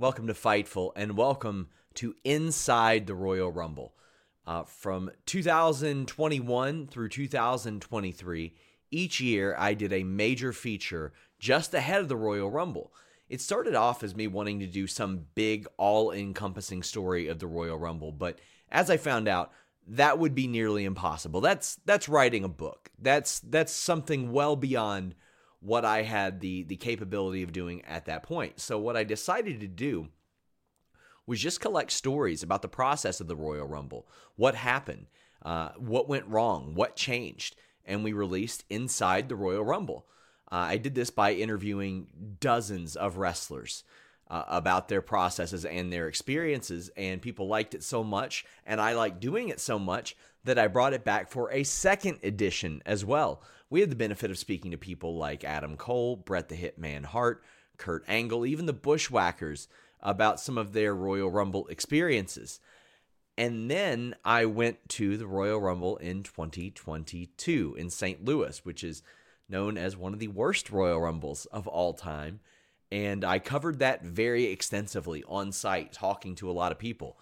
Welcome to Fightful and welcome to Inside the Royal Rumble. Uh, from 2021 through 2023, each year I did a major feature just ahead of the Royal Rumble. It started off as me wanting to do some big, all encompassing story of the Royal Rumble, but as I found out, that would be nearly impossible. That's that's writing a book. That's that's something well beyond what I had the the capability of doing at that point. So what I decided to do was just collect stories about the process of the Royal Rumble, what happened, uh, what went wrong, what changed, and we released Inside the Royal Rumble. Uh, I did this by interviewing dozens of wrestlers. Uh, about their processes and their experiences, and people liked it so much, and I liked doing it so much that I brought it back for a second edition as well. We had the benefit of speaking to people like Adam Cole, Bret the Hitman Hart, Kurt Angle, even the Bushwhackers about some of their Royal Rumble experiences. And then I went to the Royal Rumble in 2022 in St. Louis, which is known as one of the worst Royal Rumbles of all time. And I covered that very extensively on site, talking to a lot of people.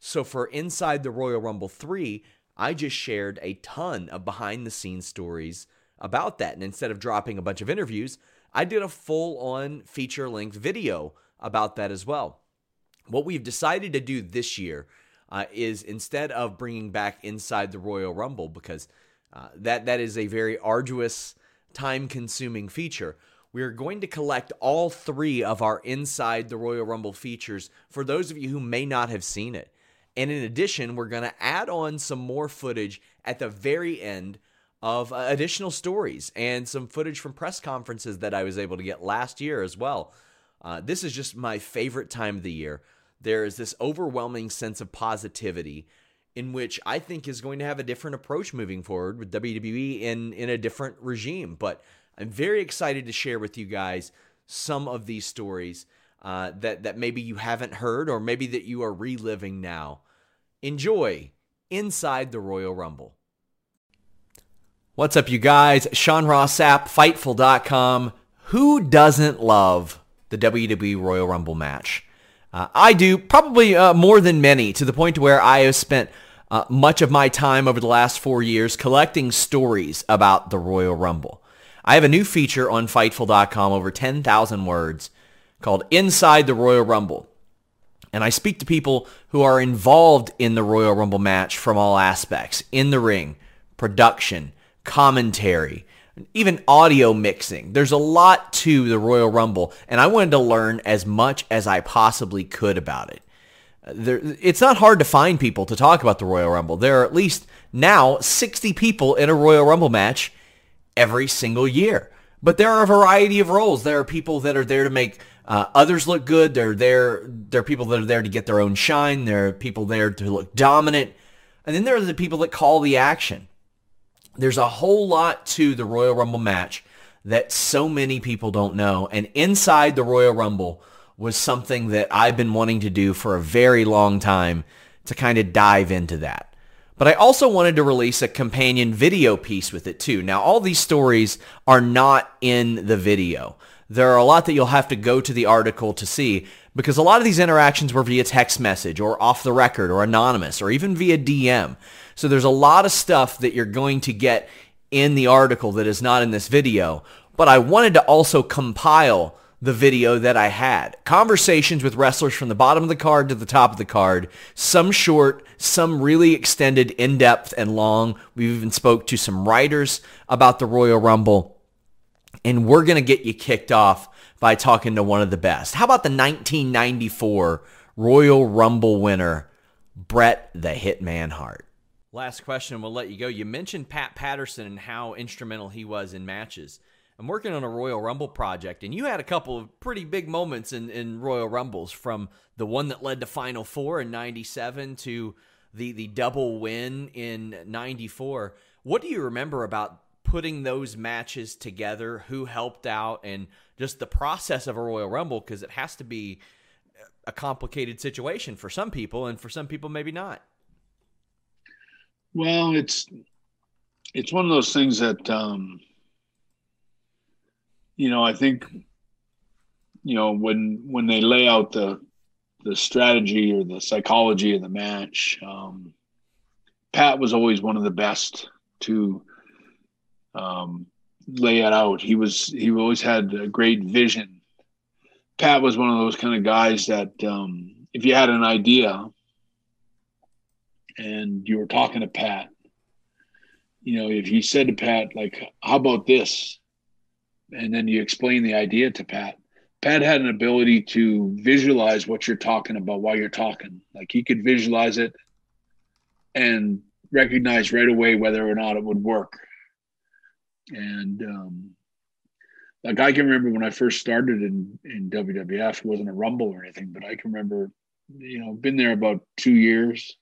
So for Inside the Royal Rumble 3, I just shared a ton of behind the scenes stories about that. And instead of dropping a bunch of interviews, I did a full on feature length video about that as well. What we've decided to do this year uh, is instead of bringing back Inside the Royal Rumble, because uh, that, that is a very arduous, time consuming feature, we are going to collect all three of our Inside the Royal Rumble features for those of you who may not have seen it. And in addition, we're going to add on some more footage at the very end of uh, additional stories and some footage from press conferences that I was able to get last year as well. Uh, this is just my favorite time of the year. There is this overwhelming sense of positivity in which I think is going to have a different approach moving forward with WWE in in a different regime. But I'm very excited to share with you guys some of these stories uh, that that maybe you haven't heard or maybe that you are reliving now. Enjoy inside the Royal Rumble. What's up, you guys? Sean Ross Sapp, Fightful.com. Who doesn't love the WWE Royal Rumble match? Uh, I do, probably uh, more than many, to the point where I have spent uh, much of my time over the last four years collecting stories about the Royal Rumble. I have a new feature on Fightful.com, over 10,000 words, called Inside the Royal Rumble. And I speak to people who are involved in the Royal Rumble match from all aspects, in the ring, production, commentary, even audio mixing. There's a lot to the Royal Rumble, and I wanted to learn as much as I possibly could about it. There, it's not hard to find people to talk about the Royal Rumble. There are at least now 60 people in a Royal Rumble match every single year. But there are a variety of roles. There are people that are there to make uh, others look good. They're there. There are people that are there to get their own shine. There are people there to look dominant. And then there are the people that call the action. There's a whole lot to the Royal Rumble match that so many people don't know. And inside the Royal Rumble was something that I've been wanting to do for a very long time to kind of dive into that. But I also wanted to release a companion video piece with it too. Now, all these stories are not in the video. There are a lot that you'll have to go to the article to see because a lot of these interactions were via text message or off the record or anonymous or even via DM. So there's a lot of stuff that you're going to get in the article that is not in this video. But I wanted to also compile the video that I had. Conversations with wrestlers from the bottom of the card to the top of the card. Some short, some really extended, in-depth and long. We've even spoke to some writers about the Royal Rumble. And we're going to get you kicked off by talking to one of the best. How about the 1994 Royal Rumble winner, Bret the Hitman Hart? Last question, we'll let you go. You mentioned Pat Patterson and how instrumental he was in matches. I'm working on a Royal Rumble project, and you had a couple of pretty big moments in, in Royal Rumbles from the one that led to Final Four in 97 to the, the double win in 94. What do you remember about putting those matches together? Who helped out and just the process of a Royal Rumble? Because it has to be a complicated situation for some people, and for some people, maybe not. Well, it's it's one of those things that um, you know. I think you know when when they lay out the the strategy or the psychology of the match. Um, Pat was always one of the best to um, lay it out. He was he always had a great vision. Pat was one of those kind of guys that um, if you had an idea and you were talking to Pat, you know, if you said to Pat, like, how about this? And then you explain the idea to Pat, Pat had an ability to visualize what you're talking about while you're talking. Like he could visualize it and recognize right away whether or not it would work. And um, like I can remember when I first started in in WWF, it wasn't a Rumble or anything, but I can remember, you know, been there about two years,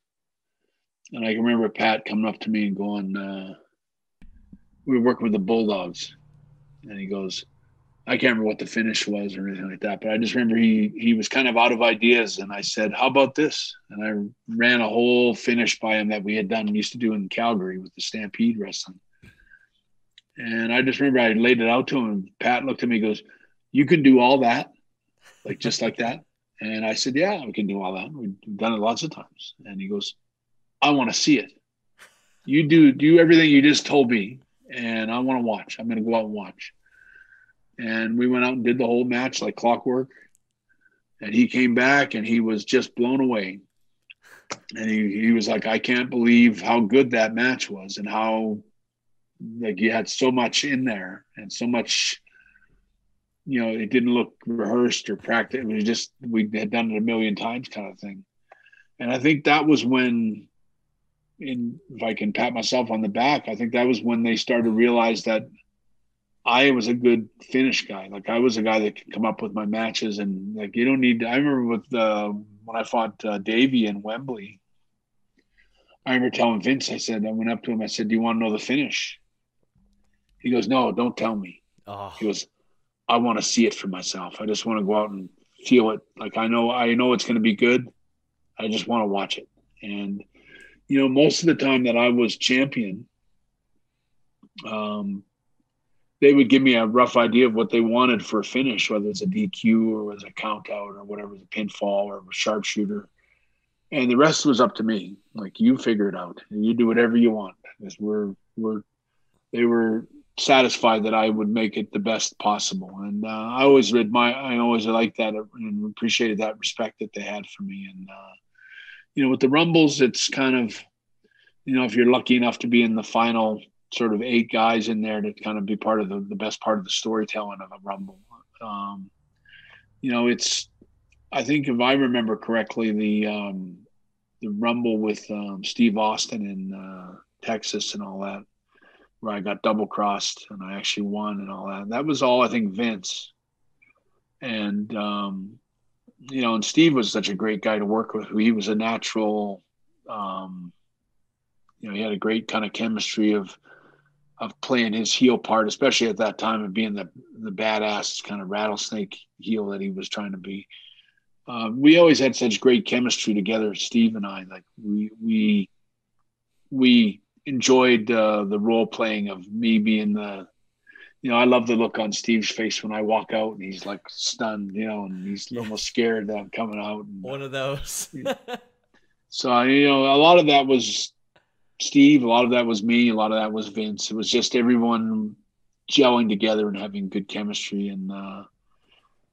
and I can remember Pat coming up to me and going, uh, "We were working with the Bulldogs," and he goes, I can't remember what the finish was or anything like that, but I just remember he he was kind of out of ideas, and I said, "How about this?" And I ran a whole finish by him that we had done used to do in Calgary with the Stampede Wrestling. And I just remember I laid it out to him, Pat looked at me, goes, "You can do all that, like just like that." And I said, "Yeah, we can do all that. We've done it lots of times." And he goes, "I want to see it. You do do everything you just told me, and I want to watch. I'm going to go out and watch." and we went out and did the whole match like clockwork. And he came back and he was just blown away. And he, he was like, I can't believe how good that match was and how like you had so much in there and so much you know, it didn't look rehearsed or practiced. It was just we had done it a million times kind of thing. And I think that was when in if I can pat myself on the back, I think that was when they started to realize that I was a good finish guy. Like I was a guy that could come up with my matches, and like you don't need. To, I remember with uh, when I fought uh, Davey in Wembley. I remember telling Vince. I said I went up to him. I said, "Do you want to know the finish?" He goes, "No, don't tell me." Oh. He goes, "I want to see it for myself. I just want to go out and feel it. Like I know, I know it's going to be good. I just want to watch it." And you know, most of the time that I was champion, um, they would give me a rough idea of what they wanted for a finish, whether it's a DQ or was a count out or whatever, the pinfall or a sharpshooter. And the rest was up to me. Like you figure it out. And you do whatever you want. Because we're we're they were satisfied that I would make it the best possible. And uh, I always admire I always liked that and appreciated that respect that they had for me. And uh, you know, with the rumbles, it's kind of you know, if you're lucky enough to be in the final sort of eight guys in there to kind of be part of the, the best part of the storytelling of a rumble. Um, you know, it's I think if I remember correctly, the um, the rumble with um, Steve Austin in uh, Texas and all that, where I got double crossed and I actually won and all that. That was all I think Vince. And um, you know, and Steve was such a great guy to work with. He was a natural. Um, you know, he had a great kind of chemistry of of playing his heel part, especially at that time of being the the badass kind of rattlesnake heel that he was trying to be. Uh, we always had such great chemistry together, Steve and I. Like we we we enjoyed uh, the role playing of me being the, you know, I love the look on Steve's face when I walk out and he's like stunned, you know, and he's yeah. almost scared that I'm coming out. And, One of those. so you know, a lot of that was Steve. A lot of that was me. A lot of that was Vince. It was just everyone gelling together and having good chemistry. And uh,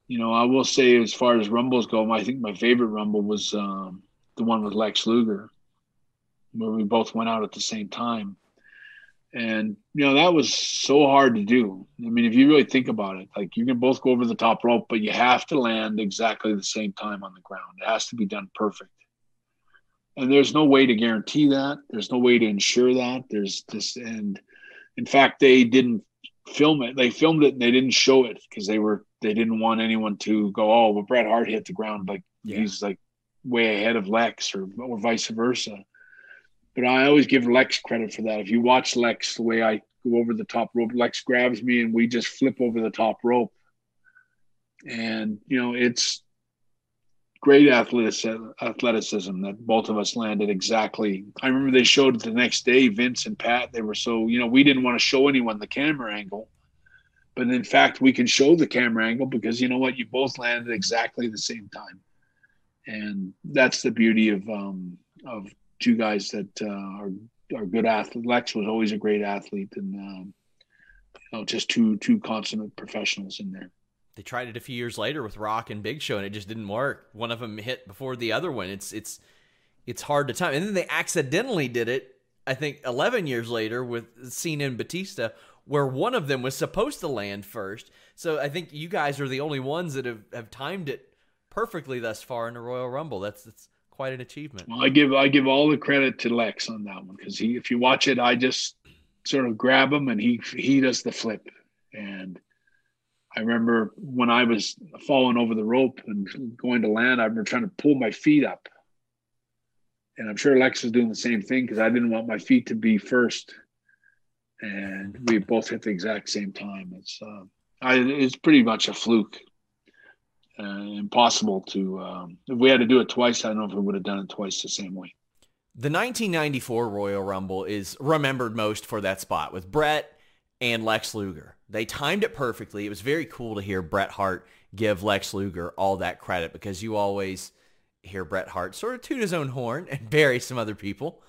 you know, I will say, as far as rumbles go, I think my favorite rumble was um, the one with Lex Luger, where we both went out at the same time. And you know that was so hard to do. I mean, if you really think about it, like you can both go over the top rope, but you have to land exactly the same time on the ground. It has to be done perfect and there's no way to guarantee that there's no way to ensure that there's this and in fact they didn't film it they filmed it and they didn't show it because they were they didn't want anyone to go oh well bret hart hit the ground like yeah. he's like way ahead of lex or, or vice versa but i always give lex credit for that if you watch lex the way i go over the top rope lex grabs me and we just flip over the top rope and you know it's great athleticism, that both of us landed exactly. I remember they showed the next day, Vince and Pat. They were so, you know, we didn't want to show anyone the camera angle. But in fact, we can show the camera angle because you know what? You both landed exactly the same time. And that's the beauty of um, of two guys that uh, are are good athletes. Lex was always a great athlete, and um, you know, just two two consummate professionals in there they tried it a few years later with Rock and Big Show, and it just didn't work. One of them hit before the other one. It's it's it's hard to time. And then they accidentally did it. I think 11 years later with Cena and Batista, where one of them was supposed to land first. So I think you guys are the only ones that have, have timed it perfectly thus far in the Royal Rumble. That's that's quite an achievement. Well, I give I give all the credit to Lex on that one because he, if you watch it, I just sort of grab him and he he does the flip and I remember when I was falling over the rope and going to land, I remember trying to pull my feet up. And I'm sure Lex was doing the same thing because I didn't want my feet to be first. And we both hit the exact same time. It's uh, I, it's pretty much a fluke. Uh, impossible to. Um, if we had to do it twice, I don't know if we would have done it twice the same way. The 1994 Royal Rumble is remembered most for that spot with Bret and Lex Luger. They timed it perfectly. It was very cool to hear Bret Hart give Lex Luger all that credit because you always hear Bret Hart sort of toot his own horn and bury some other people.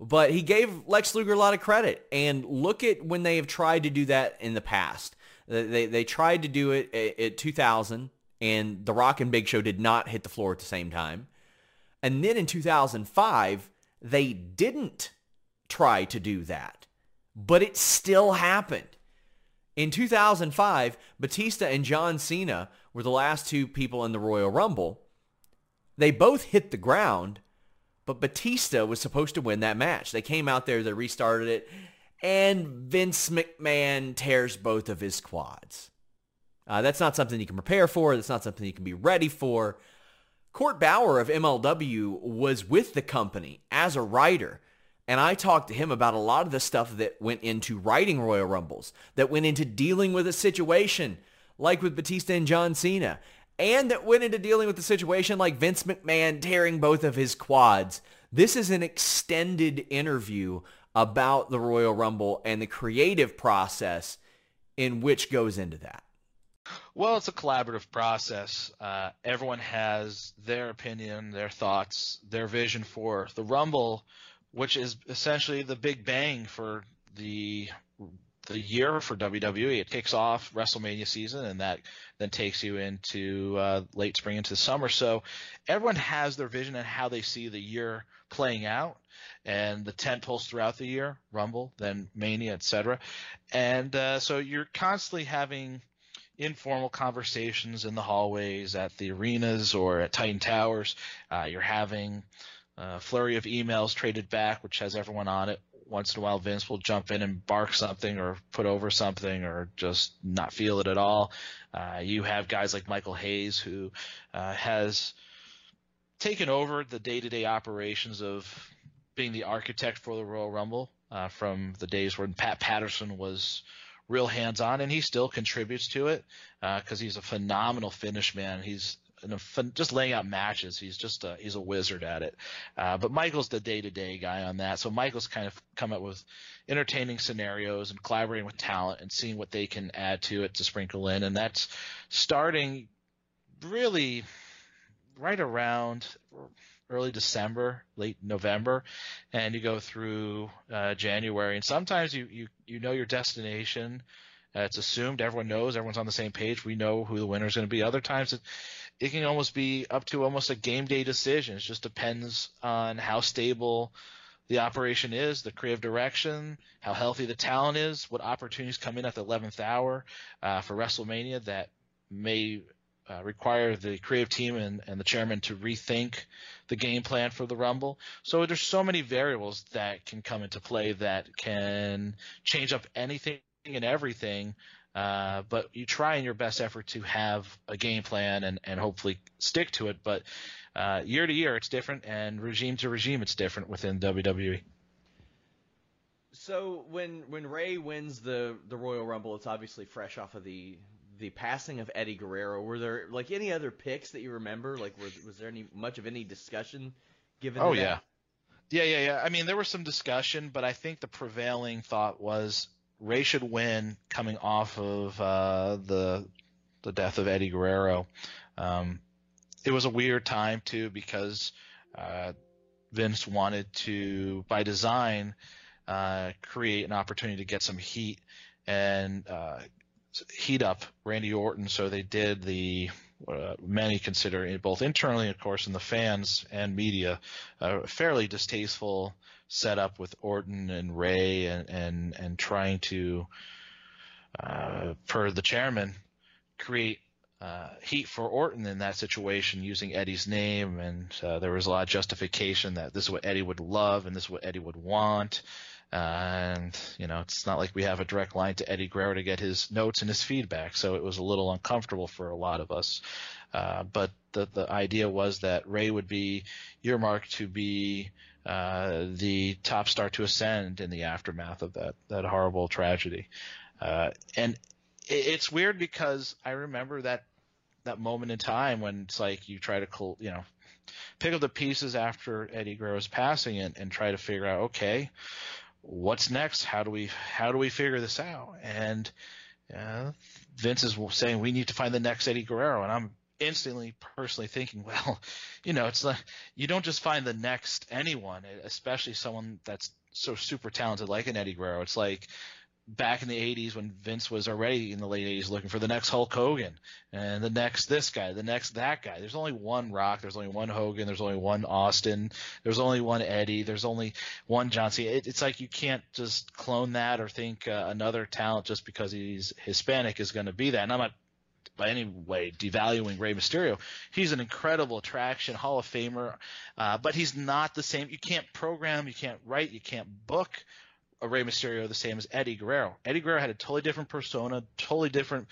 But he gave Lex Luger a lot of credit. And look at when they have tried to do that in the past. They, they tried to do it at 2000, and The Rock and Big Show did not hit the floor at the same time. And then in 2005, they didn't try to do that, but it still happened. In 2005, Batista and John Cena were the last two people in the Royal Rumble. They both hit the ground, but Batista was supposed to win that match. They came out there, they restarted it, and Vince McMahon tears both of his quads. Uh, that's not something you can prepare for. That's not something you can be ready for. Court Bauer of MLW was with the company as a writer. And I talked to him about a lot of the stuff that went into writing Royal Rumbles, that went into dealing with a situation like with Batista and John Cena, and that went into dealing with the situation like Vince McMahon tearing both of his quads. This is an extended interview about the Royal Rumble and the creative process in which goes into that. Well, it's a collaborative process. Uh, everyone has their opinion, their thoughts, their vision for the Rumble, which is essentially the big bang for the the year for WWE. It kicks off WrestleMania season, and that then takes you into uh, late spring into the summer. So everyone has their vision and how they see the year playing out, and the tent poles throughout the year, Rumble, then Mania, etc. And uh, so you're constantly having informal conversations in the hallways at the arenas or at Titan Towers. Uh, you're having a flurry of emails traded back, which has everyone on it. Once in a while, Vince will jump in and bark something or put over something or just not feel it at all. Uh, you have guys like Michael Hayes who uh, has taken over the day-to-day operations of being the architect for the Royal Rumble uh, from the days when Pat Patterson was real hands on, and he still contributes to it because uh, he's a phenomenal finish man. He's just laying out matches. He's just a, he's a wizard at it. Uh, but Michael's the day to day guy on that. So Michael's kind of come up with entertaining scenarios and collaborating with talent and seeing what they can add to it to sprinkle in, and that's starting really right around early December, late November, and you go through uh, January. And sometimes you, you, you know your destination. Uh, it's assumed everyone knows, everyone's on the same page. We know who the winner is going to be. Other times it, it can almost be up to almost a game day decision. It just depends on how stable the operation is, the creative direction, how healthy the talent is, what opportunities come in at the 11th hour uh, for WrestleMania that may uh, require the creative team and, and the chairman to rethink the game plan for the Rumble. So there's so many variables that can come into play that can change up anything and everything. Uh, but you try in your best effort to have a game plan and, and hopefully stick to it. But uh, year to year, it's different, and regime to regime, it's different within WWE. So when when Rey wins the the Royal Rumble, it's obviously fresh off of the the passing of Eddie Guerrero, were there like any other picks that you remember? Like, was, was there any much of any discussion given? Oh yeah, yeah, yeah, yeah. I mean, there was some discussion, but I think the prevailing thought was Rey should win coming off of uh, the the death of Eddie Guerrero. Um, it was a weird time too because uh, Vince wanted to, by design, uh, create an opportunity to get some heat and uh, heat up Randy Orton, so they did the uh, many consider both internally, of course, and the fans and media, a fairly distasteful setup with Orton and Rey and and and trying to, uh, per the chairman, create uh, heat for Orton in that situation using Eddie's name, and uh, there was a lot of justification that this is what Eddie would love and this is what Eddie would want. And you know, it's not like we have a direct line to Eddie Guerrero to get his notes and his feedback, so it was a little uncomfortable for a lot of us. Uh, but the the idea was that Rey would be earmarked to be uh, the top star to ascend in the aftermath of that that horrible tragedy. Uh, and it's weird because I remember that that moment in time when it's like you try to you know pick up the pieces after Eddie Guerrero's passing and, and try to figure out okay what's next? How do we how do we figure this out? And uh, Vince is saying we need to find the next Eddie Guerrero and I'm instantly personally thinking well you know it's like you don't just find the next anyone especially someone that's so super talented like an Eddie Guerrero. It's like back in the 80s when Vince was already in the late 80s looking for the next Hulk Hogan and the next this guy, the next that guy. There's only one Rock, there's only one Hogan, there's only one Austin, there's only one Eddie, there's only one John Cena. It, it's like you can't just clone that or think uh, another talent just because he's Hispanic is going to be that. And I'm not by any way devaluing Rey Mysterio. He's an incredible attraction, Hall of Famer, uh, but he's not the same. You can't program, you can't write, you can't book Rey Mysterio the same as Eddie Guerrero. Eddie Guerrero had a totally different persona, totally different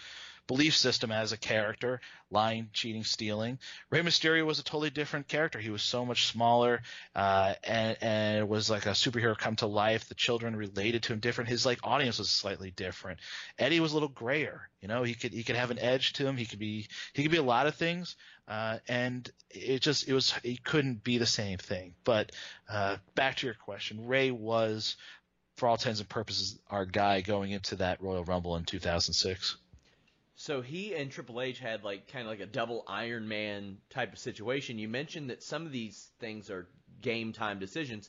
belief system as a character, lying, cheating, stealing. Rey Mysterio was a totally different character. He was so much smaller, uh, and and it was like a superhero come to life. The children related to him different. His like audience was slightly different. Eddie was a little grayer. You know, he could he could have an edge to him. He could be he could be a lot of things. Uh, and it just it was he couldn't be the same thing. But uh, back to your question, Rey was for all intents and purposes, our guy going into that Royal Rumble in 2006. So he and Triple H had like kind of like a double Iron Man type of situation. You mentioned that some of these things are game time decisions.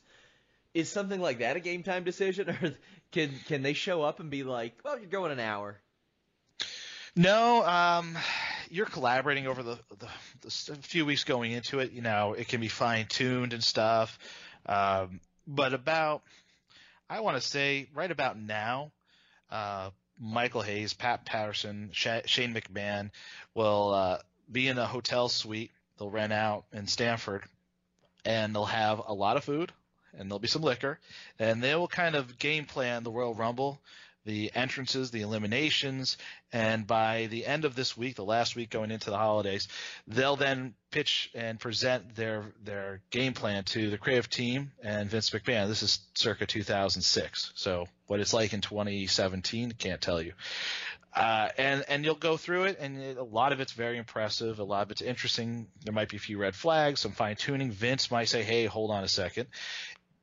Is something like that a game time decision, or can can they show up and be like, "Well, you're going an hour"? No, um, you're collaborating over the, the, the few weeks going into it. You know, it can be fine tuned and stuff. Um, but about I want to say right about now, uh, Michael Hayes, Pat Patterson, Shane McMahon will uh, be in a hotel suite. They'll rent out in Stamford, and they'll have a lot of food and there'll be some liquor, and they will kind of game plan the Royal Rumble the entrances, the eliminations, and by the end of this week, the last week going into the holidays, they'll then pitch and present their their game plan to the creative team and Vince McMahon. This is circa 2006, so what it's like in 2017, can't tell you. Uh, and and you'll go through it, and it, a lot of it's very impressive. A lot of it's interesting. There might be a few red flags, some fine tuning. Vince might say, "Hey, hold on a second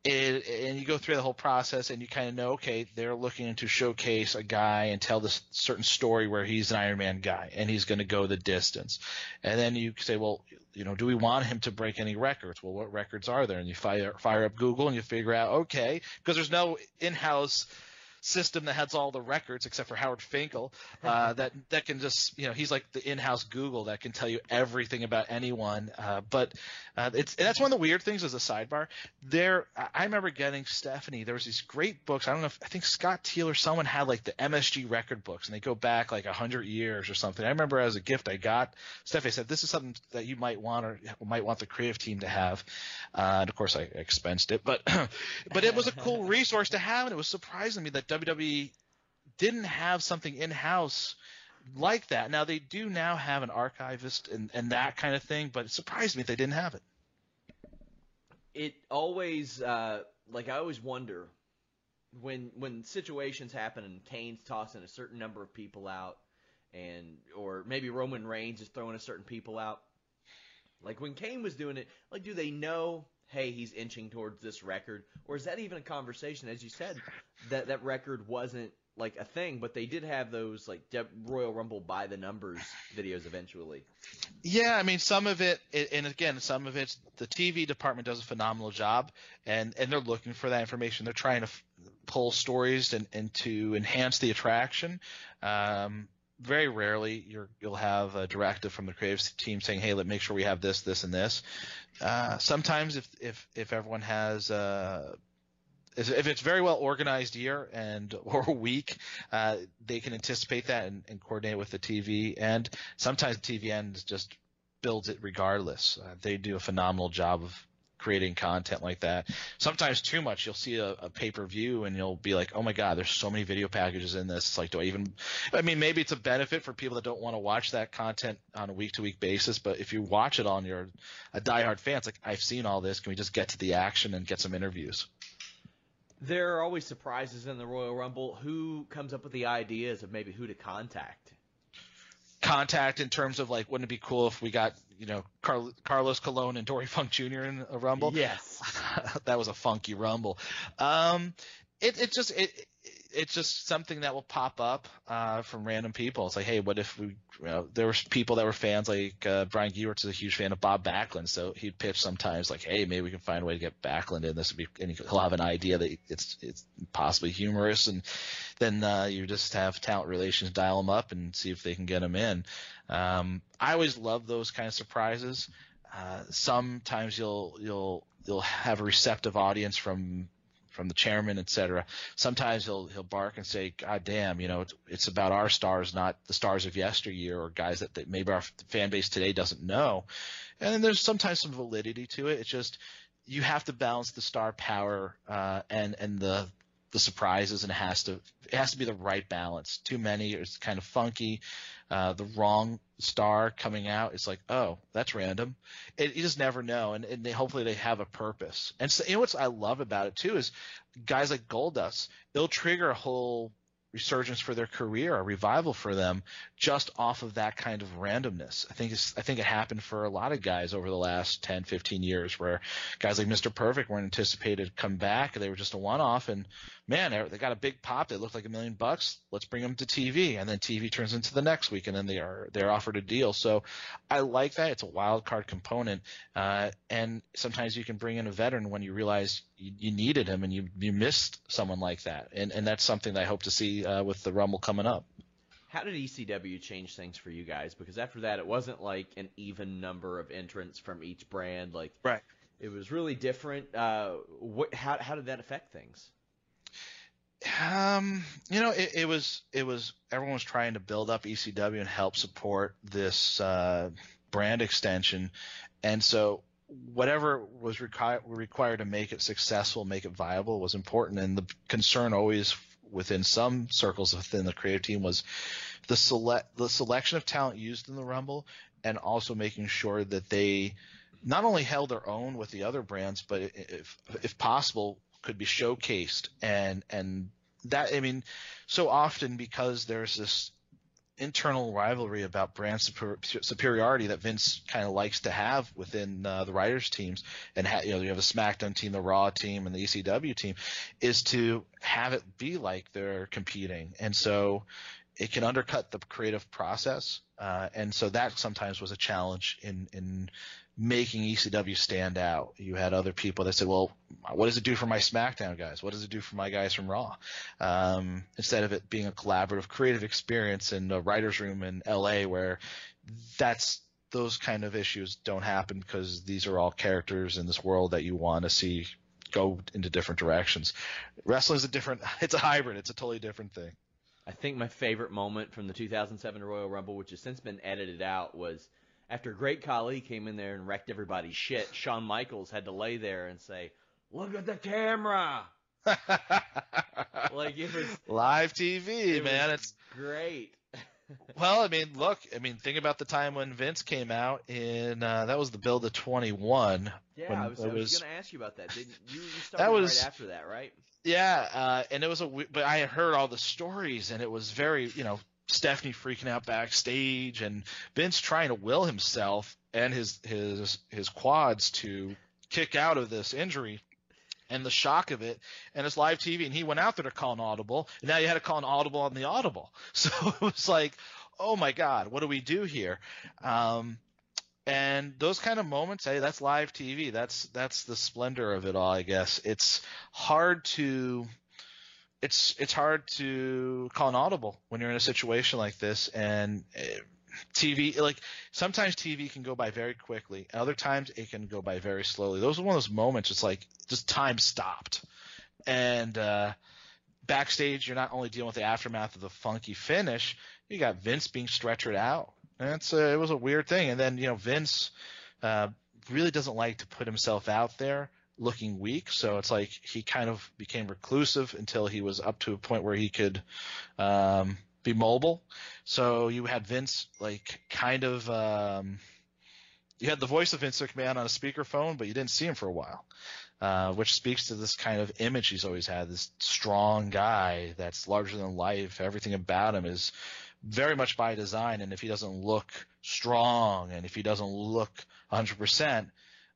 it, and you go through the whole process and you kind of know okay they're looking to showcase a guy and tell this certain story where he's an iron man guy and he's going to go the distance. And then you say well you know do we want him to break any records? Well what records are there? And you fire fire up google and you figure out okay because there's no in-house system that has all the records except for Howard Finkel uh, that that can just you know he's like the in-house Google that can tell you everything about anyone. Uh, but uh, it's that's one of the weird things as a sidebar. There, I remember getting Stephanie. There was these great books. I don't know. if I think Scott Teal or someone had like the MSG record books, and they go back like a hundred years or something. I remember as a gift I got Stephanie said this is something that you might want or might want the creative team to have. Uh, and of course I expensed it, but but it was a cool resource to have, and it was surprising me that WWE didn't have something in house like that. Now they do now have an archivist and, and that kind of thing, but it surprised me they didn't have it. It always uh, like I always wonder when when situations happen and Kane's tossing a certain number of people out and or maybe Roman Reigns is throwing a certain people out. Like when Kane was doing it, like do they know hey, he's inching towards this record? Or is that even a conversation? As you said, that that record wasn't like a thing, but they did have those like Royal Rumble by the numbers videos eventually. Yeah, I mean some of it, and again, some of it's the TV department does a phenomenal job, and and they're looking for that information. They're trying to f- pull stories and and to enhance the attraction. Um, very rarely you will have a directive from the creative team saying, "Hey, let make sure we have this, this, and this." Uh, sometimes, if if if everyone has uh, if it's very well organized year and or week, uh, they can anticipate that and, and, coordinate with the TV. And sometimes the TV end just builds it regardless. Uh, they do a phenomenal job of creating content like that. Sometimes too much. You'll see a, a pay per view and you'll be like, oh my god, there's so many video packages in this. It's like, do I even? I mean, maybe it's a benefit for people that don't want to watch that content on a week to week basis. But if you watch it on your a diehard fan, it's like I've seen all this. Can we just get to the action and get some interviews? There are always surprises in the Royal Rumble. Who comes up with the ideas of maybe who to contact? Contact in terms of like, wouldn't it be cool if we got you know Car- Carlos Colon and Dory Funk Jr. in a Rumble? Yes, that was a funky Rumble. Um, it it just it it's just something that will pop up uh, from random people. It's like, hey, what if we? You know, there were people that were fans, like uh, Brian Gewirtz is a huge fan of Bob Backlund, so he'd pitch sometimes like, hey, maybe we can find a way to get Backlund in. This would be, and he'll have an idea that it's it's possibly humorous, and then uh, you just have talent relations dial them up and see if they can get him in. Um, I always love those kind of surprises. Uh, sometimes you'll you'll you'll have a receptive audience from from the chairman, et cetera. Sometimes he'll he'll bark and say, "God damn, you know, it's, it's about our stars, not the stars of yesteryear, or guys that, that maybe our fan base today doesn't know." And then there's sometimes some validity to it. It's just you have to balance the star power uh, and and the the surprises, and it has to it has to be the right balance. Too many, it's kind of funky. Uh, the wrong star coming out, it's like, oh, that's random. It, you just never know, and, and they, hopefully they have a purpose. And so, you know what I love about it too is guys like Goldust, they'll trigger a whole resurgence for their career, a revival for them, just off of that kind of randomness. I think I think it happened for a lot of guys over the last 10, 15 years, where guys like Mr. Perfect weren't anticipated to come back. They were just a one-off, and man, they got a big pop. They looked like a million bucks. Let's bring them to TV, and then TV turns into the next week, and then they are they're offered a deal. So I like that. It's a wild card component, uh, and sometimes you can bring in a veteran when you realize you, you needed him and you you missed someone like that, and and that's something that I hope to see uh, with the Rumble coming up. How did ECW change things for you guys? Because after that, it wasn't like an even number of entrants from each brand. Like, right. It was really different. Uh, what? How how did that affect things? Um, you know, it, it, was it was everyone was trying to build up ECW and help support this uh, brand extension, and so whatever was requi- required to make it successful, make it viable, was important. And the concern always within some circles within the creative team was the select the selection of talent used in the Rumble, and also making sure that they not only held their own with the other brands, but if if possible could be showcased. And and that I mean so often because there's this internal rivalry about brand super, superiority that Vince kind of likes to have within uh, the writers teams and ha- you know you have the SmackDown team, the Raw team, and the ECW team is to have it be like they're competing, and so it can undercut the creative process, uh, and so that sometimes was a challenge in in making ECW stand out. You had other people that said, "Well, what does it do for my SmackDown guys? What does it do for my guys from Raw?" Um, instead of it being a collaborative, creative experience in a writers' room in LA, where that's those kind of issues don't happen because these are all characters in this world that you want to see go into different directions. Wrestling is a different. It's a hybrid. It's a totally different thing. I think my favorite moment from the 2007 Royal Rumble, which has since been edited out, was after Great Khali came in there and wrecked everybody's shit, Shawn Michaels had to lay there and say, "Look at the camera." like it was live TV, it man. It's great. well, I mean, look, I mean, think about the time when Vince came out in uh, that was the build of 21. Yeah, I was, I was, was going to ask you about that. Didn't you, you started that was, right after that, right? Yeah, uh, and it was a but I had heard all the stories and it was very, you know, Stephanie freaking out backstage and Vince trying to will himself and his his his quads to kick out of this injury and the shock of it and it's live TV and he went out there to call an audible and now you had to call an audible on the audible. So it was like oh my god what do we do here? Um, and those kind of moments hey that's live TV that's that's the splendor of it all I guess. It's hard to it's it's hard to call an audible when you're in a situation like this. And eh, TV like sometimes TV can go by very quickly other times it can go by very slowly. Those are one of those moments it's like just time stopped. And uh, backstage you're not only dealing with the aftermath of the funky finish you got Vince being stretchered out and it's a, it was a weird thing and then you know Vince uh, really doesn't like to put himself out there looking weak. So it's like he kind of became reclusive until he was up to a point where he could um, be mobile. So you had Vince like kind of um, you had the voice of Vince McMahon on a speakerphone, but you didn't see him for a while, uh, which speaks to this kind of image he's always had. This strong guy that's larger than life. Everything about him is very much by design. And if he doesn't look strong, and if he doesn't look 100 percent,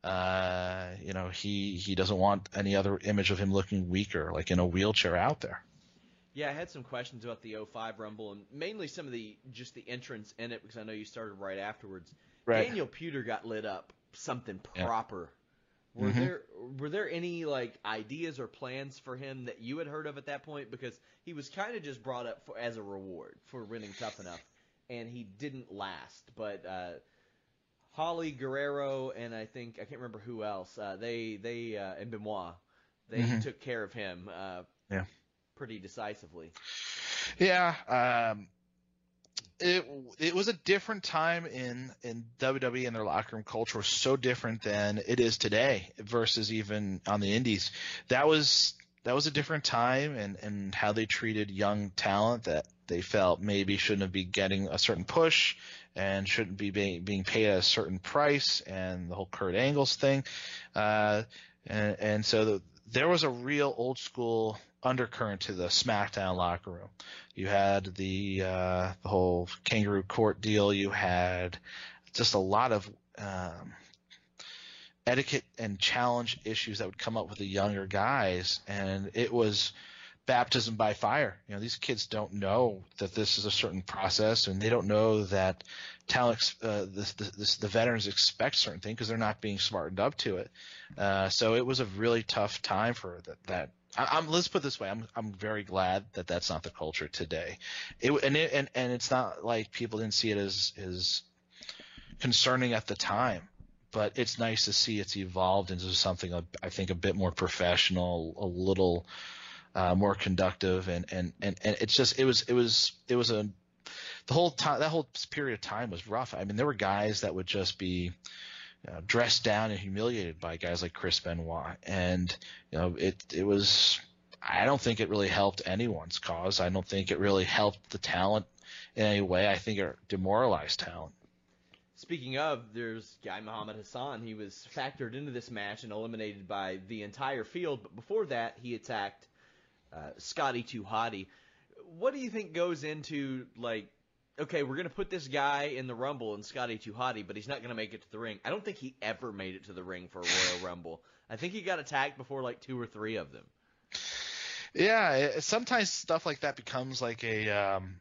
uh, you know, he he doesn't want any other image of him looking weaker, like in a wheelchair out there. Yeah, I had some questions about the 05 Rumble and mainly some of the just the entrance in it because I know you started right afterwards. Right. Daniel Puder got lit up something proper. Were Mhm. there were there any like ideas or plans for him that you had heard of at that point because he was kind of just brought up for, as a reward for winning Tough Enough and he didn't last. But uh, Holly Guerrero and I think I can't remember who else. Uh, they they uh, and Benoit they Mhm. took care of him. Uh, Yeah. Pretty decisively. Yeah, um, it it was a different time in in WWE and their locker room culture was so different than it is today versus even on the indies. That was that was a different time and and how they treated young talent that they felt maybe shouldn't have be getting a certain push and shouldn't be being, being paid a certain price and the whole Kurt Angle's thing. Uh, and, and so the, there was a real old school undercurrent to the SmackDown locker room. You had the uh, the whole kangaroo court deal. You had just a lot of um, etiquette and challenge issues that would come up with the younger guys, and it was baptism by fire. You know, these kids don't know that this is a certain process, and they don't know that talent, uh, the, the, the veterans expect certain things because they're not being smartened up to it. Uh, so it was a really tough time for that. that I, I'm, let's put this way. I'm, I'm very glad that that's not the culture today. It, and, it, and, and it's not like people didn't see it as, as concerning at the time, but it's nice to see it's evolved into something, I think, a bit more professional, a little, uh, more conductive and, and, and, and it's just, it was, it was, it was a, the whole time, that whole period of time was rough. I mean, there were guys that would just be, you know, dressed down and humiliated by guys like Chris Benoit. And, you know, it, it was, I don't think it really helped anyone's cause. I don't think it really helped the talent in any way. I think it demoralized talent. Speaking of, there's Guy Muhammad Hassan. He was factored into this match and eliminated by the entire field. But before that, he attacked uh, Scotty Too Hotty. What do you think goes into like? Okay, we're gonna put this guy in the Rumble and Scotty Hotty, but he's not gonna make it to the ring. I don't think he ever made it to the ring for a Royal Rumble. I think he got attacked before like two or three of them. Yeah, sometimes stuff like that becomes like a um,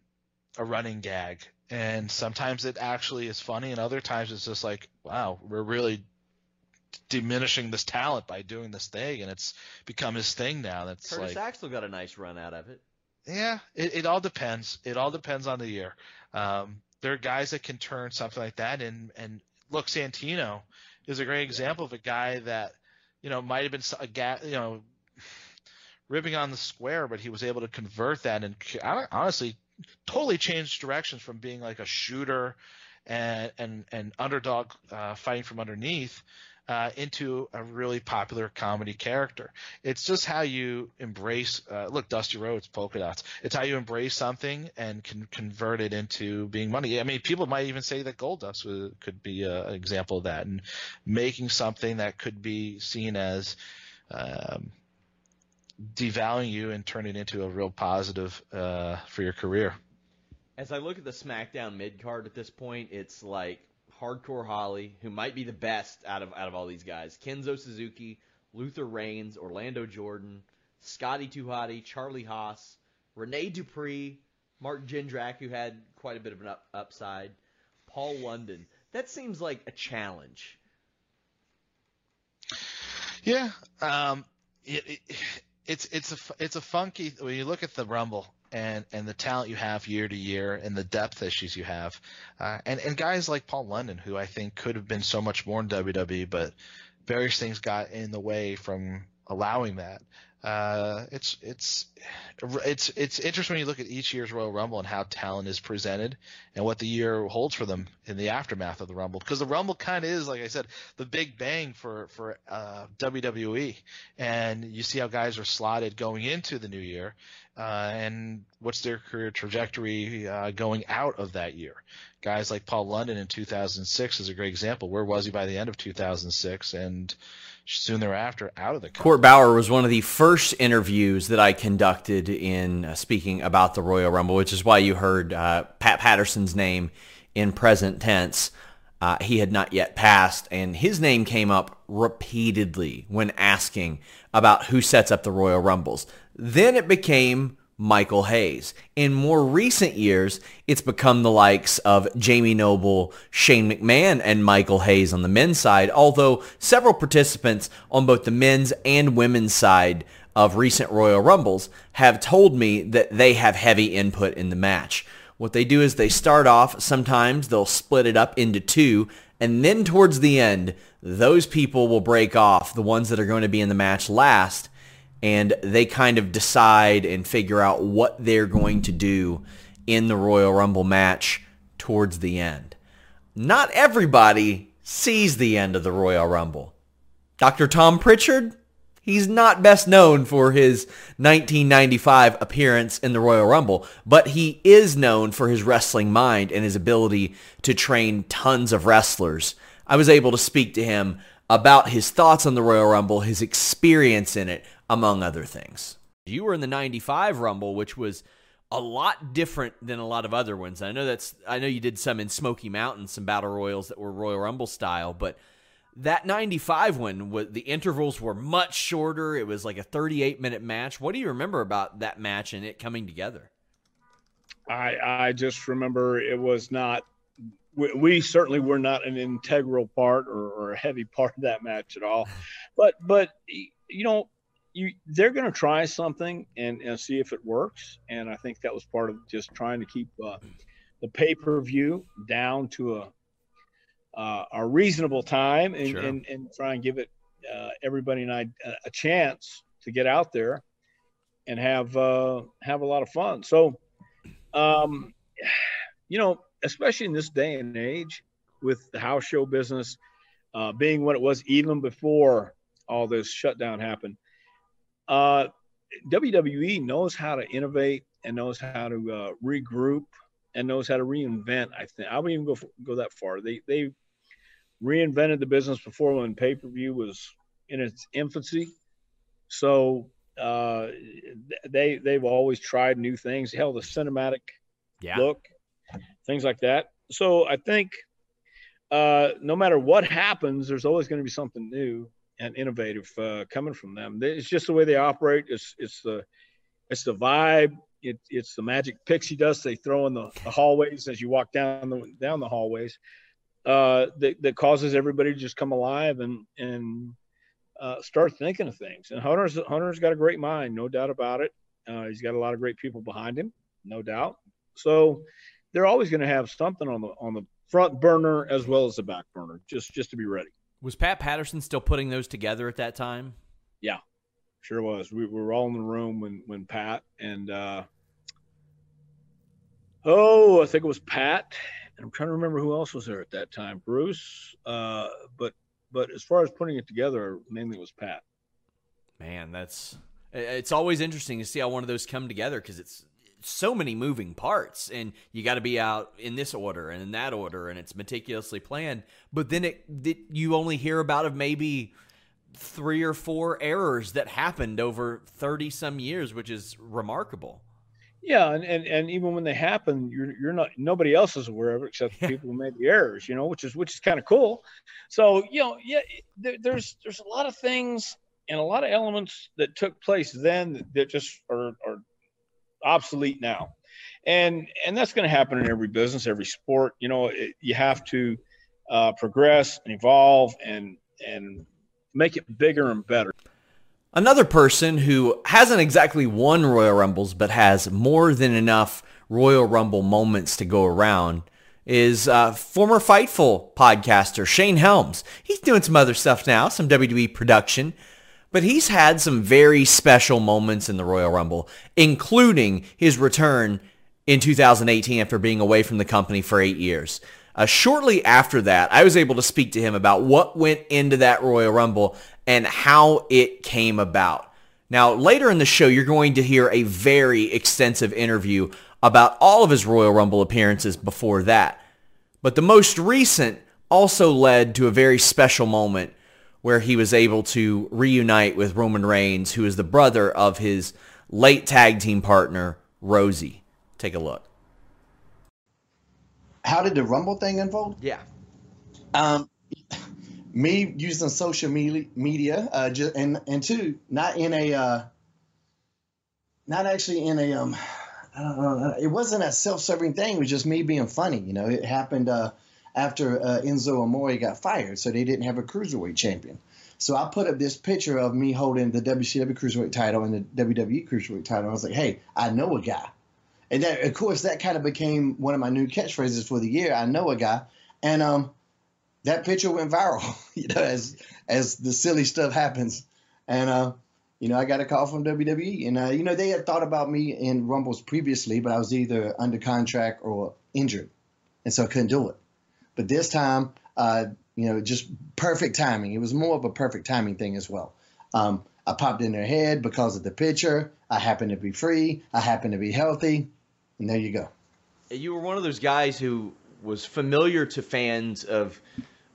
a running gag, and sometimes it actually is funny, and other times it's just like, wow, we're really diminishing this talent by doing this thing, and it's become his thing now. That's Curtis like, Axel got a nice run out of it. yeah, it, it all depends. It all depends on the year. Um, there are guys that can turn something like that, and and look, Santino is a great example of a guy that you know might have been a guy, you know, ribbing on the square, but he was able to convert that and honestly totally changed directions from being like a shooter and and and underdog uh, fighting from underneath uh, into a really popular comedy character. It's just how you embrace. Uh, look, Dusty Rhodes, polka dots. It's how you embrace something and can convert it into being money. I mean, people might even say that Goldust was, could be a, an example of that, and making something that could be seen as um, devaluing you and turn it into a real positive uh, for your career. As I look at the SmackDown mid card at this point, it's like Hardcore Holly, who might be the best out of out of all these guys. Kenzo Suzuki, Luther Reigns, Orlando Jordan, Scotty Hotty, Charlie Haas, Rene Dupree, Mark Jindrak, who had quite a bit of an up, upside, Paul London. That seems like a challenge. Yeah, um, it, it, it's it's a it's a funky when you look at the Rumble and and the talent you have year to year and the depth issues you have, uh, and and guys like Paul London who I think could have been so much more in WWE, but various things got in the way from allowing that. Uh, it's it's it's it's interesting when you look at each year's Royal Rumble and how talent is presented and what the year holds for them in the aftermath of the Rumble. Because the Rumble kind of is, like I said, the big bang for for uh, WWE, and you see how guys are slotted going into the new year, uh, and what's their career trajectory uh, going out of that year. Guys like Paul London in 2006 is a great example. Where was he by the end of 2006? And soon thereafter out of the. Court Bauer was one of the first interviews that I conducted in uh, speaking about the Royal Rumble, which is why you heard uh, Pat Patterson's name in present tense. Uh, he had not yet passed, and his name came up repeatedly when asking about who sets up the Royal Rumbles. Then it became Michael Hayes. In more recent years, it's become the likes of Jamie Noble, Shane McMahon, and Michael Hayes on the men's side, although several participants on both the men's and women's side of recent Royal Rumbles have told me that they have heavy input in the match. What they do is they start off, sometimes they'll split it up into two, and then towards the end, those people will break off, the ones that are going to be in the match last, and they kind of decide and figure out what they're going to do in the Royal Rumble match towards the end. Not everybody sees the end of the Royal Rumble. Dr. Tom Pritchard, he's not best known for his 1995 appearance in the Royal Rumble, but he is known for his wrestling mind and his ability to train tons of wrestlers. I was able to speak to him about his thoughts on the Royal Rumble, his experience in it, among other things. You were in the 95 Rumble, which was a lot different than a lot of other ones. I know that's I know you did some in Smoky Mountain, some battle royals that were Royal Rumble style, but that 95 one the intervals were much shorter. It was like a 38 minute match. What do you remember about that match and it coming together? I I just remember it was not we, we certainly were not an integral part or, or, a heavy part of that match at all. But but you know you they're going to try something and, and see if it works. And I think that was part of just trying to keep uh, the pay per view down to a uh, a reasonable time and, sure. and, and try and give it uh, everybody and I a chance to get out there and have uh, have a lot of fun. So, um, you know, especially in this day and age with the house show business uh, being what it was even before all this shutdown happened, uh, WWE knows how to innovate and knows how to uh, regroup and knows how to reinvent. I think I wouldn't even go go that far. They they reinvented the business before when pay per view was in its infancy. So uh, they they've always tried new things. Hell, the cinematic yeah. look, things like that. So I think uh, no matter what happens, there's always going to be something new and innovative uh, coming from them. It's just the way they operate. It's it's the it's the vibe. It, it's the magic pixie dust they throw in the, the hallways as you walk down the down the hallways uh, that, that causes everybody to just come alive and and uh, start thinking of things. And Hunter's Hunter's got a great mind, no doubt about it. Uh, he's got a lot of great people behind him, no doubt. So they're always going to have something on the on the front burner as well as the back burner, just just to be ready. Was Pat Patterson still putting those together at that time? Yeah, sure was. We, we were all in the room when when Pat and uh, oh, I think it was Pat, and I'm trying to remember who else was there at that time. Bruce, uh, but but as far as putting it together, mainly it was Pat. Man, that's it's always interesting to see how one of those come together because it's so many moving parts and you got to be out in this order and in that order and it's meticulously planned but then it, it you only hear about of maybe three or four errors that happened over 30 some years which is remarkable. Yeah and, and and even when they happen you're you're not nobody else is aware of it except the people who made the errors you know which is which is kind of cool. So you know yeah there, there's there's a lot of things and a lot of elements that took place then that just are, are obsolete now. And and that's going to happen in every business every sport. You know it, you have to uh, progress and evolve and and make it bigger and better. Another person who hasn't exactly won royal rumbles but has more than enough royal rumble moments to go around is uh, former Fightful podcaster Shane Helms. He's doing some other stuff now, some WWE production, But he's had some very special moments in the Royal Rumble, including his return in 2018 after being away from the company for eight years. Uh, shortly after that, I was able to speak to him about what went into that Royal Rumble and how it came about. Now, later in the show, you're going to hear a very extensive interview about all of his Royal Rumble appearances before that. But the most recent also led to a very special moment where he was able to reunite with Roman Reigns, who is the brother of his late tag team partner, Rosey. Take a look. How did the Rumble thing unfold? Yeah. Um, me using social media, media, uh, just, and and two, not in a, uh, not actually in a, um, I don't know, it wasn't a self-serving thing. It was just me being funny. You know, it happened uh, after uh, Enzo Amore got fired, so they didn't have a cruiserweight champion. So I put up this picture of me holding the WCW cruiserweight title and the WWE cruiserweight title. I was like, hey, I know a guy. And that, of course, that kind of became one of my new catchphrases for the year. I know a guy, and um, that picture went viral. You know, as as the silly stuff happens, and uh, you know, I got a call from WWE, and uh, you know, they had thought about me in Rumbles previously, but I was either under contract or injured, and so I couldn't do it. But this time, uh, you know, just perfect timing. It was more of a perfect timing thing as well. Um, I popped in their head because of the picture. I happened to be free. I happened to be healthy. And there you go. You were one of those guys who was familiar to fans of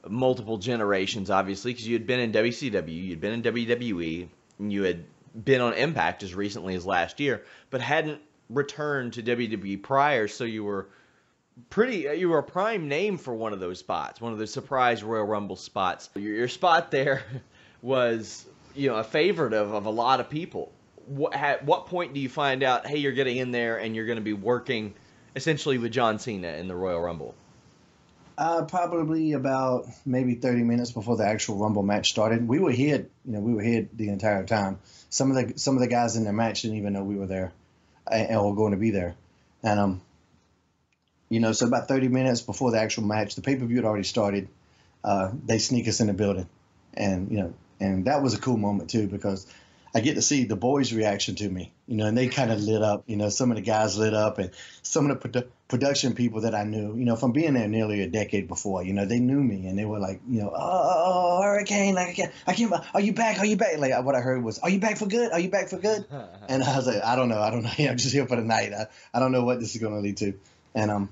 multiple generations, obviously, because you had been in WCW, you'd been in WWE, and you had been on Impact as recently as last year, but hadn't returned to WWE prior, so you were pretty you were a prime name for one of those spots, one of those surprise Royal Rumble spots. Your, your spot there was you know a favorite of, of a lot of people what, at what point do you find out, hey, you're getting in there and you're going to be working essentially with John Cena in the Royal Rumble? Uh, probably about maybe 30 minutes before the actual Rumble match started. We were here, you know, we were here the entire time. Some of the some of the guys in the match didn't even know we were there, and were going to be there. And um, you know, so about 30 minutes before the actual match, the pay per view had already started. Uh, they sneak us in the building, and you know, and that was a cool moment too because I get to see the boys' reaction to me, you know, and they kind of lit up. You know, some of the guys lit up, and some of the produ- production people that I knew, you know, from being there nearly a decade before, you know, they knew me, and they were like, you know, oh, Hurricane, like I can't, I can't, are you back? Are you back? Like what I heard was, are you back for good? Are you back for good? and I was like, I don't know, I don't know. I'm just here for the night. I, I don't know what this is going to lead to, and um,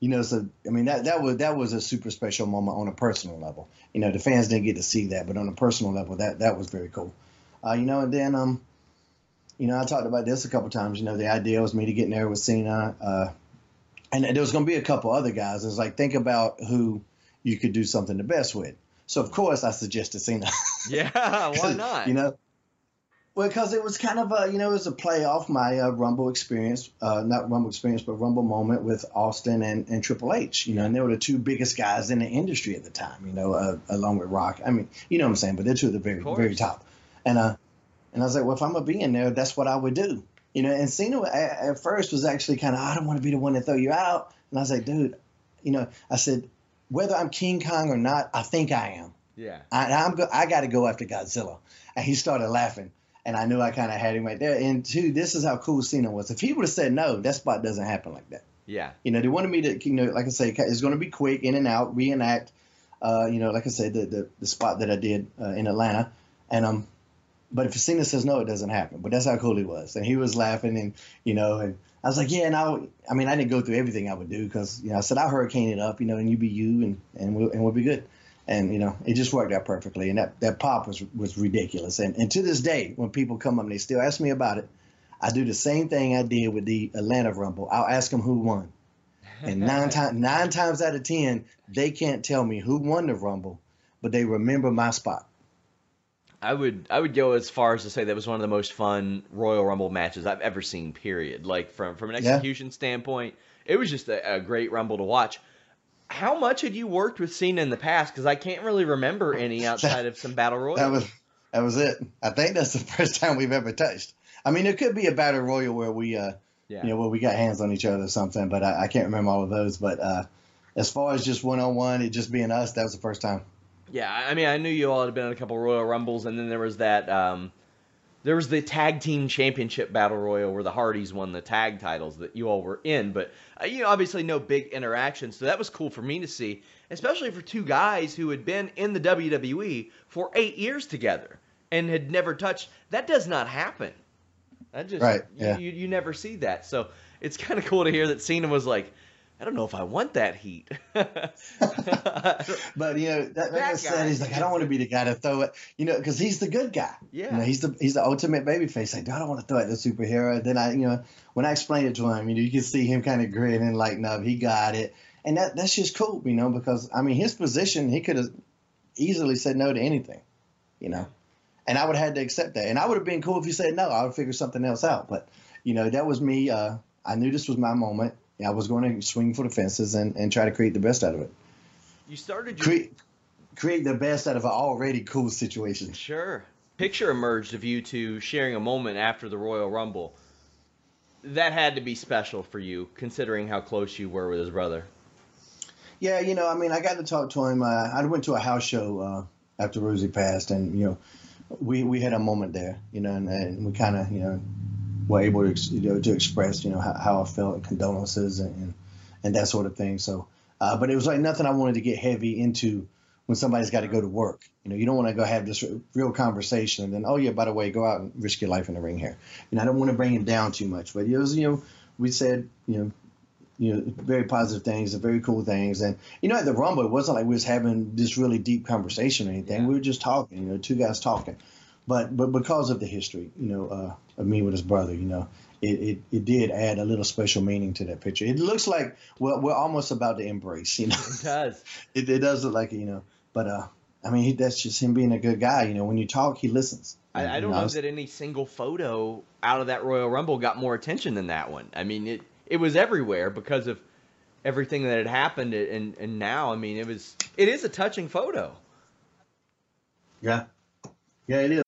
you know, so I mean that that was that was a super special moment on a personal level. You know, the fans didn't get to see that, but on a personal level, that that was very cool. Uh, you know, and then um, you know, I talked about this a couple times. You know, the idea was me to get in there with Cena, uh, and there was going to be a couple other guys. It's like think about who you could do something the best with. So of course I suggested Cena. yeah, why not? you know, because it was kind of a you know it was a play off my uh, Rumble experience, uh, not Rumble experience, but Rumble moment with Austin and, and Triple H. You know, and they were the two biggest guys in the industry at the time. You know, uh, along with Rock. I mean, you know what I'm saying, but they're two of the very very top. And uh, and I was like, well, if I'm gonna be in there, that's what I would do. You know, and Cena at, at first was actually kind of, I don't want to be the one to throw you out. And I was like, dude, you know, I said, whether I'm King Kong or not, I think I am. Yeah. I, I'm go, I got to go after Godzilla. And he started laughing. And I knew I kind of had him right there. And two, this is how cool Cena was. If he would have said no, that spot doesn't happen like that. Yeah. You know, they wanted me to, you know, like I say, it's going to be quick, in and out, reenact. Uh, you know, like I said, the the, the spot that I did uh, in Atlanta, and um, but if Cena says no, it doesn't happen. But that's how cool he was, and he was laughing, and you know, and I was like, yeah, and I, I mean, I didn't go through everything I would do because you know, I said I'll hurricane it up, you know, and you be you, and and we'll and we'll be good, and you know, it just worked out perfectly, and that that pop was was ridiculous, and and to this day, when people come up and they still ask me about it, I do the same thing I did with the Atlanta Rumble. I'll ask them who won, and nine times nine times out of ten, they can't tell me who won the Rumble, but they remember my spot. I would I would go as far as to say that was one of the most fun Royal Rumble matches I've ever seen. Period. Like from from an execution yeah. standpoint, it was just a, a, great Rumble to watch. How much had you worked with Cena in the past? Because I can't really remember any outside of some battle royals. That was that was it. I think that's the first time we've ever touched. I mean, it could be a battle royal where we uh yeah. you know where we got hands on each other or something, but I, I can't remember all of those. But uh as far as just one on one, it just being us, that was the first time. Yeah, I mean, I knew you all had been in a couple Royal Rumbles, and then there was that. Um, there was the tag team championship battle royal where the Hardys won the tag titles that you all were in, but uh, you know, obviously no big interaction. So that was cool for me to see, especially for two guys who had been in the WWE for eight years together and had never touched. That does not happen. That just Right, yeah. you, you never see that. So it's kind of cool to hear that Cena was like, I don't know if I want that heat. But you know, that, like I guy. said, he's like, I don't want to be the guy to throw it, you know, because he's the good guy. Yeah. You know, he's the he's the ultimate babyface. Like, I don't want to throw it at the superhero. Then I, you know, when I explained it to him, you know, you can see him kind of grin and like, no, he got it, and that that's just cool, you know, because I mean, his position, he could have easily said no to anything, you know, and I would have had to accept that, and I would have been cool if he said no. I would figure something else out, but you know, that was me. Uh, I knew this was my moment. I was going to swing for the fences and, and try to create the best out of it. you started your Create create the best out of an already cool situation. Sure. Picture emerged of you two sharing a moment after the Royal Rumble. That had to be special for you, considering how close you were with his brother. Yeah, you know, I mean, I got to talk to him. Uh, I went to a house show uh, after Rosey passed, and you know, we we had a moment there, you know, and, and we kind of, you know, were able to, you know, to express, you know, how, how I felt, and condolences, and, and and that sort of thing. So, uh, but it was like nothing I wanted to get heavy into when somebody's got to go to work. You know, you don't want to go have this real conversation and then, oh yeah, by the way, go out and risk your life in the ring here. And I don't want to bring him down too much, but it was, you know, we said, you know, you know, very positive things and very cool things. And you know, at the Rumble, it wasn't like we was having this really deep conversation or anything. We were just talking, you know, two guys talking. But but because of the history, you know, uh, of me with his brother, you know, it, it, it did add a little special meaning to that picture. It looks like we're, we're almost about to embrace, you know. It does. It, it does look like you know. But uh, I mean, he, that's just him being a good guy. You know, when you talk, he listens. I, I don't know, know that any single photo out of that Royal Rumble got more attention than that one. I mean, it it was everywhere because of everything that had happened, and and now, I mean, it was it is a touching photo. Yeah, yeah, it is.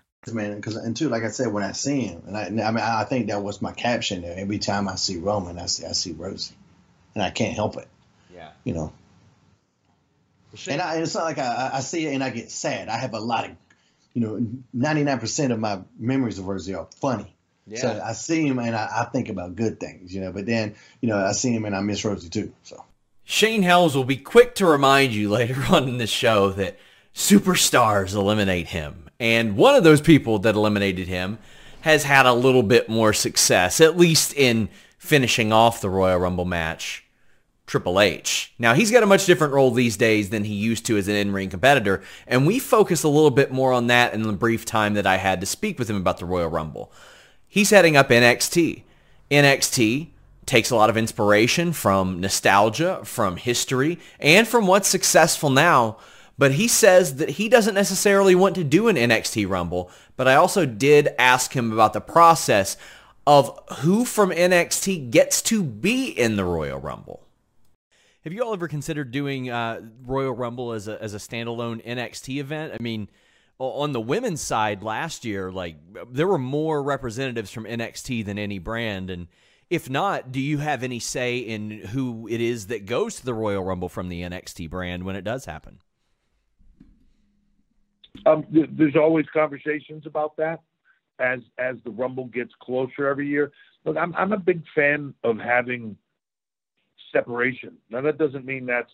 Man, because and two, like I said, when I see him, and I, I mean, I think that was my caption there. Every time I see Roman, I see I see Rosey, and I can't help it, Yeah. you know. And, I, it's not like I, I see it and I get sad. I have a lot of, you know, 99% of my memories of Rosey are funny. Yeah. So I see him and I, I, think about good things, you know, but then, you know, I see him and I miss Rosey too. So Shane Helms will be quick to remind you later on in the show that superstars eliminate him. And one of those people that eliminated him has had a little bit more success, at least in finishing off the Royal Rumble match Triple H. Now, he's got a much different role these days than he used to as an in-ring competitor, and we focus a little bit more on that in the brief time that I had to speak with him about the Royal Rumble. He's heading up NXT. NXT takes a lot of inspiration from nostalgia, from history, and from what's successful now, but he says that he doesn't necessarily want to do an NXT Rumble, but I also did ask him about the process of who from NXT gets to be in the Royal Rumble. Have you all ever considered doing uh, Royal Rumble as a as a standalone NXT event? I mean, on the women's side last year, like there were more representatives from NXT than any brand, and if not, do you have any say in who it is that goes to the Royal Rumble from the NXT brand when it does happen? Um, th- there's always conversations about that as as the Rumble gets closer every year. Look, I'm I'm a big fan of having separation. Now that doesn't mean that's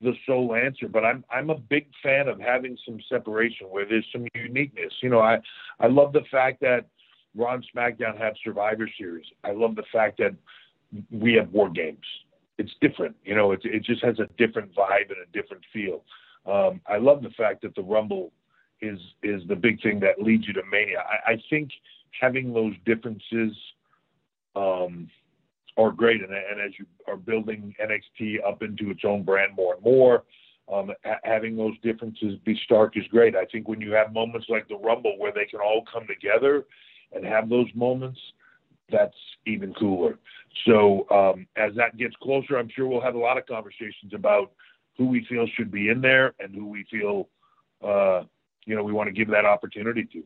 the sole answer, but I'm I'm a big fan of having some separation where there's some uniqueness. You know, I I love the fact that Raw and SmackDown have Survivor Series. I love the fact that we have War Games. It's different. You know, it it just has a different vibe and a different feel. Um, I love the fact that the Rumble is is the big thing that leads you to Mania. I, I think having those differences um, are great. And, and as you are building NXT up into its own brand more and more, um, ha- having those differences be stark is great. I think when you have moments like the Rumble where they can all come together and have those moments, that's even cooler. So um, as that gets closer, I'm sure we'll have a lot of conversations about who we feel should be in there and who we feel, uh, you know, we want to give that opportunity to.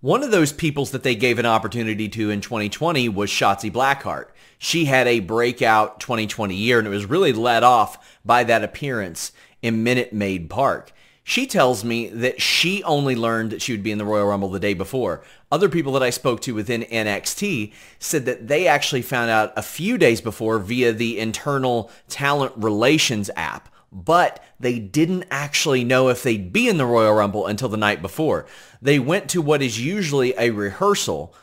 One of those peoples that they gave an opportunity to in 2020 was Shotzi Blackheart. She had a breakout 2020 year, and it was really led off by that appearance in Minute Maid Park. She tells me that she only learned that she would be in the Royal Rumble the day before. Other people that I spoke to within NXT said that they actually found out a few days before via the internal talent relations app but they didn't actually know if they'd be in the Royal Rumble until the night before. They went to what is usually a rehearsal,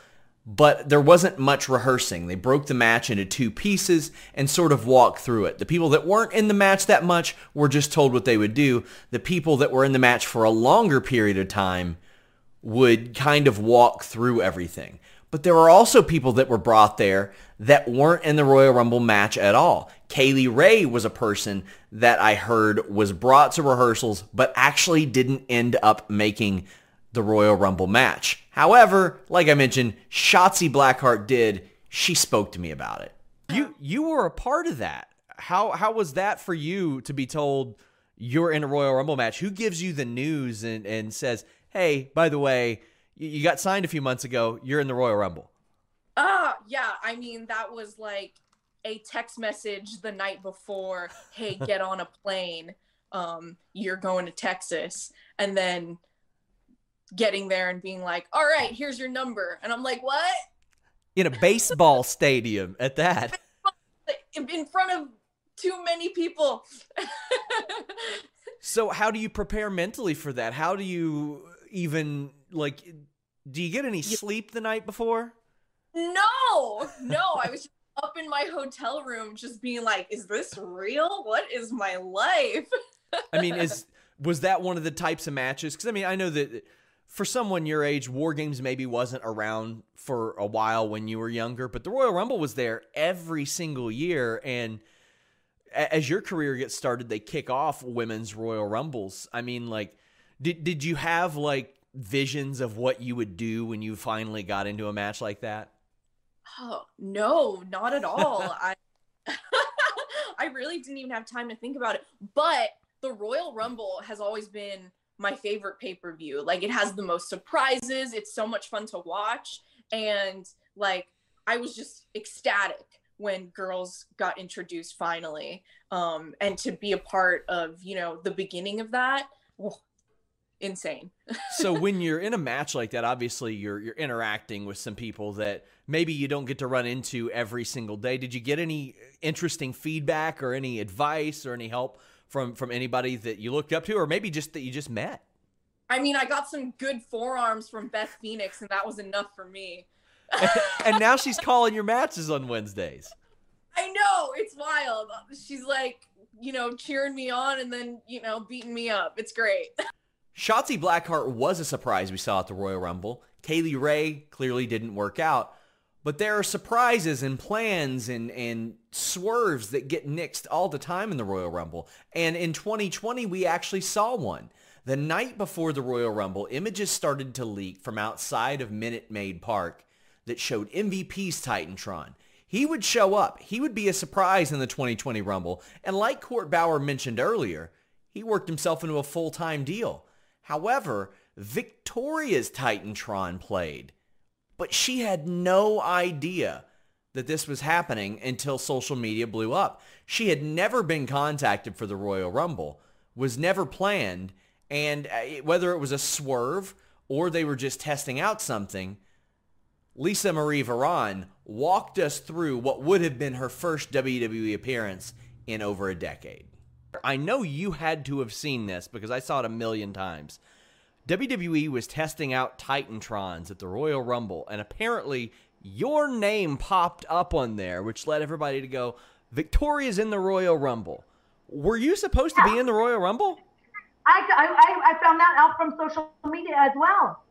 but there wasn't much rehearsing. They broke the match into two pieces and sort of walked through it. The people that weren't in the match that much were just told what they would do. The people that were in the match for a longer period of time would kind of walk through everything. But there were also people that were brought there that weren't in the Royal Rumble match at all. Kylie Rae was a person that I heard was brought to rehearsals but actually didn't end up making the Royal Rumble match. However, like I mentioned, Shotzi Blackheart did. She spoke to me about it. You you were a part of that. How how was that for you to be told you're in a Royal Rumble match? Who gives you the news and, and says, hey, by the way, you got signed a few months ago. You're in the Royal Rumble. Ah, uh, yeah. I mean, that was like a text message the night before. Hey, get on a plane. Um, you're going to Texas, and then getting there and being like, "All right, here's your number," and I'm like, "What?" In a baseball stadium, at that. In front of too many people. so, how do you prepare mentally for that? How do you even like do you get any sleep the night before? No, no. I was up in my hotel room just being like, is this real? What is my life? I mean, is was that one of the types of matches? Because I mean, I know that for someone your age, War Games maybe wasn't around for a while when you were younger, but the Royal Rumble was there every single year. And as your career gets started, they kick off women's Royal Rumbles. I mean, like, did did you have like visions of what you would do when you finally got into a match like that? Oh, no, not at all. I I really didn't even have time to think about it. But the Royal Rumble has always been my favorite pay-per-view. Like it has the most surprises. It's so much fun to watch and like I was just ecstatic when girls got introduced finally um and to be a part of you know the beginning of that oh, insane. So when you're in a match like that obviously you're you're interacting with some people that maybe you don't get to run into every single day. Did you get any interesting feedback or any advice or any help from from anybody that you looked up to or maybe just that you just met? I mean i got some good forearms from beth phoenix and that was enough for me. And now she's calling your matches on wednesdays. I know it's wild. She's like you know cheering me on and then you know beating me up. It's great Shotzi Blackheart was a surprise we saw at the Royal Rumble. Kylie Rae clearly didn't work out. But there are surprises and plans and, and swerves that get nixed all the time in the Royal Rumble. And in 2020, we actually saw one. The night before the Royal Rumble, images started to leak from outside of Minute Maid Park that showed MVP's Titantron. He would show up. He would be a surprise in the 2020 Rumble. And like Court Bauer mentioned earlier, he worked himself into a full-time deal. However, Victoria's Titantron played, but she had no idea that this was happening until social media blew up. She had never been contacted for the Royal Rumble, was never planned, and uh, whether it was a swerve or they were just testing out something, Lisa Marie Varon walked us through what would have been her first WWE appearance in over a decade. I know you had to have seen this because I saw it a million times. WWE was testing out Titantrons at the Royal Rumble, and apparently your name popped up on there, which led everybody to go, Victoria's in the Royal Rumble. Were you supposed to be in the Royal Rumble? I, I, I found that out from social media as well.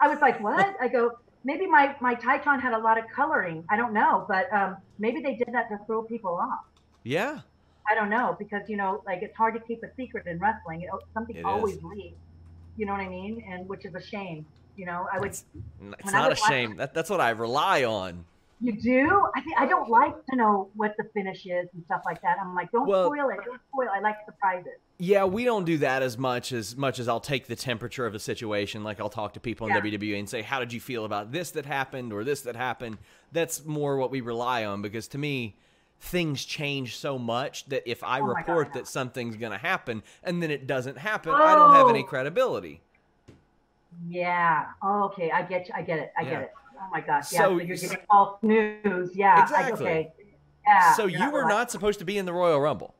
I was like, what? I go, maybe my, my Titantron had a lot of coloring. I don't know, but um, maybe they did that to throw people off. Yeah. I don't know because you know, like it's hard to keep a secret in wrestling. It, something It always is. leaks. You know what I mean? And which is a shame. You know, I would. It's, it's when I not a was watching- shame. That, that's what I rely on. You do? I think I don't like to know what the finish is and stuff like that. I'm like, don't Well- spoil it. Don't spoil. I like surprises. Yeah, we don't do that as much as much as I'll take the temperature of the situation. Like I'll talk to people in Yeah. WWE and say, "How did you feel about this that happened or this that happened?" That's more what we rely on because to me, things change so much that if I Oh report God. that something's going to happen and then it doesn't happen, I don't have any Oh. credibility. Yeah. Oh, okay. I get. You. I get it. I Yeah. get it. Oh my gosh. Yeah. So So, you you're giving false news. Yeah. I, Exactly. okay. Yeah. so you're were not supposed to be in the Royal Rumble.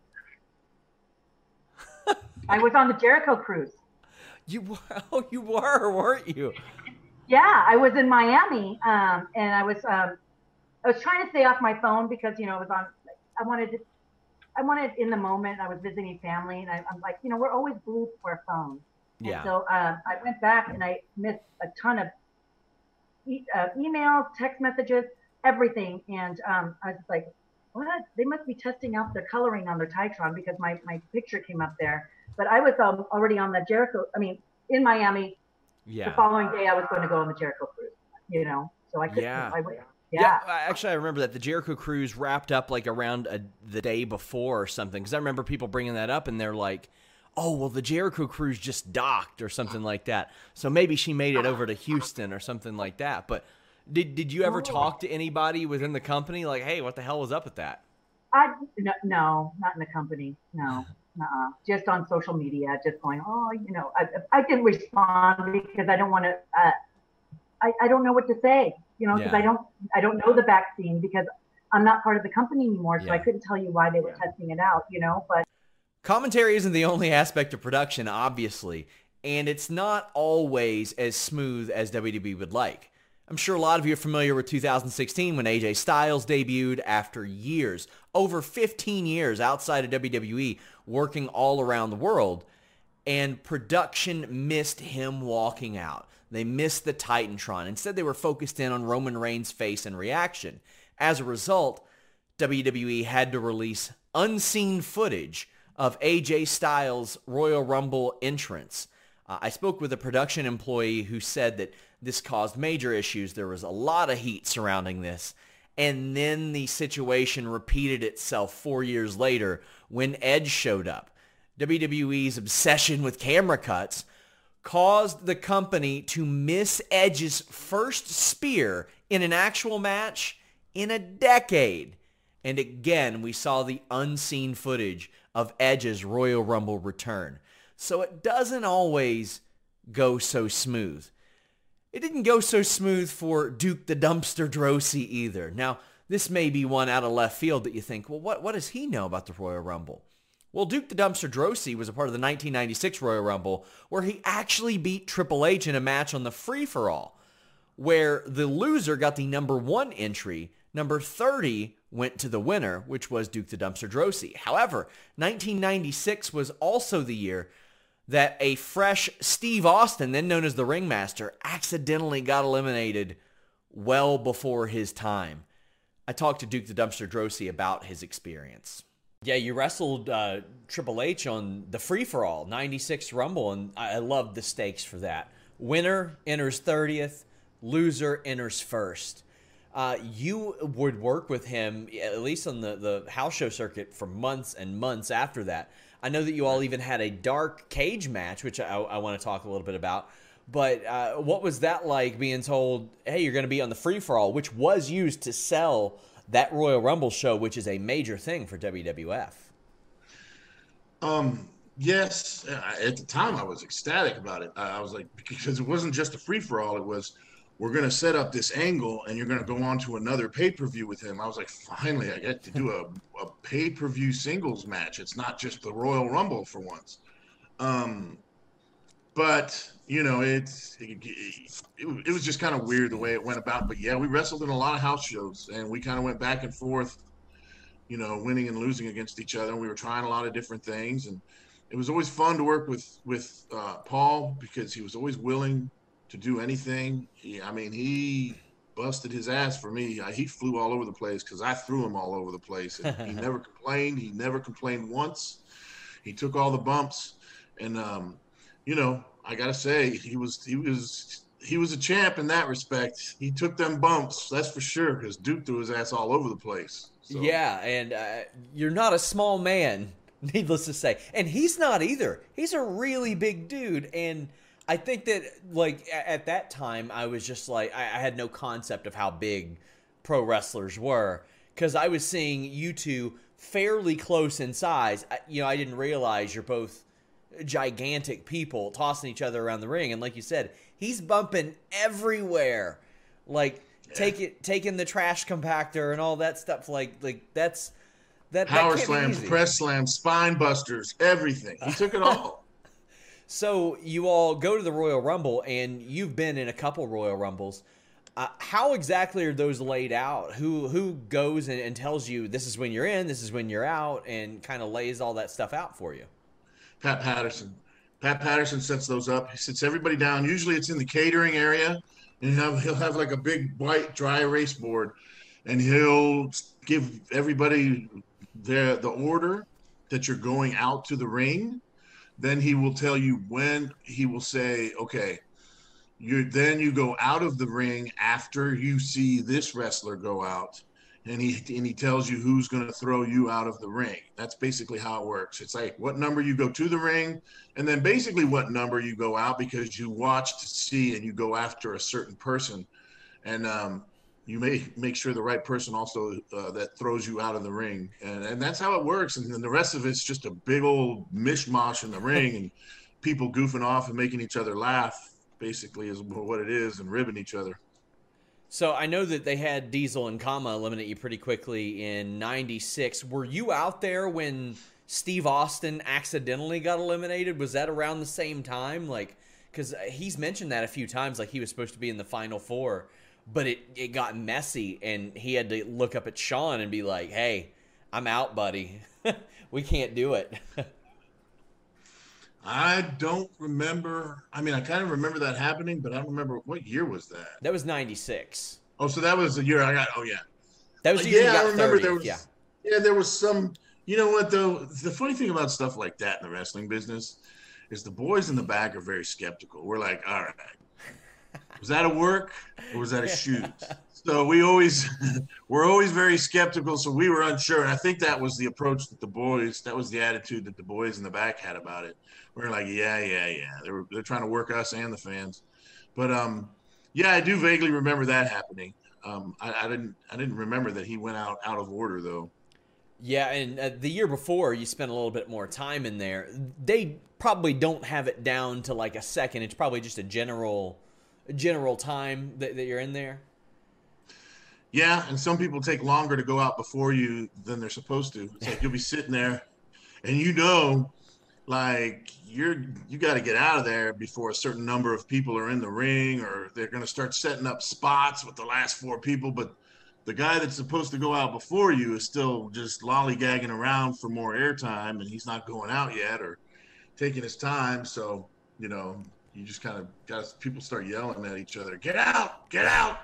I was on the Jericho cruise. You were, oh, you were, weren't you? Yeah, I was in Miami, um, and I was um, I was trying to stay off my phone because you know it was on. I wanted to, I wanted in the moment. I was visiting family, and I, I'm like, you know, we're always glued to our phones. Yeah. And So um, I went back and I missed a ton of e- uh, emails, text messages, everything, and um, I was just like, what? They must be testing out their coloring on their Titron because my my picture came up there. But I was um, already on the Jericho. I mean, in Miami Yeah. the following day I was going to go on the Jericho cruise, you know, so I couldn't. Yeah. I yeah. I- actually, I remember that the Jericho cruise wrapped up like around a, the day before or something. Because I remember people bringing that up, and they're like, "Oh, well, the Jericho cruise just docked or something like that." So maybe she made it over to Houston or something like that. But did did you ever Oh. talk to anybody within the company like, "Hey, what the hell was up with that?" I no, no, not in the company. No, uh just on social media, just going, oh, you know, I, I didn't respond because I don't want to. Uh, I I don't know what to say, you know, because Yeah. I don't I don't know the vaccine because I'm not part of the company anymore, so I couldn't tell you why they were testing it out, you know. But Commentary isn't the only aspect of production, obviously, and it's not always as smooth as WWE would like. I'm sure a lot of you are familiar with 2016 when AJ Styles debuted after years, over 15 years outside of WWE, working all around the world, and production missed him walking out. They missed the Titantron. Instead, they were focused in on Roman Reigns' face and reaction. As a result, WWE had to release unseen footage of AJ Styles' Royal Rumble entrance. Uh, I spoke with a production employee who said that this caused major issues. There was a lot of heat surrounding this. And then the situation repeated itself four years later when Edge showed up. WWE's obsession with camera cuts caused the company to miss Edge's first spear in an actual match in a decade. And again, we saw the unseen footage of Edge's Royal Rumble return. So it doesn't always go so smooth. It didn't go so smooth for Duke the Dumpster Droese either. Now, this may be one out of left field that you think, well, what, what does he know about the Royal Rumble? Well, Duke the Dumpster Droese was a part of the 1996 Royal Rumble where he actually beat Triple H in a match on the free for all, where the loser got the number one entry, number 30 went to the winner, which was Duke the Dumpster Droese. However, 1996 was also the year that a fresh Steve Austin, then known as the Ringmaster, accidentally got eliminated well before his time. I talked to Duke the Dumpster Droese about his experience. Yeah, you wrestled uh, Triple H on the free for all 96 Rumble, and I loved the stakes for that. Winner enters 30th, loser enters first. Uh, you would work with him, at least on the, the house show circuit, for months and months after that. I know that you all even had a dark cage match, which I, I want to talk a little bit about. But uh, what was that like being told, hey, you're going to be on the free for all, which was used to sell that Royal Rumble show, which is a major thing for WWF. Um, yes, at the time I was ecstatic about it. I was like, because it wasn't just a free for all, it was, we're going to set up this angle and you're going to go on to another pay per view with him. I was like, finally, I get to do a, a pay per view singles match. It's not just the Royal Rumble for once. Um, but you know, it's it, it, it was just kind of weird the way it went about. But yeah, we wrestled in a lot of house shows, and we kind of went back and forth, you know, winning and losing against each other. And we were trying a lot of different things, and it was always fun to work with with uh, Paul because he was always willing to do anything. He, I mean, he busted his ass for me. He flew all over the place because I threw him all over the place. And he never complained. He never complained once. He took all the bumps, and um, you know, I gotta say, he was he was he was a champ in that respect. He took them bumps, that's for sure, because Duke threw his ass all over the place. So. Yeah, and uh, you're not a small man, needless to say, and he's not either. He's a really big dude, and I think that like at that time, I was just like I, I had no concept of how big pro wrestlers were because I was seeing you two fairly close in size. I, you know, I didn't realize you're both gigantic people tossing each other around the ring. And like you said, he's bumping everywhere. Like yeah. take it, taking the trash compactor and all that stuff. Like like that's that power that slams, press slams, spine busters, everything. He took it all. so you all go to the Royal Rumble, and you've been in a couple Royal Rumbles. Uh, how exactly are those laid out? Who who goes and, and tells you this is when you're in, this is when you're out, and kind of lays all that stuff out for you? Pat Patterson. Pat Patterson sets those up. He sits everybody down. Usually it's in the catering area, and he'll have, he'll have like a big white dry erase board, and he'll give everybody the the order that you're going out to the ring. Then he will tell you when he will say, "Okay, you then you go out of the ring after you see this wrestler go out." And he and he tells you who's going to throw you out of the ring. That's basically how it works. It's like what number you go to the ring, and then basically what number you go out because you watch to see and you go after a certain person, and um, you may make sure the right person also uh, that throws you out of the ring, and and that's how it works. And then the rest of it's just a big old mishmash in the ring and people goofing off and making each other laugh. Basically, is what it is, and ribbing each other. So I know that they had Diesel and Kama eliminate you pretty quickly in '96. Were you out there when Steve Austin accidentally got eliminated? Was that around the same time? Like, because uh, he's mentioned that a few times, like he was supposed to be in the final four, but it it got messy, and he had to look up at Shawn and be like, "Hey, I'm out, buddy. we can't do it." I don't remember. I mean, I kind of remember that happening, but I don't remember what year was that. That was '96. Oh, so that was the year I got. Oh, yeah. That was uh, yeah. I remember 30, there was. Yeah. yeah, there was some. You know what though? The funny thing about stuff like that in the wrestling business is the boys in the back are very skeptical. We're like, all right, was that a work or was that a shoot? so we always we're always very skeptical. So we were unsure, and I think that was the approach that the boys. That was the attitude that the boys in the back had about it we are like, yeah, yeah, yeah. They were they're trying to work us and the fans, but um, yeah, I do vaguely remember that happening. Um, I, I didn't I didn't remember that he went out out of order though. Yeah, and uh, the year before, you spent a little bit more time in there. They probably don't have it down to like a second. It's probably just a general, general time that, that you're in there. Yeah, and some people take longer to go out before you than they're supposed to. It's like you'll be sitting there, and you know, like you're you got to get out of there before a certain number of people are in the ring, or they're going to start setting up spots with the last four people, but the guy that's supposed to go out before you is still just lollygagging around for more airtime and he's not going out yet or taking his time. So, you know, you just kind of got people start yelling at each other, get out, get out.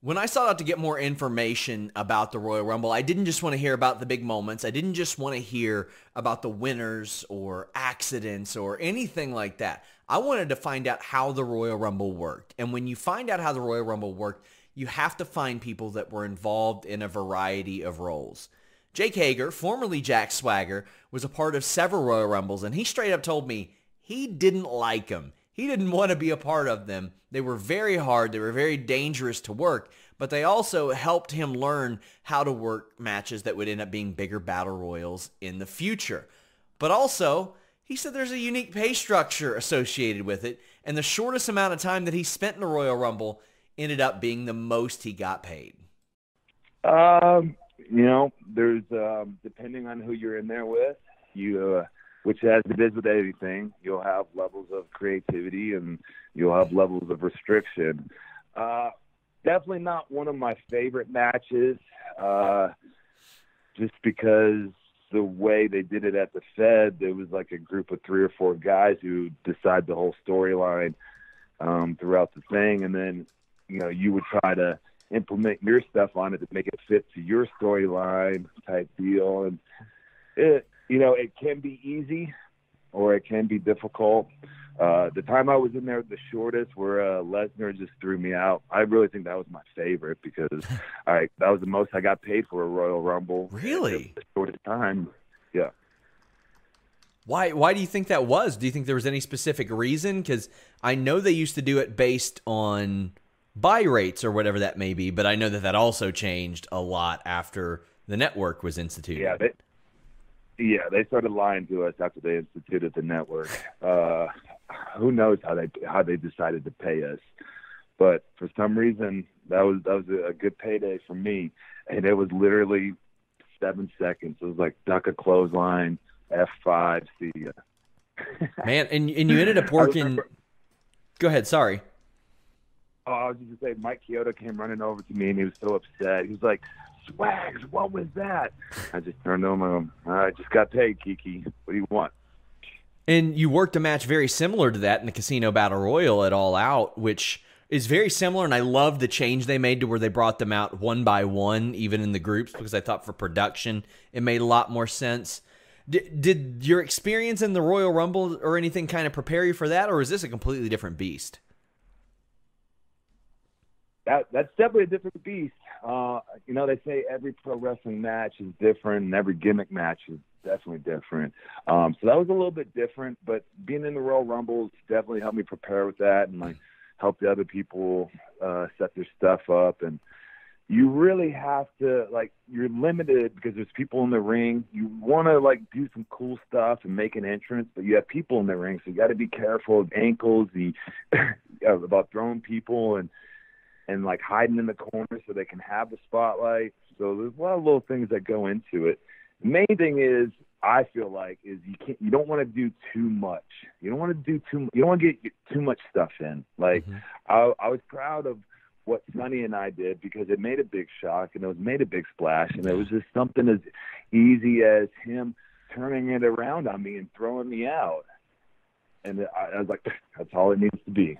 When I sought out to get more information about the Royal Rumble, I didn't just want to hear about the big moments. I didn't just want to hear about the winners or accidents or anything like that. I wanted to find out how the Royal Rumble worked. And when you find out how the Royal Rumble worked, you have to find people that were involved in a variety of roles. Jake Hager, formerly Jack Swagger, was a part of several Royal Rumbles, and he straight up told me he didn't like them. He didn't want to be a part of them. They were very hard, they were very dangerous to work, but they also helped him learn how to work matches that would end up being bigger battle royals in the future. But also, he said there's a unique pay structure associated with it, and the shortest amount of time that he spent in the Royal Rumble ended up being the most he got paid? Um, you know, there's um, depending on who you're in there with, you, uh, which as it is with anything, you'll have levels of creativity and you'll have levels of restriction. Uh, definitely not one of my favorite matches, uh, just because the way they did it at the Fed, there was like a group of three or four guys who decide the whole storyline um, throughout the thing, and then you know you would try to implement your stuff on it to make it fit to your storyline type deal and it you know it can be easy or it can be difficult. Uh the time i was in there the shortest where uh lesnar just threw me out. I really think that was my favorite because i that was the most i got paid for a royal rumble. Really? The shortest time. Yeah. Why why do you think that was? Do you think there was any specific reason? Because i know they used to do it based on buy rates or whatever that may be. But I know that that also changed a lot after the network was instituted. Yeah, they, yeah, they started lying to us after they instituted the network. Uh, who knows how they how they decided to pay us? But for some reason, that was that was a good payday for me, and it was literally seven seconds. It was like duck a clothesline, F five, see ya. Man, and and you ended up working. Go ahead. Sorry. Oh, I was just gonna say, Mike Chioda came running over to me and he was so upset. He was like, "Swags, what was that?" I just turned to him and I just got paid, Kiki. What do you want? And you worked a match very similar to that in the Casino Battle Royal at All Out, which is very similar. And I love the change they made to where they brought them out one by one, even in the groups, because I thought for production it made a lot more sense. Did, did your experience in the Royal Rumble or anything kind of prepare you for that, or is this a completely different beast? that that's definitely a different beast. Uh, you know, they say every pro wrestling match is different, and every gimmick match is definitely different. Um, so that was a little bit different, but being in the Royal Rumbles definitely helped me prepare with that, and like help the other people uh, set their stuff up. And you really have to like you're limited because there's people in the ring. You want to like do some cool stuff and make an entrance, but you have people in the ring, so you got to be careful of ankles, the about throwing people and and like hiding in the corner so they can have the spotlight. So there's a lot of little things that go into it. The main thing is I feel like is you can't you don't want to do too much. You don't want to do too you don't want to get too much stuff in. Like mm-hmm. I I was proud of what Sonny and I did because it made a big shock and it was made a big splash and it was just something as easy as him turning it around on me and throwing me out. And I, I was like, that's all it needs to be.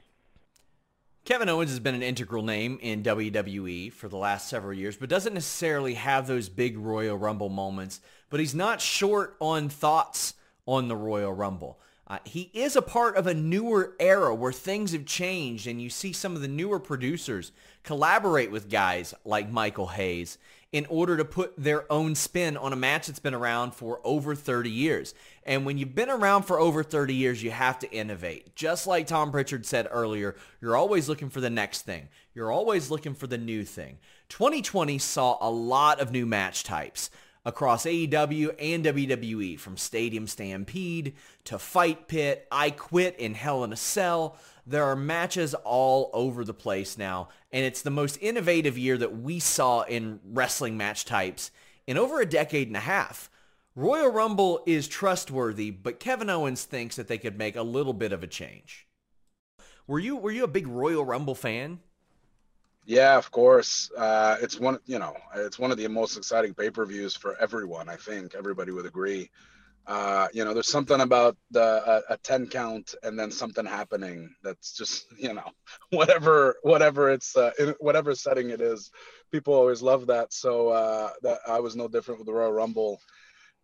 Kevin Owens has been an integral name in WWE for the last several years, but doesn't necessarily have those big Royal Rumble moments. But he's not short on thoughts on the Royal Rumble. Uh, he is a part of a newer era where things have changed and you see some of the newer producers collaborate with guys like Michael Hayes in order to put their own spin on a match that's been around for over 30 years. And when you've been around for over 30 years, you have to innovate. Just like Tom Pritchard said earlier, you're always looking for the next thing. You're always looking for the new thing. 2020 saw a lot of new match types across AEW and WWE, from Stadium Stampede to Fight Pit, I Quit in Hell in a Cell. There are matches all over the place now, and it's the most innovative year that we saw in wrestling match types in over a decade and a half. Royal Rumble is trustworthy, but Kevin Owens thinks that they could make a little bit of a change. Were you were you a big Royal Rumble fan? Yeah, of course. Uh, it's one, you know, it's one of the most exciting pay-per-views for everyone. I think everybody would agree. Uh, you know, there's something about the a, 10 count and then something happening that's just, you know, whatever whatever it's uh, in whatever setting it is, people always love that. So uh, that I was no different with the Royal Rumble.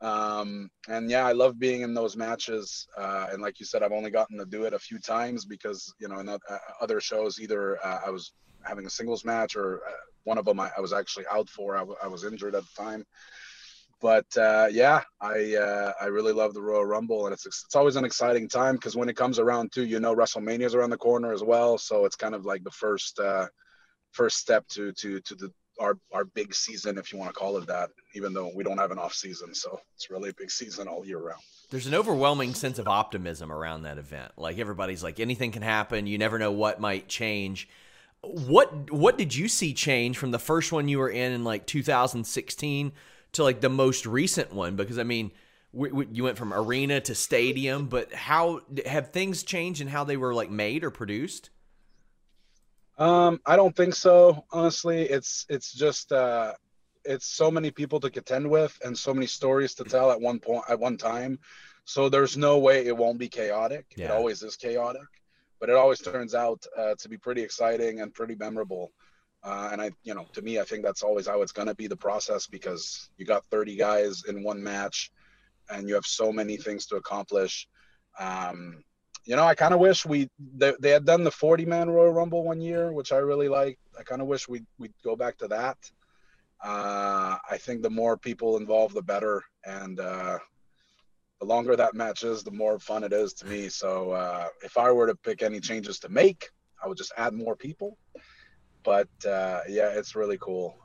Um, and yeah, I love being in those matches. Uh, and like you said, I've only gotten to do it a few times because you know in uh, other shows, either uh, I was having a singles match or uh, one of them I, I was actually out for. I, w- I was injured at the time but uh, yeah, I uh, I really love the Royal Rumble, and it's it's always an exciting time because when it comes around too, you know, WrestleMania is around the corner as well, so it's kind of like the first uh, first step to to to the our our big season, if you want to call it that. Even though we don't have an off season, so it's really a big season all year round. There's an overwhelming sense of optimism around that event. Like everybody's like, anything can happen. You never know what might change. What what did you see change from the first one you were in in like 2016? to like the most recent one because I mean, we, we, you went from arena to stadium, but how have things changed in how they were like made or produced? Um, I don't think so. Honestly, it's it's just uh, it's so many people to contend with and so many stories to tell at one point at one time. So there's no way it won't be chaotic. Yeah. It always is chaotic, but it always turns out uh, to be pretty exciting and pretty memorable. Uh, and I, you know, to me, I think that's always how it's going to be the process because you got 30 guys in one match and you have so many things to accomplish. Um, you know, I kind of wish we they, they had done the 40 man Royal Rumble one year, which I really like. I kind of wish we we'd go back to that. Uh, I think the more people involved, the better, and uh, the longer that match is, the more fun it is to me. So uh, if I were to pick any changes to make, I would just add more people but uh, yeah, it's really cool.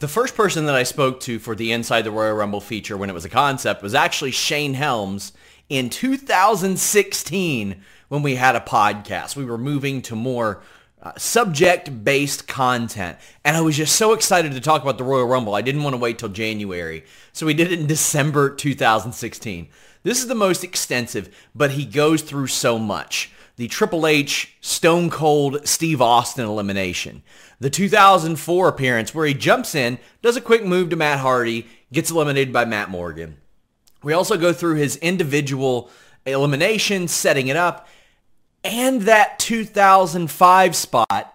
The first person that I spoke to for the Inside the Royal Rumble feature when it was a concept was actually Shane Helms in 2016 when we had a podcast. We were moving to more uh, subject-based content. And I was just so excited to talk about the Royal Rumble. I didn't want to wait till January. So we did it in December 2016. This is the most extensive, but he goes through so much the Triple H Stone Cold Steve Austin elimination, the 2004 appearance where he jumps in, does a quick move to Matt Hardy, gets eliminated by Matt Morgan. We also go through his individual elimination, setting it up, and that 2005 spot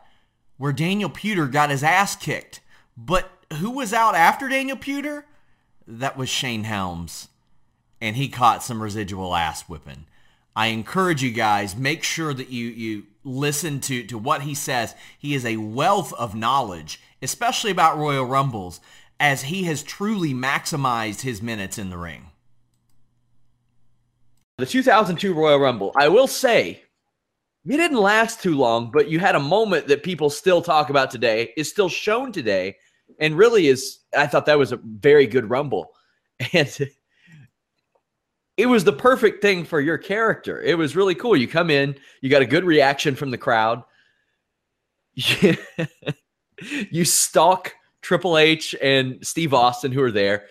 where Daniel Puder got his ass kicked. But who was out after Daniel Puder? That was Shane Helms. And he caught some residual ass whipping. I encourage you guys, make sure that you, you listen to, to what he says. He is a wealth of knowledge, especially about Royal Rumbles, as he has truly maximized his minutes in the ring. The 2002 Royal Rumble, I will say, it didn't last too long, but you had a moment that people still talk about today, is still shown today, and really is, I thought that was a very good Rumble. And it was the perfect thing for your character. It was really cool. You come in, you got a good reaction from the crowd. you stalk Triple H and Steve Austin, who are there.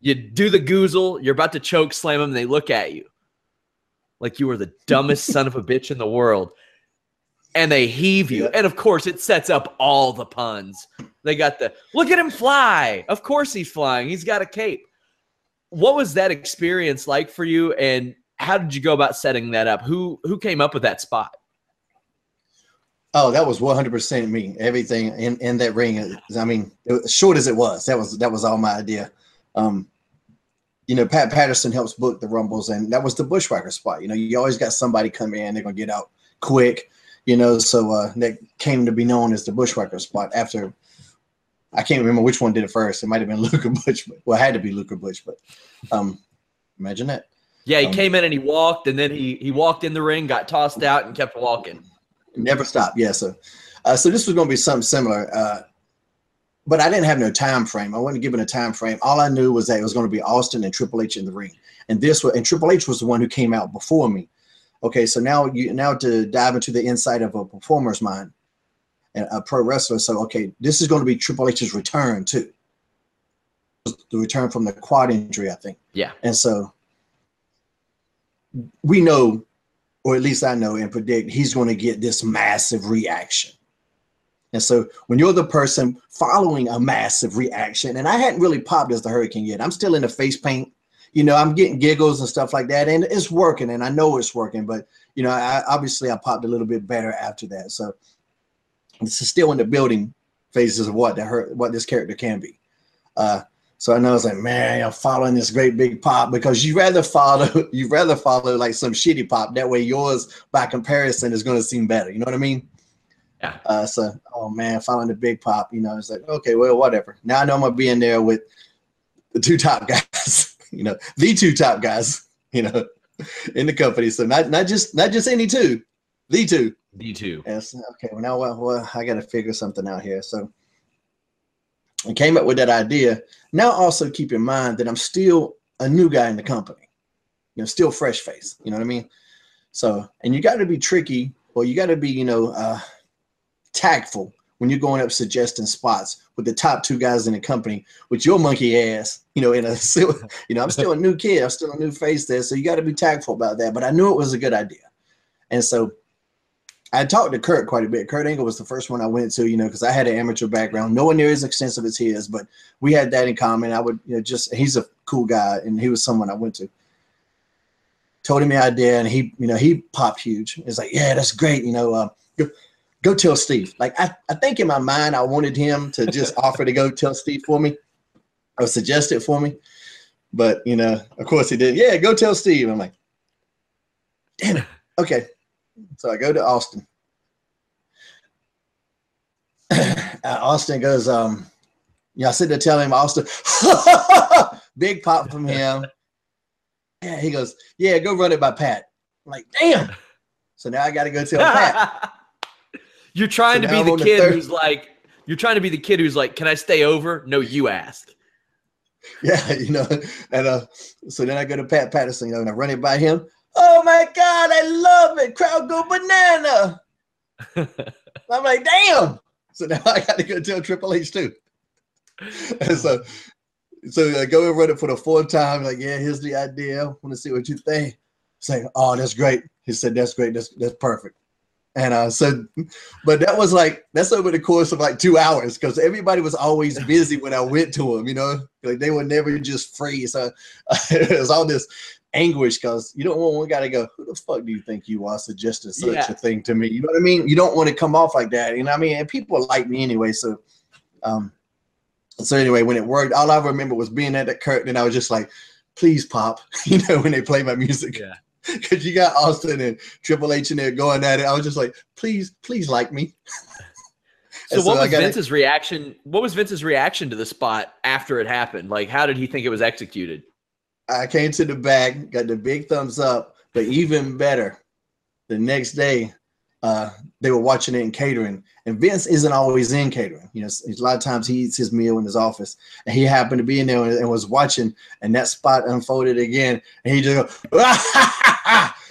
You do the goozle. You're about to choke slam them. They look at you like you were the dumbest son of a bitch in the world. And they heave you. And of course, it sets up all the puns. They got the look at him fly. Of course, he's flying. He's got a cape what was that experience like for you and how did you go about setting that up who who came up with that spot oh that was 100% me everything in in that ring i mean short as it was that was that was all my idea um you know, Pat Patterson helps book the Rumbles, and that was the Bushwhacker spot. You know, you always got somebody come in, they're gonna get out quick, you know. So uh, that came to be known as the Bushwhacker spot after. I can't remember which one did it first. It might have been Luke or Butch, but well, it had to be Luke or Butch, but um, imagine that. Yeah, he Um, came in and he walked, and then he he walked in the ring, got tossed out, and kept walking. Never stop. Yeah. So, uh, so this was going to be something similar, uh, but I didn't have no time frame. I wasn't given a time frame. All I knew was that it was going to be Austin and Triple H in the ring, and this was and Triple H was the one who came out before me. Okay, so now you now to dive into the inside of a performer's mind and a pro wrestler. So okay, this is going to be Triple H's return too. The return from the quad injury, I think. Yeah. And so we know, or at least I know and predict, he's going to get this massive reaction. And so when you're the person following a massive reaction, and I hadn't really popped as the hurricane yet, I'm still in the face paint. You know, I'm getting giggles and stuff like that, and it's working, and I know it's working. But you know, I obviously I popped a little bit better after that. So this is still in the building phases of what the hurt, what this character can be. Uh, so I know it's like, man, I'm following this great big pop because you rather follow, you rather follow like some shitty pop. That way, yours by comparison is going to seem better. You know what I mean? Yeah. Uh, so, oh man, following the big pop, you know, it's like, okay, well, whatever. Now I know I'm gonna be in there with the two top guys, you know, the two top guys, you know, in the company. So not not just not just any two, the two. D two. Yes. Okay. Well, now well, well I got to figure something out here. So I came up with that idea. Now, also keep in mind that I'm still a new guy in the company. You know, still fresh face. You know what I mean? So, and you got to be tricky, or you got to be, you know, uh, tactful when you're going up suggesting spots with the top two guys in the company with your monkey ass. You know, in a, you know, I'm still a new kid. I'm still a new face there. So you got to be tactful about that. But I knew it was a good idea, and so I talked to Kurt quite a bit. Kurt Angle was the first one I went to, you know, because I had an amateur background, no one near as extensive as his, but we had that in common. I would, you know, just he's a cool guy, and he was someone I went to. Told him the idea, and he, you know, he popped huge. It's like, yeah, that's great, you know. Uh, go, go tell Steve. Like, I, I think in my mind, I wanted him to just offer to go tell Steve for me, or suggest it for me, but you know, of course he did. Yeah, go tell Steve. I'm like, damn it. Okay, so I go to Austin. uh, Austin goes, um, yeah, I sit there telling him Austin, big pop from him. Yeah, he goes, yeah, go run it by Pat. I'm like, damn. So now I got to go tell Pat. You're trying So to be the the kid third- who's like, you're trying to be the kid who's like, can I stay over? No, you ask. Yeah, you know, and uh, so then I go to Pat Patterson, you know, and I run it by him. Oh my God, I love it. Crowd go banana. I'm like, damn. So now I got to go tell Triple H too. And so, so I go and run it for the fourth time. Like, yeah, here's the idea. I Want to see what you think? Say, oh, that's great. He said, that's great. That's that's perfect. And uh, so, but that was like that's over the course of like two hours because everybody was always busy when I went to them. You know, like they were never just free. So it was all this anguish because you don't want one guy to go, "Who the fuck do you think you are suggesting such Yeah. a thing to me?" You know what I mean? You don't want to come off like that. You know what I mean? And people like me anyway. So, um, so anyway, when it worked, all I remember was being at the curtain, and I was just like, "Please pop," you know, when they play my music. Yeah. Because you got Austin and Triple H in there going at it. I was just like, please, please like me. So, what was Vince's reaction? What was Vince's reaction to the spot after it happened? Like, how did he think it was executed? I came to the back, got the big thumbs up, but even better, the next day, uh, they were watching it in catering. And Vince isn't always in catering. You know, a lot of times he eats his meal in his office, and he happened to be in there and, and was watching, and that spot unfolded again, and he just go,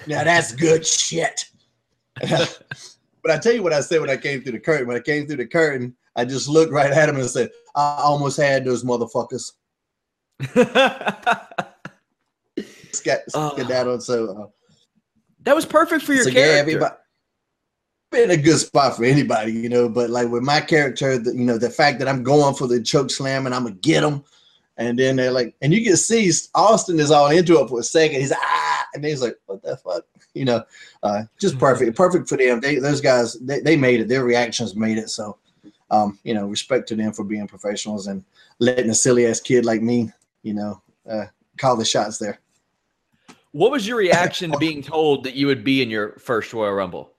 now that's good shit. but I tell you what I said when I came through the curtain. When I came through the curtain, I just looked right at him and said, "I almost had those motherfuckers." Scat, skedaddled. So uh, that was perfect for your so yeah, character. everybody been a good spot for anybody, you know. But like with my character, the, you know, the fact that I'm going for the choke slam and I'm gonna get him, and then they're like, and you get seized. Austin is all into it for a second. He's ah, and he's like, what the fuck, you know, uh, just perfect, perfect for them. They those guys, they, they made it. Their reactions made it. So, um, you know, respect to them for being professionals and letting a silly ass kid like me, you know, uh, call the shots there. What was your reaction to being told that you would be in your first Royal Rumble?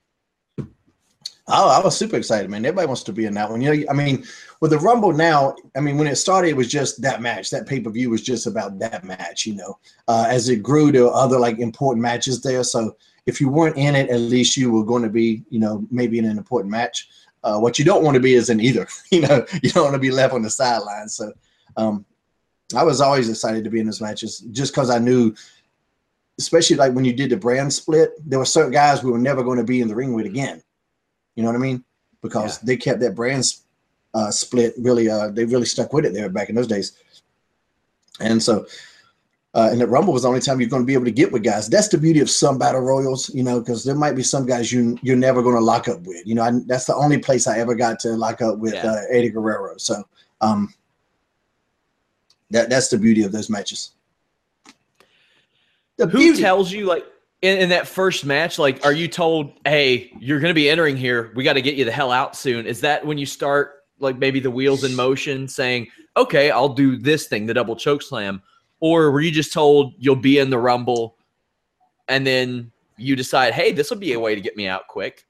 Oh, I was super excited, man. Everybody wants to be in that one. You know, I mean, with the Rumble now, I mean, when it started, it was just that match. That pay per view was just about that match. You know, uh, as it grew to other like important matches there. So if you weren't in it, at least you were going to be, you know, maybe in an important match. Uh, what you don't want to be is in either. You know, you don't want to be left on the sidelines. So um, I was always excited to be in those matches just because I knew, especially like when you did the brand split, there were certain guys we were never going to be in the ring with again. You know what I mean? Because yeah. they kept that brand uh, split really. Uh, they really stuck with it there back in those days. And so, uh, and the Rumble was the only time you're going to be able to get with guys. That's the beauty of some battle royals, you know, because there might be some guys you you're never going to lock up with. You know, I, that's the only place I ever got to lock up with yeah. uh, Eddie Guerrero. So, um, that that's the beauty of those matches. The Who beauty. tells you like in, in that first match, like, are you told, hey, you're going to be entering here. We got to get you the hell out soon. Is that when you start, like, maybe the wheels in motion saying, okay, I'll do this thing, the double choke slam? Or were you just told you'll be in the Rumble and then you decide, hey, this will be a way to get me out quick?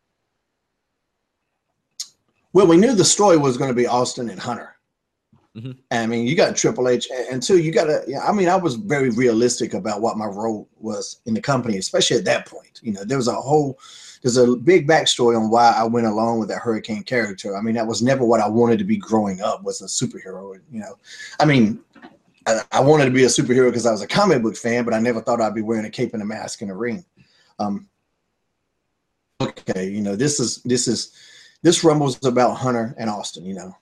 Well, we knew the story was going to be Austin and Hunter. Mm-hmm. I mean, you got Triple H, and two, you got to. I mean, I was very realistic about what my role was in the company, especially at that point. You know, there was a whole, there's a big backstory on why I went along with that Hurricane character. I mean, that was never what I wanted to be growing up was a superhero. You know, I mean, I, I wanted to be a superhero because I was a comic book fan, but I never thought I'd be wearing a cape and a mask in a ring. Um, okay, you know, this is this is this rumble's about Hunter and Austin. You know,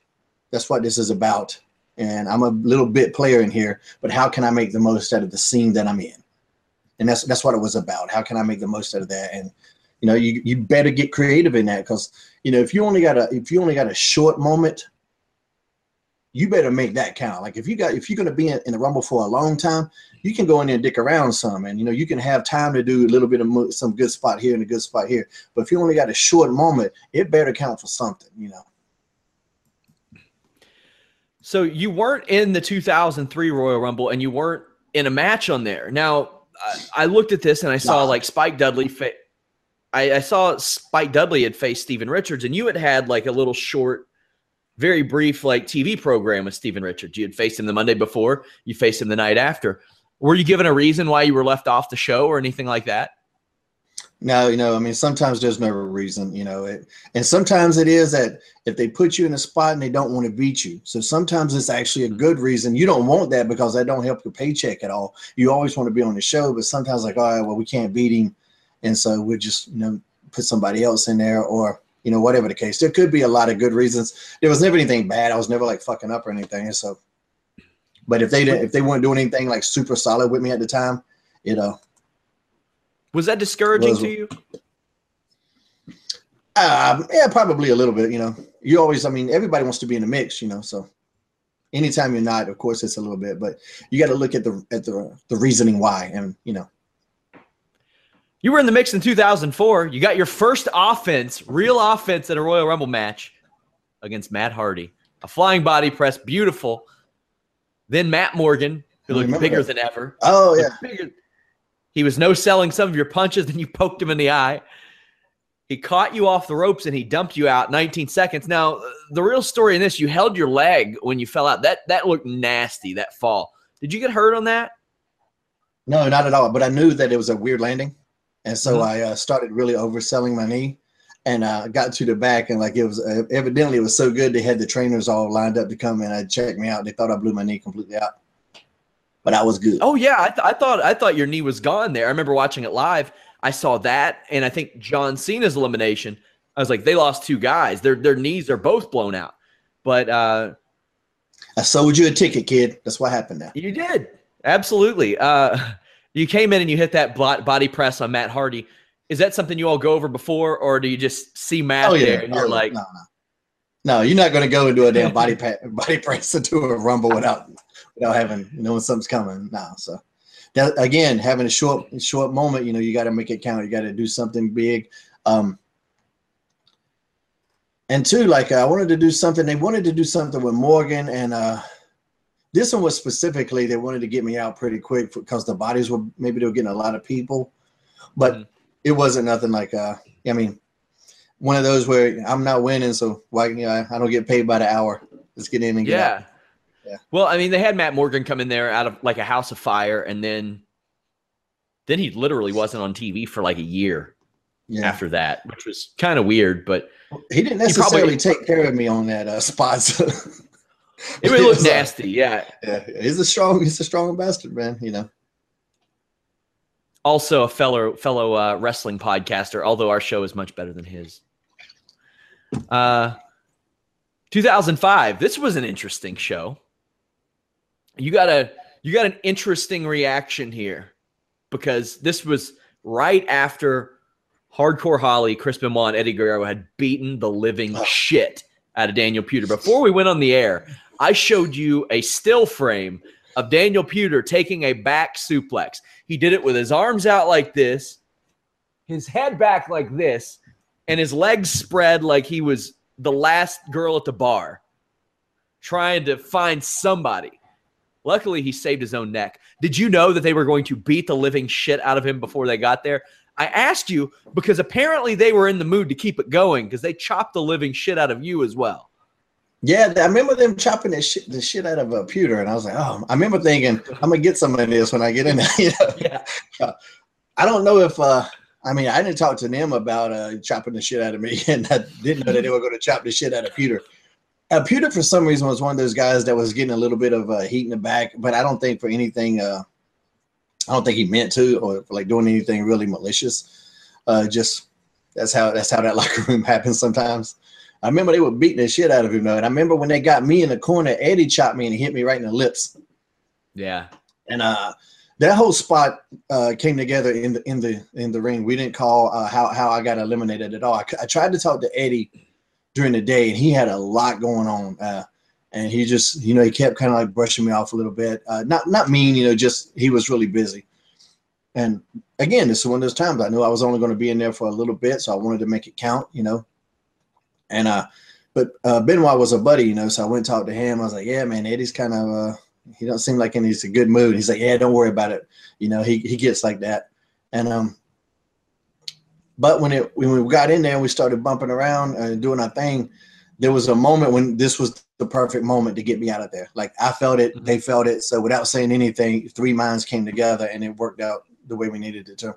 that's what this is about. And I'm a little bit player in here, but how can I make the most out of the scene that I'm in? And that's that's what it was about. How can I make the most out of that? And you know, you you better get creative in that because you know if you only got a if you only got a short moment, you better make that count. Like if you got if you're to be in, in, the rumble for a long time, you can go in there and dick around some, and you know you can have time to do a little bit of some good spot here and a good spot here. But if you only got a short moment, it better count for something, you know. So you weren't in the 2003 Royal Rumble and you weren't in a match on there. Now, I, I looked at this and I saw like Spike Dudley. Fa- I, I, saw Spike Dudley had faced Steven Richards and you had had like a little short, very brief like TV program with Steven Richards. You had faced him the Monday before, you faced him the night after. Were you given a reason why you were left off the show or anything like that? No, you know, I mean, sometimes there's no reason, you know, it, and sometimes it is that if they put you in a spot and they don't want to beat you. So sometimes it's actually a mm-hmm. good reason. You don't want that because that don't help your paycheck at all. You always want to be on the show, but sometimes like, all right, well, we can't beat him. And so we just, you know, put somebody else in there or, you know, whatever the case. There could be a lot of good reasons. There was never anything bad. I was never like fucking up or anything. So, but if they didn't, if they weren't doing anything like super solid with me at the time, you know, was that discouraging was, to you? Uh, yeah, probably a little bit. You know, you always, I mean, everybody wants to be in the mix, you know. So anytime you're not, of course, it's a little bit, but you got to look at the at the the reasoning why, and you know. You were in the mix in 2004. You got your first offense, real offense in a Royal Rumble match against Matt Hardy. A flying body press, beautiful. Then Matt Morgan, who looked bigger that. than ever. Oh yeah, bigger, he was no selling some of your punches, then you poked him in the eye. He caught you off the ropes and he dumped you out 19 seconds. Now, the real story in this, you held your leg when you fell out. That that looked nasty, that fall. Did you get hurt on that? No, not at all. But I knew that it was a weird landing. And so mm-hmm. I uh, started really overselling my knee and uh, got to the back and like it was uh, evidently it was so good they had the trainers all lined up to come and check me out. They thought I blew my knee completely out but I was good. Oh yeah, I, th- I thought I thought your knee was gone there. I remember watching it live. I saw that, and I think John Cena's elimination. I was like, they lost two guys. Their their knees are both blown out. But uh, I sold you a ticket, kid. That's what happened now. You did absolutely. Uh, you came in and you hit that body press on Matt Hardy. Is that something you all go over before, or do you just see Matt oh, yeah. there and you're oh, like, no, no, no, you're not going to go and do a damn body pa- body press into a rumble without without having knowing something's coming now. So that, again, having a short short moment, you know, you got to make it count. You got to do something big. Um, and two, like I wanted to do something. They wanted to do something with Morgan and uh, This one was specifically they wanted to get me out pretty quick because the bodies were maybe they were getting a lot of people, but Mm-hmm. it wasn't nothing like uh. I mean, one of those where I'm not winning, so why you know, I don't get paid by the hour. Let's get in and get out. Yeah. Well, I mean, they had Matt Morgan come in there out of like a house of fire, and then then he literally wasn't on TV for like a year Yeah. after that, which was kind of weird. But He didn't He necessarily probably- take care of me on that uh, spot. So. it would look was, uh, nasty. Yeah. yeah, he's a strong, he's a strong bastard, man. You know. Also, a fellow fellow uh, wrestling podcaster. Although our show is much better than his. Uh, 2005. This was an interesting show. You got a you got an interesting reaction here because this was right after Hardcore Holly, Chris Benoit, and Eddie Guerrero had beaten the living oh. shit out of Daniel Puder. Before we went on the air, I showed you a still frame of Daniel Puder taking a back suplex. He did it with his arms out like this, his head back like this, and his legs spread like he was the last girl at the bar trying to find somebody. Luckily, he saved his own neck. Did you know that they were going to beat the living shit out of him before they got there? I asked you because apparently they were in the mood to keep it going because they chopped the living shit out of you as well. Yeah, I remember them chopping the shit, the shit out of a Puder, and I was like, oh, I remember thinking, I'm gonna get some of this when I get in there. You know? Yeah. I don't know if, uh, I mean, I didn't talk to them about uh, chopping the shit out of me, and I didn't know that they were going to chop the shit out of Puder. Uh, Puder, for some reason, was one of those guys that was getting a little bit of uh, heat in the back, but I don't think for anything, uh, I don't think he meant to, or for like doing anything really malicious. Uh, just that's how that's how that locker room happens sometimes. I remember they were beating the shit out of him though, and I remember when they got me in the corner, Eddie chopped me and hit me right in the lips. Yeah. And uh, that whole spot uh, came together in the in the in the ring. We didn't call uh, how how I got eliminated at all. I, I tried to talk to Eddie during the day, and he had a lot going on. Uh, and he just, you know, he kept kind of like brushing me off a little bit. Uh, not not mean, you know, just he was really busy. And again, this is one of those times I knew I was only going to be in there for a little bit, so I wanted to make it count, you know. And uh, but uh, Benoit was a buddy, you know, so I went and talked to him. I was like, yeah, man, Eddie's kind of uh, he don't seem like in he's a good mood. He's like, yeah, don't worry about it. You know, he he gets like that. And um, but when it when we got in there and we started bumping around and doing our thing, there was a moment when this was the perfect moment to get me out of there. Like I felt it, mm-hmm. they felt it. So without saying anything, three minds came together and it worked out the way we needed it to.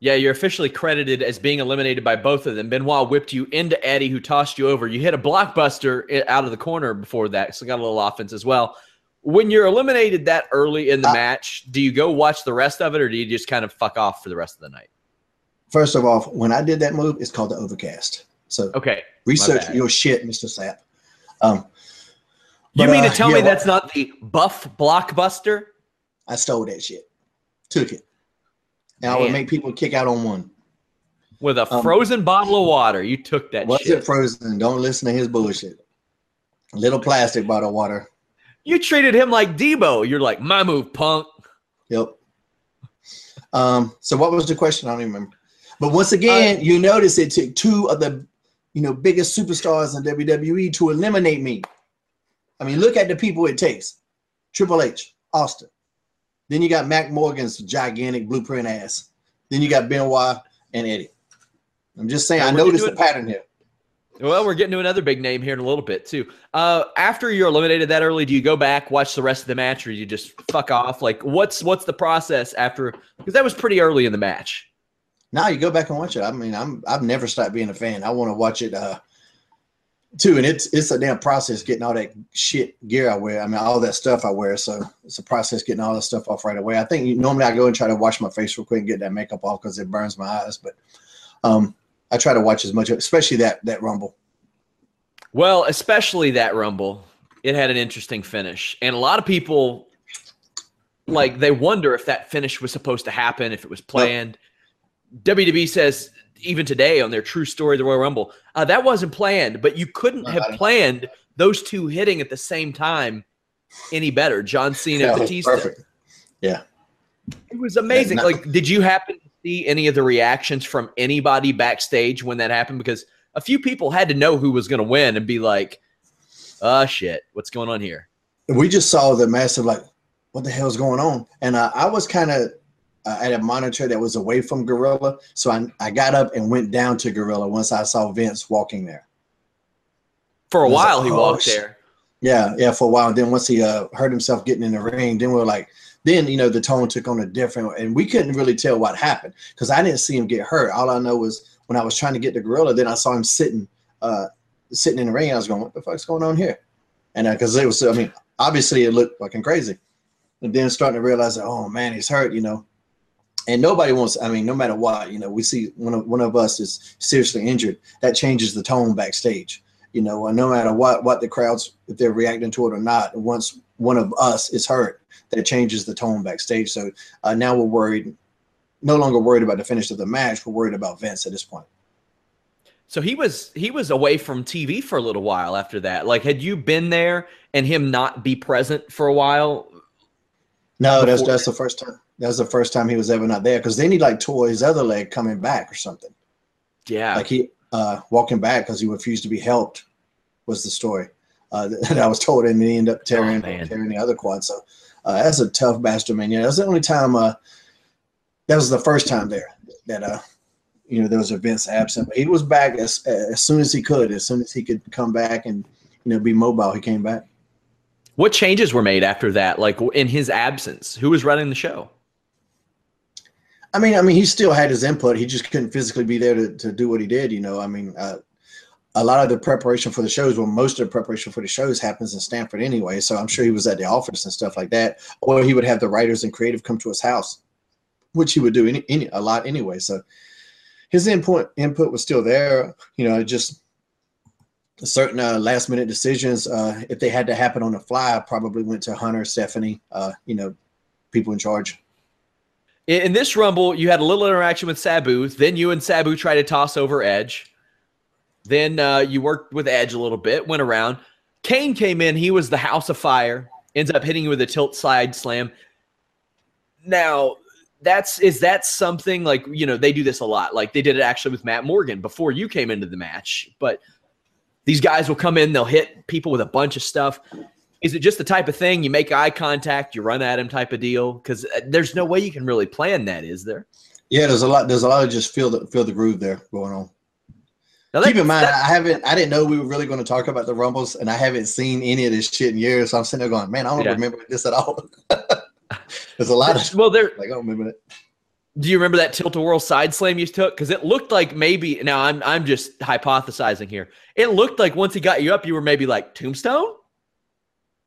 Yeah, you're officially credited as being eliminated by both of them. Benoit whipped you into Eddie, who tossed you over. You hit a blockbuster out of the corner before that, so got a little offense as well. When you're eliminated that early in the match, do you go watch the rest of it, or do you just kind of fuck off for the rest of the night? First of all, when I did that move, it's called the overcast. So Okay, research your shit, Mr. Sapp. Um, You but, mean to uh, tell yeah, me well, that's not the buff blockbuster? I stole that shit, took it, and I would make people kick out on one. With a Um, frozen bottle of water, you took that Was shit. it frozen? Don't listen to his bullshit. Little plastic bottle of water. You treated him like Deebo. You're like, my move, punk. Yep. Um, so what was the question? I don't even remember. But once again, you notice it took two of the you know biggest superstars in WWE to eliminate me. I mean, look at the people it takes. Triple H, Austin. Then you got Matt Morgan's gigantic blueprint ass. Then you got Benoit and Eddie. I'm just saying, I noticed the pattern here. Well, we're getting to another big name here in a little bit too. Uh, after you're eliminated that early, do you go back watch the rest of the match, or do you just fuck off? Like, what's what's the process after? Because that was pretty early in the match. Now you go back and watch it. I mean, I'm I've never stopped being a fan. I want to watch it uh too, and it's it's a damn process getting all that shit gear I wear. I mean, all that stuff I wear. So it's a process getting all that stuff off right away. I think normally I go and try to wash my face real quick and get that makeup off because it burns my eyes. But um, I try to watch as much, especially that that rumble. Well, especially that Rumble, it had an interesting finish, and a lot of people like they wonder if that finish was supposed to happen, if it was planned. WWE says even today on their True Story the Royal Rumble, uh, that wasn't planned, but you couldn't No, have planned those two hitting at the same time any better. John Cena, and Batista. perfect. Yeah. It was amazing. no- like, did you happen to see any of the reactions from anybody backstage when that happened? Because a few people had to know who was going to win and be like, "Oh shit, what's going on here?" we just saw the massive like, what the hell's going on? And uh, I was kind of uh, at a monitor that was away from Gorilla, so I I got up and went down to Gorilla once I saw Vince walking there. For a while, like, he "Oh, walked shit." there. Yeah, yeah, for a while. Then once he uh, heard himself getting in the ring, then we are like, then you know the tone took on a different, and we couldn't really tell what happened because I didn't see him get hurt. All I know was when I was trying to get the gorilla, then I saw him sitting, uh, sitting in the ring. I was going, what the fuck's going on here? And because it was, I mean, obviously it looked fucking crazy, and then starting to realize that, oh man, he's hurt, you know. And nobody wants. I mean, no matter what, you know, we see one of one of us is seriously injured. That changes the tone backstage you know, and no matter what what the crowds if they're reacting to it or not, once one of us is hurt, that changes the tone backstage. So uh, now we're worried, no longer worried about the finish of the match. We're worried about Vince at this point. So he was he was away from TV for a little while after that. Like, had you been there and him not be present for a while? No, that's that's the first time. That's the first time he was ever not there because then he like tore his other leg coming back or something. Yeah, Like he uh, walking back because he refused to be helped was the story uh, that I was told, and he ended up tearing man. tearing the other quad. So uh, that's a tough bastard, man. Yeah, that's the only time. Uh, that was the first time there that uh, you know there was events absent. But he was back as as soon as he could, as soon as he could come back and you know be mobile. He came back. What changes were made after that? Like in his absence, who was running the show? I mean, I mean, he still had his input. He just couldn't physically be there to, to do what he did. You know, I mean, uh, a lot of the preparation for the shows, well, most of the preparation for the shows happens in Stamford anyway. So I'm sure he was at the office and stuff like that, or he would have the writers and creative come to his house, which he would do any, any a lot anyway. So his input input was still there. You know, just certain uh, last minute decisions, uh, if they had to happen on the fly, probably went to Hunter, Stephanie, uh, you know, people in charge. In, this Rumble, you had a little interaction with Sabu. Then you and Sabu tried to toss over Edge. Then uh, you worked with Edge a little bit, went around. Kane came in. He was the House of Fire. Ends up hitting you with a tilt side slam. Now, that's is that something like you know they do this a lot. Like they did it actually with Matt Morgan before you came into the match. But these guys will come in, they'll hit people with a bunch of stuff. Is it just the type of thing you make eye contact, you run at him type of deal? Because uh, there's no way you can really plan that, is there? Yeah, there's a lot. There's a lot of just feel the feel the groove there going on. Now Keep in mind, I haven't. I didn't know we were really going to talk about the rumbles, and I haven't seen any of this shit in years. So I'm sitting there going, "Man, I don't Yeah. remember this at all." there's a lot of well, there. like I don't remember it. Do you remember that tilt a whirl side slam you took? Because it looked like maybe. Now I'm I'm just hypothesizing here. It looked like once he got you up, you were maybe like tombstone,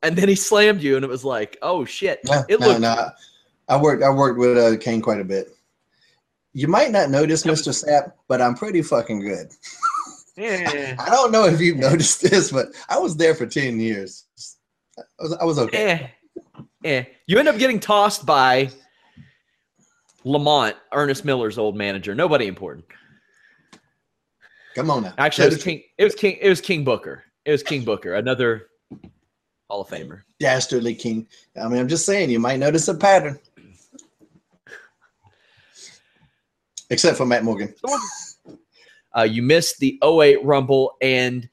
and then he slammed you, and it was like, oh shit! No, It no, looked. no. I worked. I worked with uh, Kane quite a bit. You might not notice, Mister Sapp, but I'm pretty fucking good. Eh, I don't know if you've noticed this, but I was there for ten years. I was, I was okay. eh, eh. You end up getting tossed by Lamont, Ernest Miller's old manager. Nobody important. Come on now. Actually, it was King. It was King. It was King Booker. It was King Booker, another Hall of Famer. dastardly king. I mean, I'm just saying, you might notice a pattern. Except for Matt Morgan. Uh, you missed the 08 Rumble and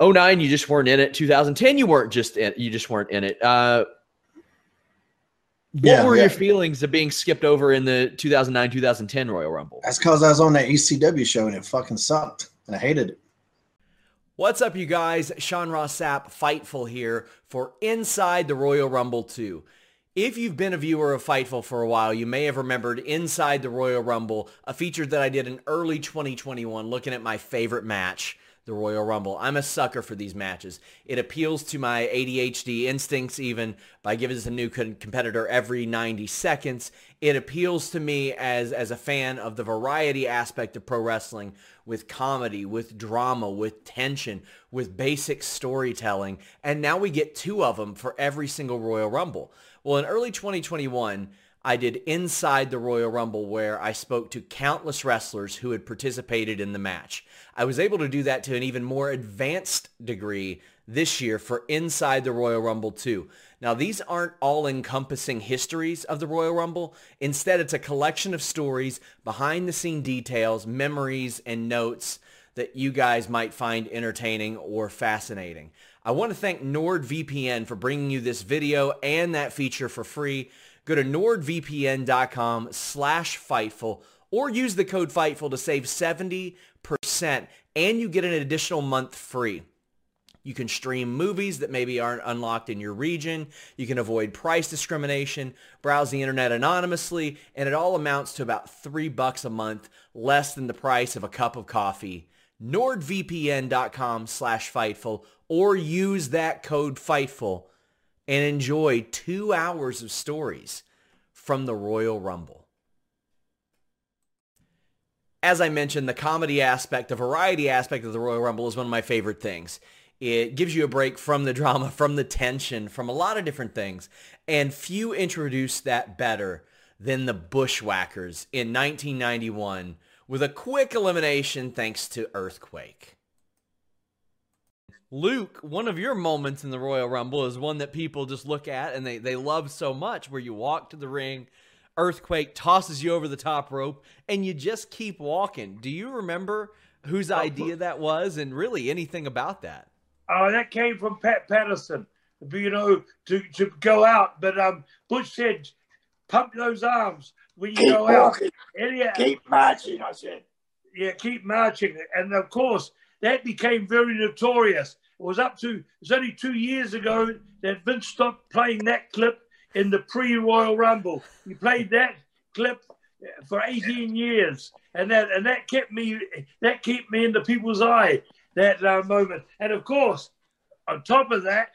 09 you just weren't in it. 2010 you weren't just in you just weren't in it. Uh, what Yeah, were yeah. your feelings of being skipped over in the 2009-2010 Royal Rumble? That's because I was on that ECW show and it fucking sucked, and I hated it. What's up, you guys? Sean Ross Sapp, Fightful here for Inside the Royal Rumble 2. If you've been a viewer of Fightful for a while, you may have remembered Inside the Royal Rumble, a feature that I did in early 2021 looking at my favorite match, the Royal Rumble. I'm a sucker for these matches. It appeals to my ADHD instincts even by giving us a new competitor every 90 seconds. It appeals to me as, as a fan of the variety aspect of pro wrestling with comedy, with drama, with tension, with basic storytelling. And now we get two of them for every single Royal Rumble. Well, in early 2021, I did Inside the Royal Rumble where I spoke to countless wrestlers who had participated in the match. I was able to do that to an even more advanced degree this year for Inside the Royal Rumble 2. Now, these aren't all-encompassing histories of the Royal Rumble. Instead, it's a collection of stories, behind-the-scene details, memories, and notes that you guys might find entertaining or fascinating. I want to thank NordVPN for bringing you this video and that feature for free. Go to nordvpn.com slash Fightful or use the code Fightful to save 70% and you get an additional month free. You can stream movies that maybe aren't unlocked in your region. You can avoid price discrimination, browse the internet anonymously, and it all amounts to about three bucks a month, less than the price of a cup of coffee. NordVPN.com slash Fightful or use that code Fightful and enjoy two hours of stories from the Royal Rumble. As I mentioned, the comedy aspect, the variety aspect of the Royal Rumble is one of my favorite things. It gives you a break from the drama, from the tension, from a lot of different things. And few introduced that better than the Bushwhackers in 1991 with a quick elimination thanks to Earthquake. Luke, one of your moments in the Royal Rumble is one that people just look at and they, they love so much where you walk to the ring, Earthquake tosses you over the top rope, and you just keep walking. Do you remember whose oh, idea that was and really anything about that? Oh, that came from Pat Patterson, you know, to, to go out. But um, Butch said, pump those arms when you Keep go walking. out. Yeah, Keep marching, I said. yeah, keep marching. And of course, that became very notorious. It was up to, it was only two years ago that Vince stopped playing that clip in the pre Royal Rumble. He played that clip for 18 years. And that, and that kept me, that kept me in the people's eye, that uh, moment. And of course, on top of that,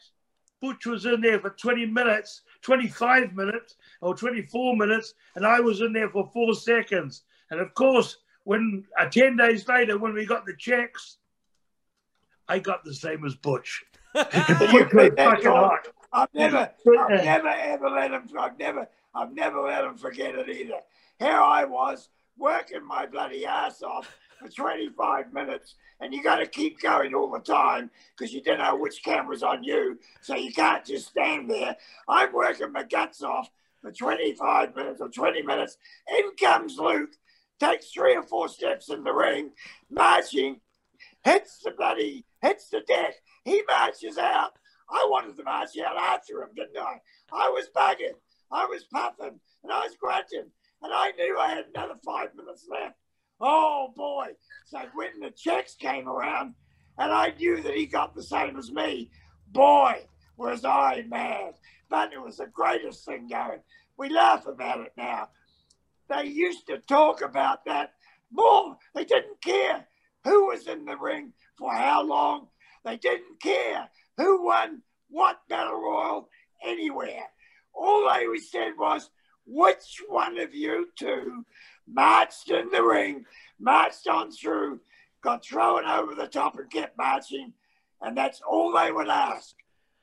Butch was in there for 20 minutes, 25 minutes, or 24 minutes, and I was in there for four seconds. And of course, when uh, 10 days later, when we got the checks, I got the same as Butch. You put that Fucking on. hot. I've never, I've never ever let him. I've never, I've never let him forget it either. Here I was working my bloody ass off for 25 minutes, and you got to keep going all the time because you don't know which camera's on you, so you can't just stand there. I'm working my guts off for 25 minutes or 20 minutes. In comes Luke, takes three or four steps in the ring, marching, hits the bloody, hits the deck. He marches out. I wanted to march out after him, didn't I? I was bugging, I was puffing, and I was grunting, and I knew I had another five minutes left. Oh boy! So when the checks came around, and I knew that he got the same as me, boy, was I mad! But it was the greatest thing going. We laugh about it now. They used to talk about that more. They didn't care who was in the ring for how long. They didn't care who won what battle royal anywhere. All they said was, which one of you two marched in the ring, marched on through, got thrown over the top and kept marching, and that's all they would ask.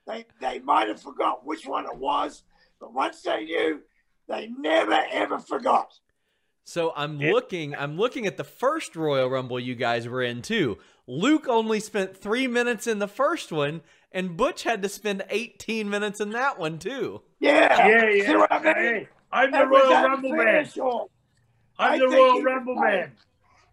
They they might have forgot which one it was, but once they knew, they never ever forgot. So I'm looking, I'm looking at the first Royal Rumble you guys were in too. Luke only spent three minutes in the first one, and Butch had to spend 18 minutes in that one too. Yeah, Yeah, yeah. See what I mean? Hey, I'm the Royal Rumble man. Sean. I'm I the think Royal he was Rumble man.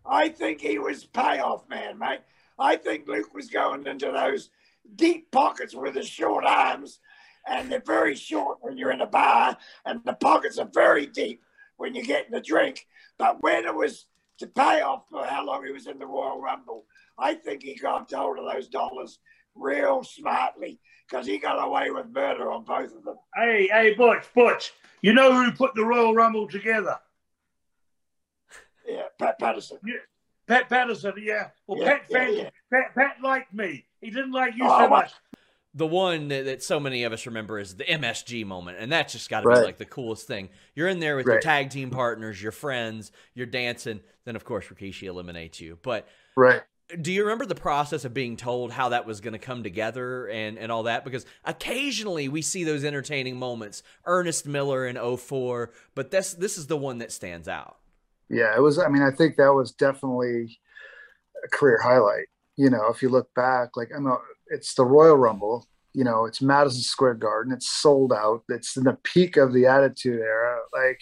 I think he was payoff man, mate. I think Luke was going into those deep pockets with his short arms, and they're very short when you're in a bar, and the pockets are very deep when you're getting a drink. But when it was to pay off for how long he was in the Royal Rumble, I think he got hold of those dollars real smartly because he got away with murder on both of them. Hey, hey, Butch, Butch. You know who put the Royal Rumble together? Yeah, Pat Patterson. Yeah, Pat Patterson. Yeah. Well, Yeah, Pat, yeah, fan- yeah. Pat, Pat liked me. He didn't like you Oh, so much. The one that, that so many of us remember is the MSG moment, and that's just got to Right. be like the coolest thing. You're in there with your tag team partners, your friends, you're dancing. Then of course Rikishi eliminates you. But Right. do you remember the process of being told how that was going to come together and, and all that? Because occasionally we see those entertaining moments. Ernest Miller in 04, but this this is the one that stands out. Yeah, it was. I mean, I think that was definitely a career highlight. You know, if you look back, like I know it's the Royal Rumble. You know, it's Madison Square Garden. It's sold out. It's in the peak of the Attitude Era. Like,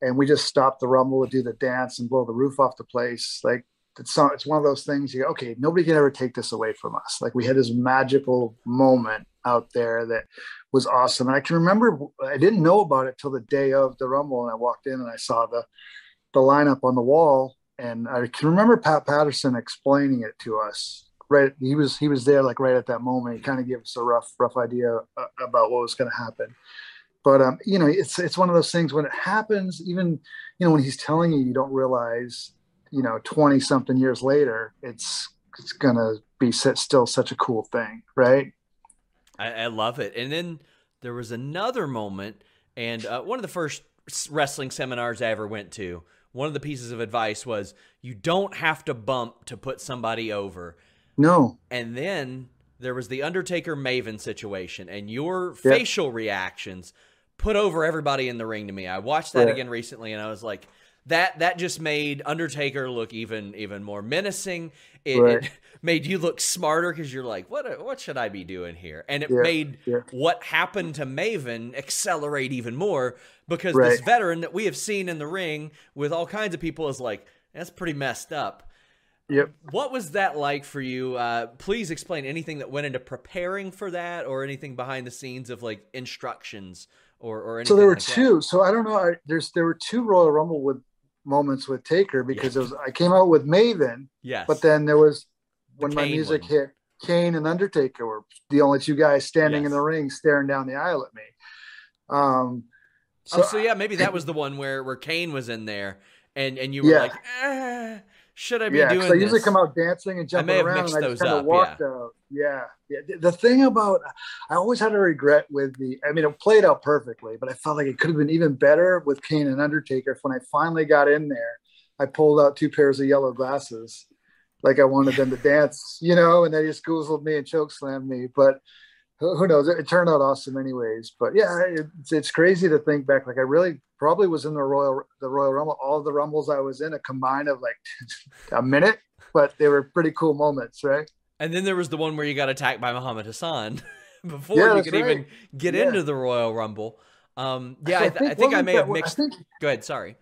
and we just stopped the Rumble to do the dance and blow the roof off the place. Like, it's not, it's one of those things you go, okay, nobody can ever take this away from us. Like we had this magical moment out there that was awesome. And I can remember I didn't know about it till the day of the Rumble, and I walked in and I saw the the lineup on the wall, and I can remember Pat Patterson explaining it to us. Right, he was he was there like right at that moment. He kind of gave us a rough rough idea uh, about what was going to happen. But um, you know, it's it's one of those things when it happens. Even you know when he's telling you, you don't realize. You know, twenty something years later, it's it's gonna be still such a cool thing, right? I, I love it. And then there was another moment, and uh, one of the first wrestling seminars I ever went to. One of the pieces of advice was you don't have to bump to put somebody over. No. And then there was the Undertaker Maven situation, and your yep. facial reactions put over everybody in the ring to me. I watched that again recently, and I was like, that that just made Undertaker look even even more menacing. It, right. it made you look smarter because you're like, what what should I be doing here? And it yeah. made yeah. what happened to Maven accelerate even more because right. this veteran that we have seen in the ring with all kinds of people is like, that's pretty messed up. Yep. What was that like for you? Uh, please explain anything that went into preparing for that, or anything behind the scenes of like instructions or or anything. So there were like two. That. So I don't know. I, there's there were two Royal Rumble with moments with Taker because yeah. it was I came out with Maven. Yes. But then there was when my music one. hit, Kane and Undertaker were the only two guys standing yes. in the ring staring down the aisle at me. Um. So, oh, so yeah, maybe that was the one where where Kane was in there, and and you were yeah. like, eh, should I be doing yeah, doing? I usually come out dancing and jumping around, and I just kind of walked yeah. out. Yeah, yeah. The thing about I always had a regret with the. I mean, it played out perfectly, but I felt like it could have been even better with Kane and Undertaker. When I finally got in there, I pulled out two pairs of yellow glasses, like I wanted them to dance, you know, and they just goozled me and choke slammed me. But who knows? It, turned out awesome, anyways. But yeah, it's, it's crazy to think back. Like I really probably was in the Royal the Royal Rumble. All the Rumbles I was in a combined of like a minute, but they were pretty cool moments, right? And then there was the one where you got attacked by Muhammad Hassan before yeah, you could right. even get yeah. into the Royal Rumble. Um, yeah, I, th- I think, I, think I may have mixed. Think, Go ahead. Sorry.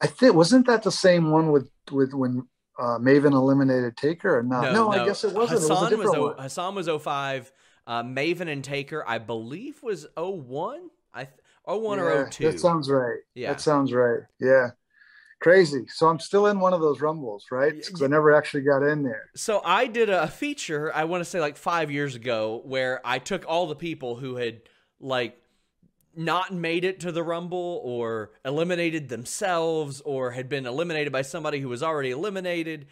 I think wasn't that the same one with with when uh, Maven eliminated Taker or not? No, no, no. I guess it wasn't. Hassan it was, a was o- Hassan was 05. Uh, Maven and Taker, I believe, was 01. I th- 01 yeah, or 02. That sounds right. Yeah. That sounds right. Yeah. Crazy. So I'm still in one of those rumbles, right? Because I never actually got in there. So I did a feature, I want to say like five years ago, where I took all the people who had like not made it to the Rumble or eliminated themselves or had been eliminated by somebody who was already eliminated.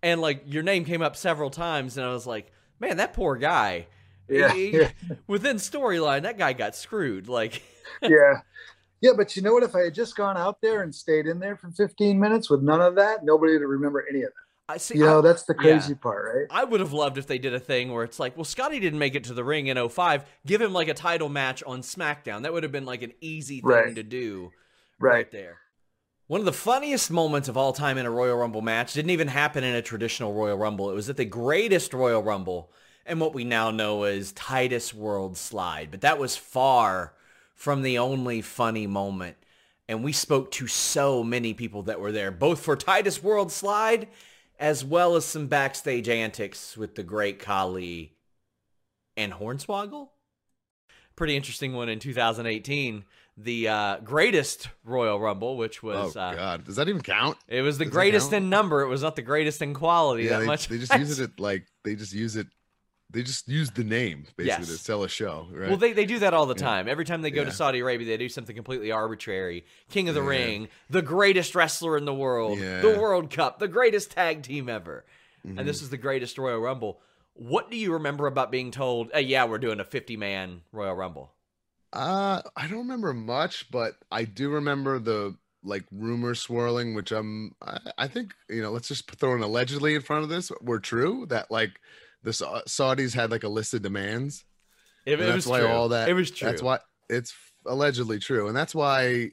And like your name came up several times, and I was like, man, that poor guy. Yeah. He, yeah. Within storyline, that guy got screwed. Like, yeah. Yeah, but you know what? If I had just gone out there and stayed in there for 15 minutes with none of that, nobody would remember any of that. I see. You know, I, that's the crazy yeah. part, right? I would have loved if they did a thing where it's like, well, Scotty didn't make it to the ring in 05. Give him like a title match on SmackDown. That would have been like an easy thing right. to do right. right there. One of the funniest moments of all time in a Royal Rumble match didn't even happen in a traditional Royal Rumble. It was at the greatest Royal Rumble and what we now know as Titus World Slide. But that was far from the only funny moment. And we spoke to so many people that were there, both for Titus World Slide as well as some backstage antics with the great Khali and Hornswoggle. Pretty interesting one in 2018. The uh, greatest Royal Rumble, which was oh uh, god, does that even count? It was the Does greatest in number. It was not the greatest in quality. Yeah, that they, much. they just use it like they just use it they just use the name basically Yes. to sell a show, right? Well, they, they do that all the Yeah. time. Every time they go to Saudi Arabia, they do something completely arbitrary. King of the Yeah. Ring, the greatest wrestler in the world, Yeah. the World Cup, the greatest tag team ever. Mhm. And this is the greatest Royal Rumble. What do you remember about being told, hey, yeah, we're doing a 50 man Royal Rumble? Uh, I don't remember much, but I do remember the like rumor swirling, which I'm, I, I think, you know, let's just throw an allegedly in front of this were true that like the Sa- Saudis had like a list of demands. It, it that's was why true. all that It was true. That's why it's allegedly true, and that's why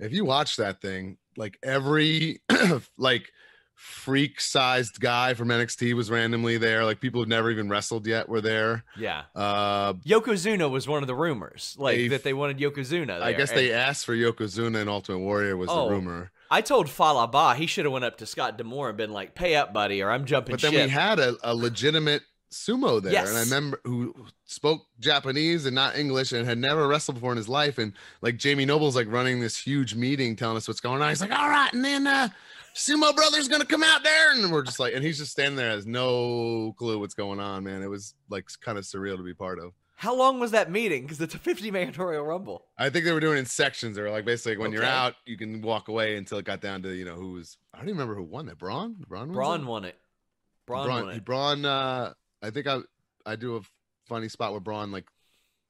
if you watch that thing, like every like freak sized guy from NXT was randomly there. Like people who've never even wrestled yet were there. Yeah. Uh, Yokozuna was one of the rumors, like They- that they wanted Yokozuna. I there. guess And they asked for Yokozuna and Ultimate Warrior was Oh, the rumor. I told Fallah Bahh he should have went up to Scott D'Amore and been like, "Pay up, buddy, or I'm jumping But then ship." we had a, a legitimate sumo there, and I remember who spoke Japanese and not English and had never wrestled before in his life. And like Jamie Noble's like running this huge meeting, telling us what's going on. He's like, "All right," and then uh, Sumo Brothers gonna come out there, and we're just like, and he's just standing there, has no clue what's going on. Man, it was like kind of surreal to be part of. How long was that meeting? Because it's a 50 man Royal Rumble. I think they were doing it in sections. They were like basically when you're out, you can walk away until it got down to you know who was. I don't even remember who won that. Braun. Braun. Braun it? won it. Braun, Braun, won it. Braun, uh, I think I I do a funny spot where Braun like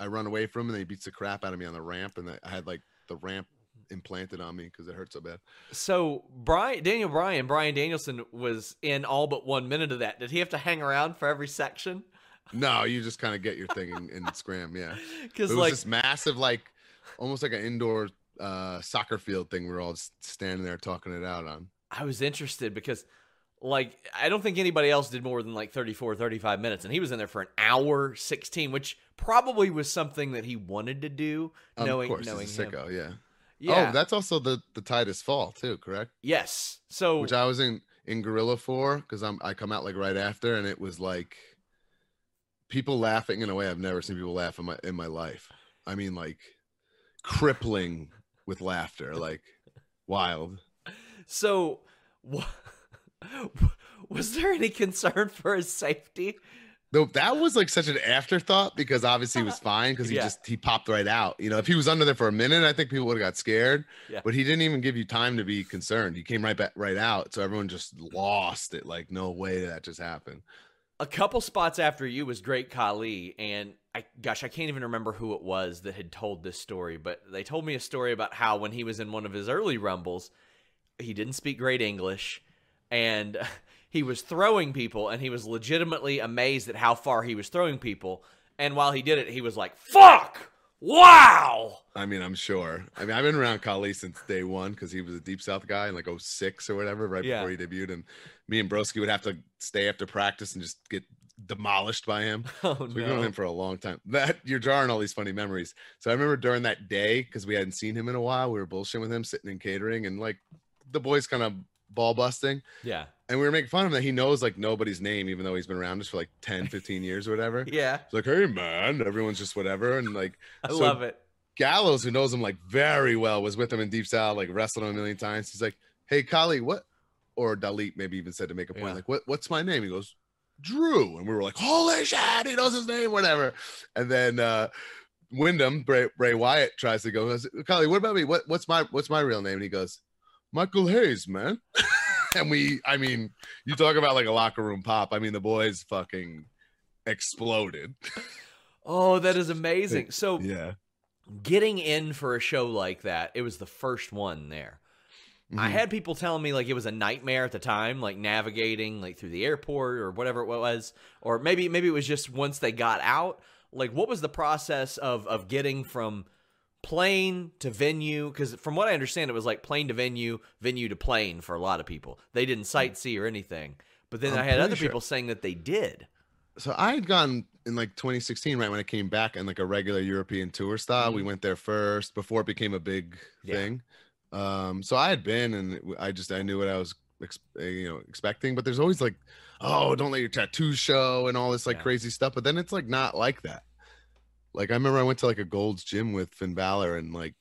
I run away from him and he beats the crap out of me on the ramp and I had like the ramp implanted on me because it hurt so bad. So Bryan Daniel Bryan, Brian Danielson was in all but one minute of that. Did he have to hang around for every section? No, you just kind of get your thing and, and scram, yeah. 'Cause, it was like- this massive, like almost like an indoor uh soccer field thing. We're all just standing there talking it out on. I was interested because like I don't think anybody else did more than like 34 35 minutes and he was in there for an hour 16 which probably was something that he wanted to do Of knowing course, knowing he's a him. sicko, yeah. Yeah. Oh, that's also the the Titus fall too, correct? Yes. So which I was in in Gorilla for because I'm I come out like right after, and it was like people laughing in a way I've never seen people laugh in my in my life. I mean, like crippling with laughter, like wild. So wha- was there any concern for his safety? Though that was like such an afterthought because obviously he was fine because he Yeah. just he popped right out. You know, if he was under there for a minute, I think people would have got scared. Yeah. But he didn't even give you time to be concerned. He came right back right out, so everyone just lost it. Like, no way that just happened. A couple spots after you was Great Khali, and I gosh, I can't even remember who it was that had told this story, but they told me a story about how when he was in one of his early rumbles, he didn't speak great English, and he was throwing people, and he was legitimately amazed at how far he was throwing people. And while he did it, he was like, "Fuck! Wow!" I mean, I'm sure. I mean, I've been around Khali since day one because he was a Deep South guy in like 06 or whatever, right Yeah. before he debuted. And me and Broski would have to stay after practice and just get demolished by him. Oh, so we've known him for a long time. That you're drawing all these funny memories. So I remember during that day, because we hadn't seen him in a while, we were bullshitting with him, sitting in catering, and like the boys kind of ball busting. Yeah. And we were making fun of him that he knows like nobody's name, even though he's been around us for like 10, 15 years or whatever. Yeah. It's like, hey man, everyone's just whatever. And like I so love it. Gallows, who knows him like very well, was with him in Deep South, like wrestled him a million times. He's like, "Hey, Khali, what?" Or Dalit maybe even said to make a point, Yeah. like, "What? What's my name?" He goes, "Drew," and we were like, "Holy shit, he knows his name, whatever." And then uh Windham Bray, Bray Wyatt tries to go, goes, "Khali, what about me? What? What's my What's my real name?" And he goes, "Michael Hayes, man." and we, I mean, you talk about like a locker room pop. I mean, the boys fucking exploded. Oh, that is amazing. So yeah. getting in for a show like that, it was the first one there. I Mhm. had people telling me like it was a nightmare at the time, like navigating like through the airport or whatever it was, or maybe maybe it was just once they got out. Like, what was the process of of getting from plane to venue? Because from what I understand, it was like plane to venue, venue to plane for a lot of people. They didn't sightsee or anything. But then I'm I had other sure- people saying that they did. so I had gone in like 2016, right when I came back in like a regular European tour style. We Mhm. went there first before it became a big Yeah. thing. Um, so I had been, and I just I knew what I was, uh, you know, expecting. But there's always like, oh, don't let your tattoo show and all this like Yeah. crazy stuff. But then it's like not like that. Like I remember I went to like a Gold's gym with Finn Balor, and like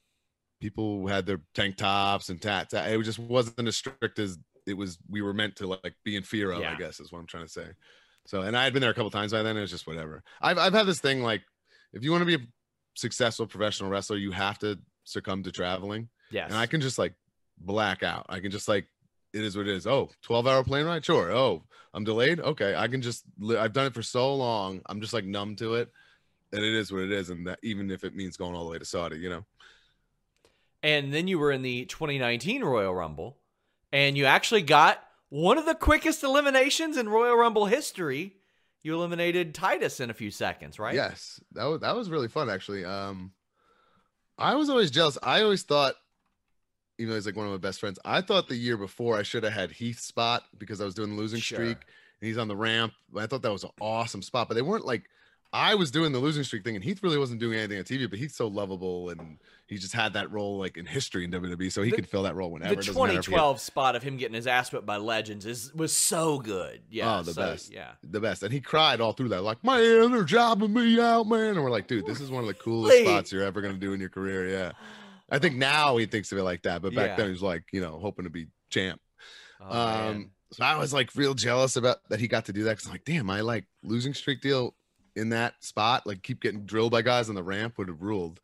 people had their tank tops and tats. It just wasn't as strict as it was. We were meant to like be in fear of. Yeah. I guess is what I'm trying to say. So, and I had been there a couple times by then. It was just whatever. I've I've had this thing like, if you want to be a successful professional wrestler, you have to succumb to traveling. Yes. And I can just like black out. I can just like, it is what it is. Oh, 12 hour plane ride? Sure. Oh, I'm delayed. Okay. I can just, li- I've done it for so long. I'm just like numb to it. And it is what it is. And that even if it means going all the way to Saudi, you know? And then you were in the 2019 Royal Rumble, and you actually got one of the quickest eliminations in Royal Rumble history. You eliminated Titus in a few seconds, right? Yes, that was that was really fun actually. Um, I was always jealous. I always thought, even though he's like one of my best friends. I thought the year before I should have had Heath's spot because I was doing the losing Sure. streak and he's on the ramp. I thought that was an awesome spot, but they weren't like I was doing the losing streak thing, and Heath really wasn't doing anything on TV, but he's so lovable and he just had that role like in history in WWE, so he The- could fill that role whenever. The It doesn't matter if he had- 2012 spot of him getting his ass whipped by legends is was so good. Yeah. oh, the so, best. Yeah. The best. And he cried all through that, like, man, they're jobbing me out, man. And we're like, dude, this is one of the coolest spots you're ever going to do in your career. Yeah. I think now he thinks of it like that. But back Yeah. then he was like, you know, hoping to be champ. Oh, man. um, so I was like real jealous about that he got to do that. Cause I'm like, damn, I like losing streak deal in that spot, like keep getting drilled by guys on the ramp would have ruled.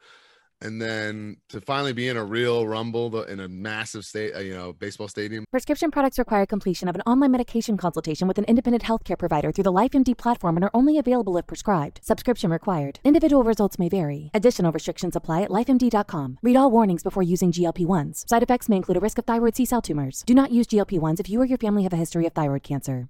And then to finally be in a real rumble in a massive state, uh, you know, baseball stadium. Prescription products require completion of an online medication consultation with an independent healthcare provider through the LifeMD platform and are only available if prescribed. Subscription required. Individual results may vary. Additional restrictions apply at lifemd.com. Read all warnings before using GLP-1s. Side effects may include a risk of thyroid C-cell tumors. Do not use GLP-1s if you or your family have a history of thyroid cancer.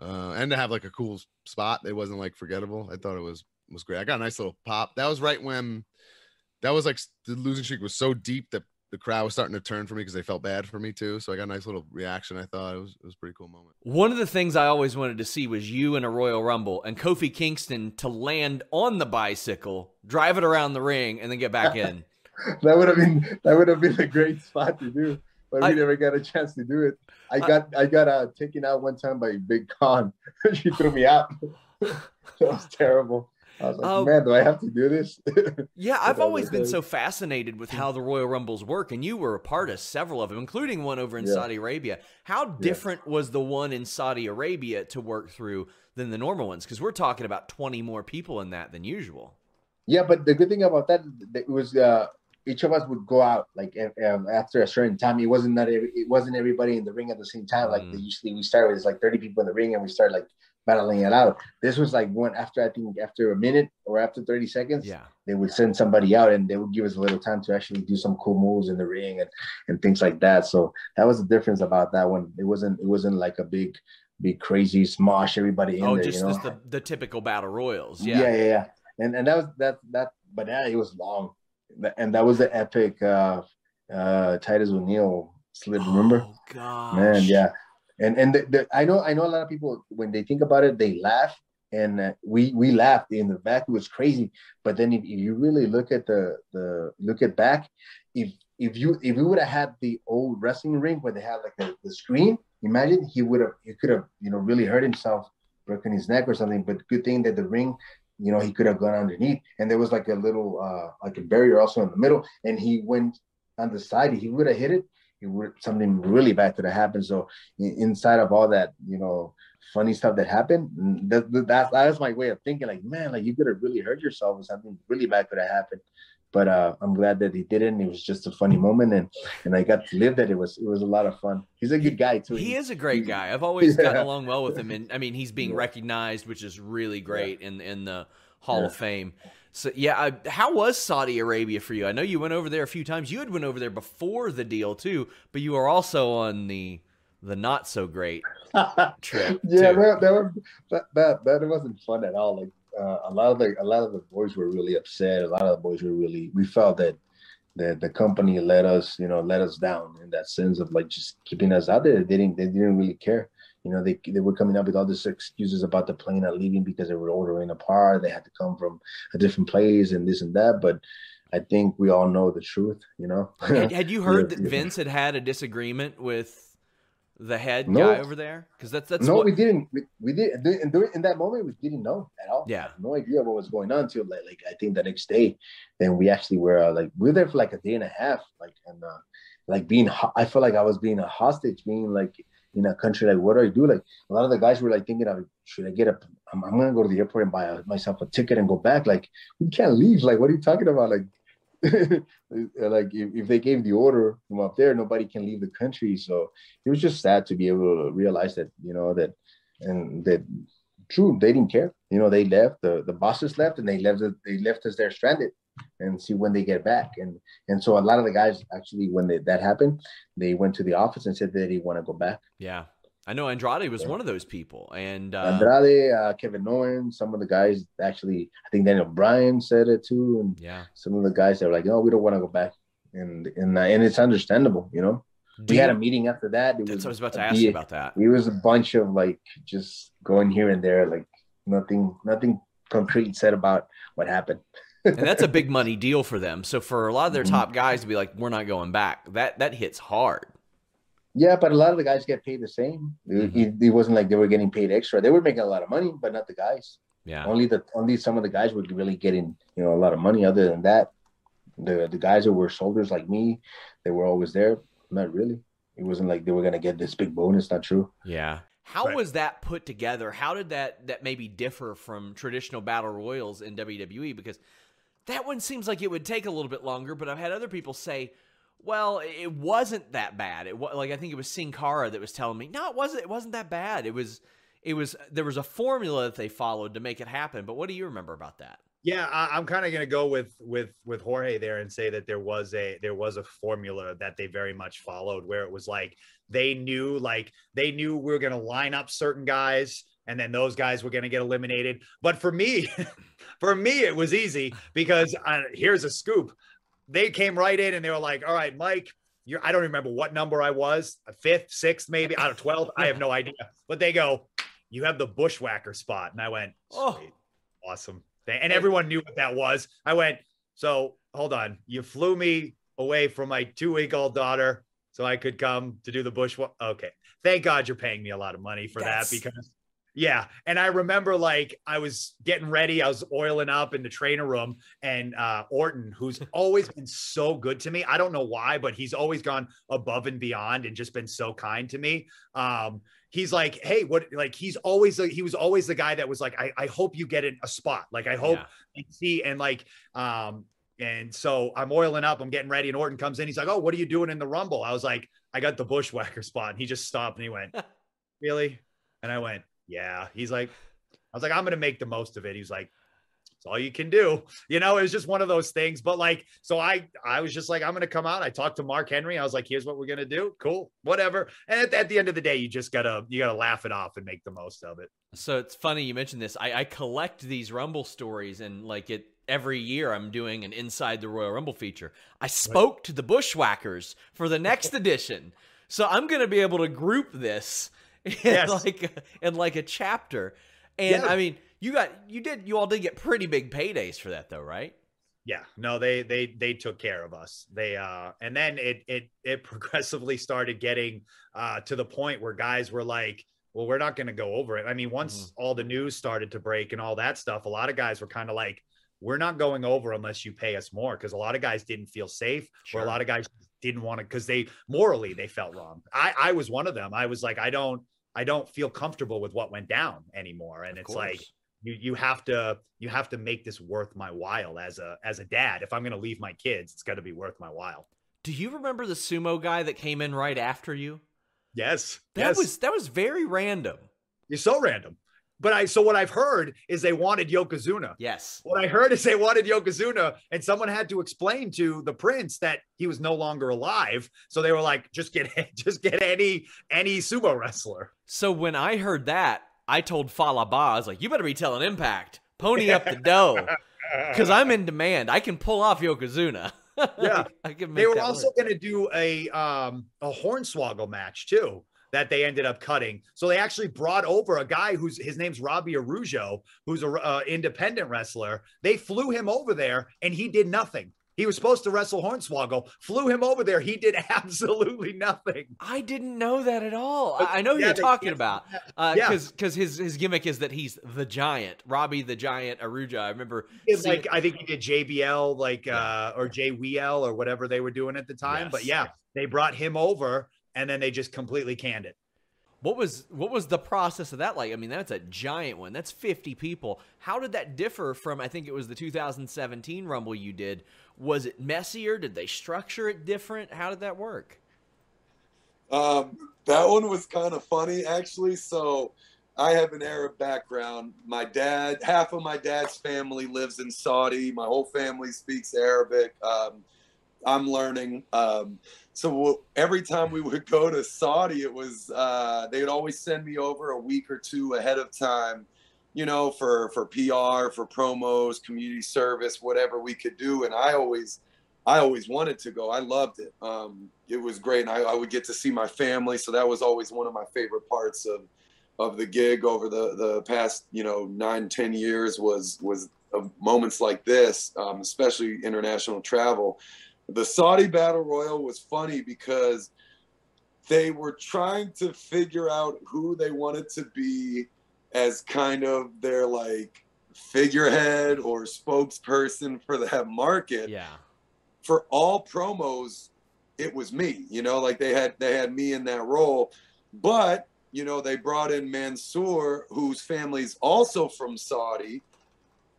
uh and to have like a cool spot it wasn't like forgettable i thought it was was great. I got a nice little pop. That was right when that was like the losing streak was so deep that the crowd was starting to turn for me because they felt bad for me too. So i got a nice little reaction i thought. It was it was a pretty cool moment. One of the things I always wanted to see was you in a Royal Rumble and Kofi Kingston to land on the bicycle, drive it around the ring, and then get back in. that would have been that would have been a great spot to do, but we never got a chance to do it. I got I got uh, taken out one time by Big Con. she threw me out. that was terrible. I was like, Oh. man, do I have to do this? Yeah, I've always been so fascinated with how the Royal Rumbles work, and you were a part of several of them, including one over in Yeah. Saudi Arabia. How different was the one in Saudi Arabia to work through than the normal ones? Because we're talking about 20 more people in that than usual. Yeah, but the good thing about that that it was uh, each of us would go out like um, after a certain time. It wasn't that every, it wasn't everybody in the ring at the same time. Like they usually we start with like thirty people in the ring and we start like battling it out. This was like one after I think after a minute or after thirty seconds. Yeah. They would send somebody out and they would give us a little time to actually do some cool moves in the ring and and things like that. So that was the difference about that one. It wasn't it wasn't like a big big crazy smosh everybody in oh, there. just, you know? just the, the typical battle royals. Yeah, Yeah. yeah, yeah. And and that was that that but yeah, it was long. And that was the epic uh uh Titus O'Neil slip, remember? Oh, gosh. Man, yeah. And and the, the, I know I know a lot of people when they think about it, they laugh. And uh, we we laughed in the back. It was crazy. But then if, if you really look at the the look at back, if if you if we would have had the old wrestling ring where they had like the, the screen, imagine he would have he could have you know really hurt himself, broken his neck or something. But good thing that the ring, you know, he could have gone underneath, and there was like a little uh like a barrier also in the middle, and he went on the side. He would have hit it, it would something really bad could have happened. So inside of all that, you know, funny stuff that happened, mm, that, that that's my way of thinking. Like, man, like you could have really hurt yourself, or something really bad could have happened. But uh, I'm glad that he didn't. It was just a funny moment, and and I got to live that. It was it was a lot of fun. He's a good guy too. He is a great guy. I've always Yeah. gotten along well with him, and I mean, he's being recognized, which is really great in in the Hall of Fame. So yeah, I, how was Saudi Arabia for you? I know you went over there a few times. You had went over there before the deal too, but you were also on the the not so great trip. yeah, that, that, was, that that that wasn't fun at all. Like uh, a lot of the a lot of the boys were really upset. A lot of the boys were really. We felt that that the company let us, you know, let us down in that sense of like just keeping us out there. They didn't they didn't really care. You know, they they were coming up with all these excuses about the plane not leaving because they were ordering a part. They had to come from a different place and this and that. But I think we all know the truth. You know. Had, had you heard Yeah, that yeah. Vince had had a disagreement with the head No. guy over there? Because that's that's no, what, we didn't. We, we did, during, in that moment, we didn't know at all. Yeah. No idea what was going on until like, like I think the next day. Then we actually were uh, like we were there for like a day and a half, like and uh, like being. ho- I felt like I was being a hostage, being like in a country. Like, what do I do? Like a lot of the guys were like thinking of, should I get a? I'm, I'm gonna go to the airport and buy myself a ticket and go back. Like, we can't leave. Like, what are you talking about? Like. like if, if they gave the order from up there, nobody can leave the country. So it was just sad to be able to realize that, you know, that and that true, they didn't care. You know, they left, the, the bosses left and they left they left us there stranded and see when they get back. And and so a lot of the guys actually when they, that happened, they went to the office and said they want to go back. yeah. I know Andrade was one of those people, and uh, Andrade, uh, Kevin Owen, some of the guys actually, I think Daniel Bryan said it too, and yeah, some of the guys that were like, "No, we don't want to go back," and and uh, and it's understandable, you know. Do we had a meeting after that. It That's what I was about to ask you about that. It was a bunch of like just going here and there, like nothing, nothing concrete said about what happened. and that's a big money deal for them. So for a lot of their Mhm. top guys to be like, "We're not going back," that that hits hard. Yeah, but a lot of the guys get paid the same. It, it, it wasn't like they were getting paid extra. They were making a lot of money, but not the guys. Yeah. Only the only some of the guys were really getting you know a lot of money. Other than that, the the guys that were soldiers like me, they were always there. Not really. It wasn't like they were gonna get this big bonus. Not true. Yeah. How was that put together? How did that that maybe differ from traditional battle royals in WWE? Because that one seems like it would take a little bit longer, but I've had other people say, "Well, it wasn't that bad." It was like I think it was Sin Cara that was telling me, "No, it wasn't. It wasn't that bad. It was, it was. There was a formula that they followed to make it happen." But what do you remember about that? Yeah, I, I'm kind of going to go with with with Jorge there and say that there was a there was a formula that they very much followed, where it was like they knew like they knew we were going to line up certain guys, and then those guys were going to get eliminated. But for me, for me, it was easy because uh, here's a scoop: they came right in and they were like, "All right, Mike." You're, I don't remember what number I was, a fifth, sixth, maybe out of 12. I have no idea. But they go, you have the bushwhacker spot. And I went, Oh, awesome. And everyone knew what that was. I went, so hold on. You flew me away from my two week old daughter so I could come to do the bush. Okay. Thank God you're paying me a lot of money for That's- that because, yeah. And I remember like I was getting ready, I was oiling up in the trainer room, and uh, Orton, who's always been so good to me. I don't know why, but he's always gone above and beyond and just been so kind to me. Um, he's like, hey, what? Like, he's always like, he was always the guy that was like, I, I hope you get in a spot. Like, I hope Yeah. see and like, um, and so I'm oiling up, I'm getting ready, and Orton comes in. He's like, oh, what are you doing in the Rumble? I was like, I got the bushwhacker spot, and he just stopped and he went, really? And I went, yeah. He's like, I was like, I'm gonna make the most of it. He's like, it's all you can do. You know, it was just one of those things. But like, so I I was just like, I'm gonna come out. I talked to Mark Henry. I was like, here's what we're gonna do. Cool, whatever. And at, at the end of the day, you just gotta you gotta laugh it off and make the most of it. So it's funny you mentioned this. I, I collect these Rumble stories, and like it every year, I'm doing an Inside the Royal Rumble feature. I spoke to the Bushwhackers for the next edition, so I'm going to be able to group this Yes. like a, in like a chapter. And Yeah. I mean, you got you did you all did get pretty big paydays for that, though, right? Yeah, no, they they they took care of us. They uh and then it it it progressively started getting uh to the point where guys were like, well, we're not gonna go over it. I mean, once all the news started to break and all that stuff, a lot of guys were kind of like, we're not going over unless you pay us more because a lot of guys didn't feel safe or a lot of guys didn't want to because they morally they felt wrong. I I was one of them. I was like, I don't I don't feel comfortable with what went down anymore. And Of it's like you you have to you have to make this worth my while as a as a dad. If I'm gonna leave my kids, it's gotta be worth my while. Do you remember the sumo guy that came in right after you? Yes. That yes. was that was very random. You're so random. But I so what I've heard is they wanted Yokozuna. Yes. What I heard is they wanted Yokozuna, and someone had to explain to the prince that he was no longer alive. So they were like, just get just get any any sumo wrestler. So when I heard that, I told Fallah Bahh, I was like, you better be telling Impact, pony up the dough. Because I'm in demand. I can pull off Yokozuna. Yeah. I can They were also going to do a um a hornswoggle match too that they ended up cutting. So they actually brought over a guy who's his name's Robbie Arujo, who's a uh, independent wrestler. They flew him over there and he did nothing. He was supposed to wrestle Hornswoggle, flew him over there. He did absolutely nothing. I didn't know that at all. But I know who yeah, you're they talking about. that. Yeah. Because because his his gimmick is that he's the giant, Robbie the Giant Aruja. I remember It's like I think he did JBL, like uh or JWL or whatever they were doing at the time. But yeah, they brought him over and then they just completely canned it. What was what was the process of that like? I mean, that's a giant one. That's 50 people. How did that differ from I think it was the 2017 Rumble you did? Was it messier? Did they structure it different? How did that work? Um, that one was kind of funny, actually. So, I have an Arab background. My dad, half of my dad's family lives in Saudi. My whole family speaks Arabic. Um, I'm learning. Um, so every time we would go to Saudi, it was uh, they would always send me over a week or two ahead of time, you know, for for PR, for promos, community service, whatever we could do. And I always I always wanted to go. I loved it. Um, it was great, and I, I would get to see my family. So that was always one of my favorite parts of of the gig over the the past you know nine ten years was was of moments like this, um, especially international travel. The Saudi Battle Royal was funny because they were trying to figure out who they wanted to be as kind of their like figurehead or spokesperson for that market. Yeah. for all promos it was me you know like they had they had me in that role. But you know they brought in mansoor whose family's also from saudi.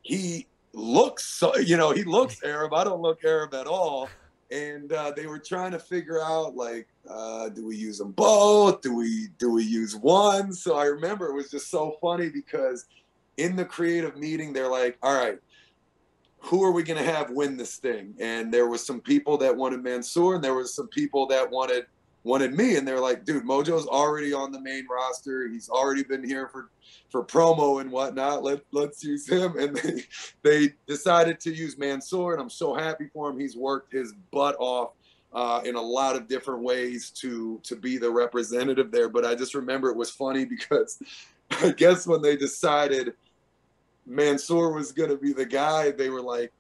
He looks so you know he looks arab. I don't look arab at all and uh, they were trying to figure out like uh, do we use them both do we do we use one so i remember it was just so funny because in the creative meeting they're like all right who are we going to have win this thing? And there was some people that wanted Mansoor, and there was some people that wanted wanted me, and they're like, dude, Mojo's already on the main roster. He's already been here for for promo and whatnot. Let let's use him. And they they decided to use Mansoor, and I'm so happy for him. He's worked his butt off. Uh, in a lot of different ways to to be the representative there, but I just remember it was funny because I guess when they decided Mansoor was going to be the guy, they were like,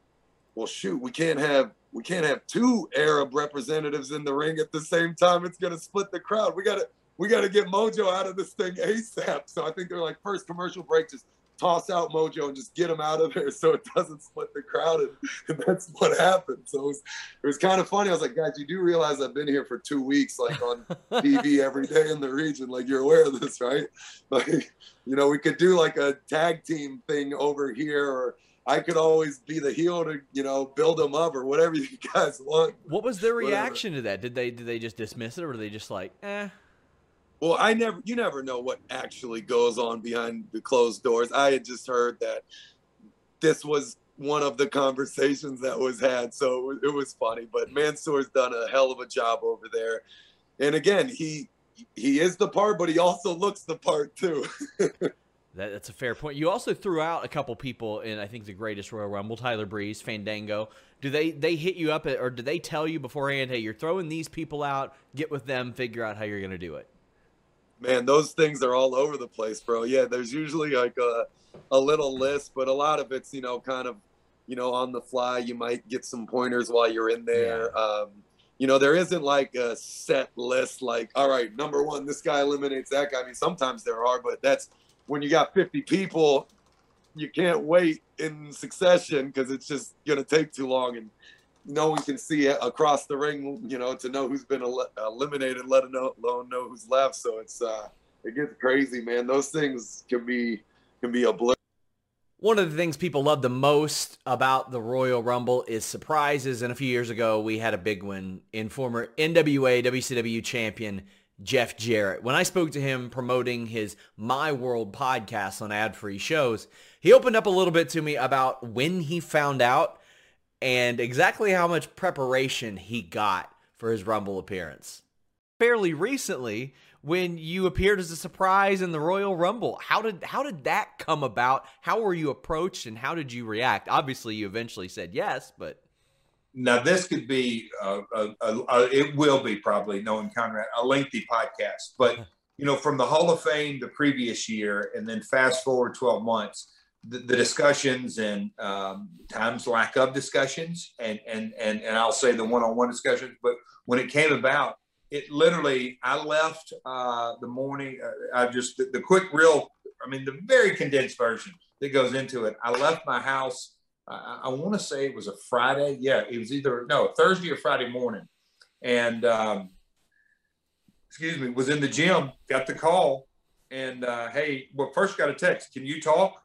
"Well, shoot, we can't have we can't have two Arab representatives in the ring at the same time. It's going to split the crowd. We got to we got to get Mojo out of this thing ASAP." So I think they're like, first commercial break, just toss out Mojo and just get him out of there so it doesn't split the crowd, and, and that's what happened. So it was it was kind of funny. I was like, guys, you do realize I've been here for two weeks, like on TV every day in the region. Like you're aware of this, right? Like you know, we could do like a tag team thing over here, or I could always be the heel to, you know, build them up or whatever you guys want. What was their Whatever. reaction to that? Did they did they just dismiss it, or were they just like, eh? Well, I never, you never know what actually goes on behind the closed doors. I had just heard that this was one of the conversations that was had, so it was, it was funny. But Mansoor's done a hell of a job over there, and again, he he is the part, but he also looks the part too. That, that's a fair point. You also threw out a couple people in I think the greatest Royal Rumble, Tyler Breeze, Fandango. Do they they hit you up or do they tell you beforehand, hey, you're throwing these people out, get with them, figure out how you're gonna do it? man, those things are all over the place, bro. Yeah, there's usually like a, a little list, but a lot of it's, you know, kind of, you know, on the fly. You might get some pointers while you're in there. Um, you know, there isn't like a set list, like, all right, number one, this guy eliminates that guy. I mean, sometimes there are, but that's when you got 50 people, you can't wait in succession because it's just going to take too long. And no one can see across the ring, you know, to know who's been el- eliminated, let alone know who's left. So it's uh, it gets crazy, man. Those things can be can be a blur. One of the things people love the most about the Royal Rumble is surprises. And a few years ago, we had a big one in former NWA WCW champion Jeff Jarrett. When I spoke to him promoting his My World podcast on ad free shows, he opened up a little bit to me about when he found out and exactly how much preparation he got for his Rumble appearance. Fairly recently, when you appeared as a surprise in the Royal Rumble, how did how did that come about? How were you approached, and how did you react? Obviously, you eventually said yes, but now this could be a, a, a, it will be probably knowing Conrad a lengthy podcast, but you know from the Hall of Fame the previous year, and then fast forward twelve months the, the discussions and um, times lack of discussions and and and and I'll say the one-on-one discussions. But when it came about, it literally I left uh, the morning. Uh, I just the, the, quick real. I mean the very condensed version that goes into it. I left my house. I, I want to say it was a Friday. Yeah, it was either no Thursday or Friday morning, and um, excuse me, was in the gym. Got the call, and uh, hey, well first got a text. Can you talk?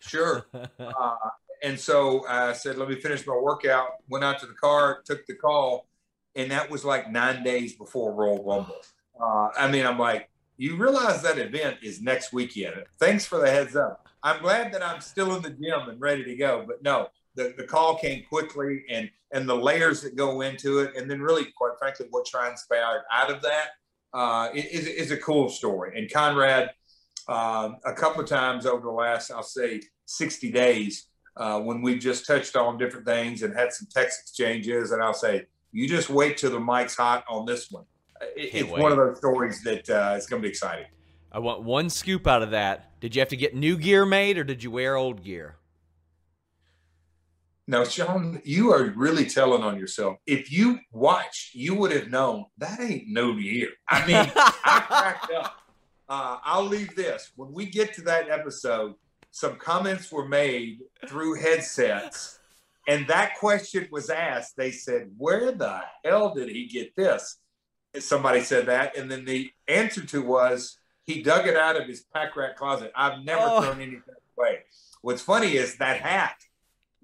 Sure. uh, and so I said, let me finish my workout. Went out to the car, took the call, and that was like nine days before Royal Rumble. Uh, I mean, I'm like, you realize that event is next weekend. Thanks for the heads up. I'm glad that I'm still in the gym and ready to go. But no, the, the call came quickly and and the layers that go into it, and then really, quite frankly, what transpired out of that uh, is, is a cool story. And Conrad uh, a couple of times over the last, I'll say, 60 days uh, when we've just touched on different things and had some text exchanges. And I'll say, you just wait till the mic's hot on this one. It, it's wait. one of those stories that uh, it's going to be exciting. I want one scoop out of that. Did you have to get new gear made or did you wear old gear? Now, Sean, you are really telling on yourself. If you watched, you would have known that ain't no gear. I mean, I cracked up uh, I'll leave this. When we get to that episode, some comments were made through headsets, and that question was asked. They said, Where the hell did he get this? And somebody said that. And then the answer to was, He dug it out of his pack rat closet. I've never oh. thrown anything away. What's funny is that hat,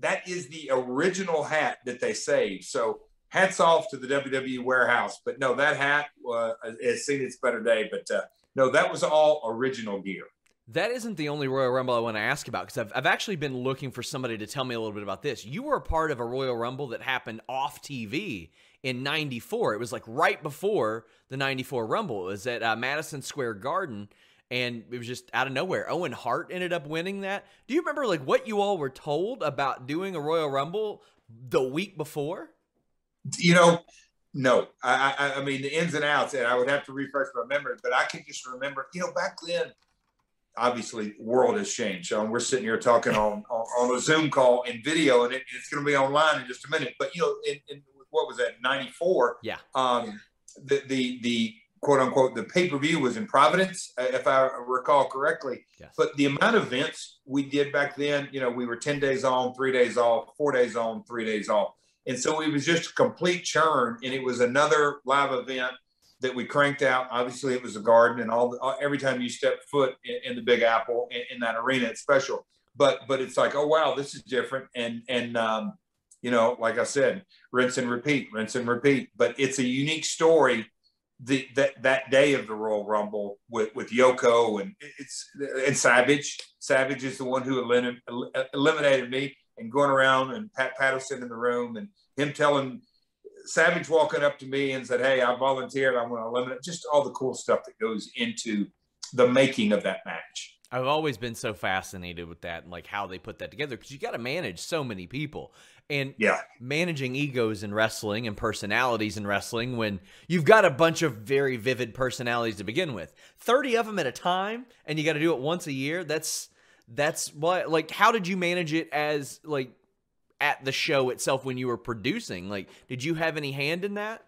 that is the original hat that they saved. So hats off to the WWE warehouse. But no, that hat uh, has seen its better day. But uh, no, that was all original gear. That isn't the only Royal Rumble I want to ask about because I've, I've actually been looking for somebody to tell me a little bit about this. You were a part of a Royal Rumble that happened off TV in 94. It was like right before the 94 Rumble. It was at uh, Madison Square Garden and it was just out of nowhere. Owen Hart ended up winning that. Do you remember like what you all were told about doing a Royal Rumble the week before? You know, no, I, I, I mean the ins and outs, and I would have to refresh my memory, but I can just remember, you know, back then, obviously, world has changed. So we're sitting here talking on, on, on a Zoom call in video, and it, it's going to be online in just a minute. But you know, in, in what was that, '94? Yeah. Um, the the the quote unquote the pay per view was in Providence, uh, if I recall correctly. Yes. But the amount of events we did back then, you know, we were ten days on, three days off, four days on, three days off and so it was just a complete churn. And it was another live event that we cranked out. Obviously, it was a garden, and all the, every time you step foot in, in the Big Apple in, in, that arena, it's special. But but it's like, oh wow, this is different. And and um, you know, like I said, rinse and repeat, rinse and repeat. But it's a unique story. The, that that day of the Royal Rumble with with Yoko and it's and Savage. Savage is the one who eliminated me and going around and Pat Patterson in the room and him telling Savage walking up to me and said, Hey, I volunteered. I'm going to eliminate just all the cool stuff that goes into the making of that match. I've always been so fascinated with that and like how they put that together because you got to manage so many people and yeah, managing egos in wrestling and personalities in wrestling when you've got a bunch of very vivid personalities to begin with, thirty of them at a time, and you got to do it once a year. That's that's what like how did you manage it as like at the show itself when you were producing? Like did you have any hand in that?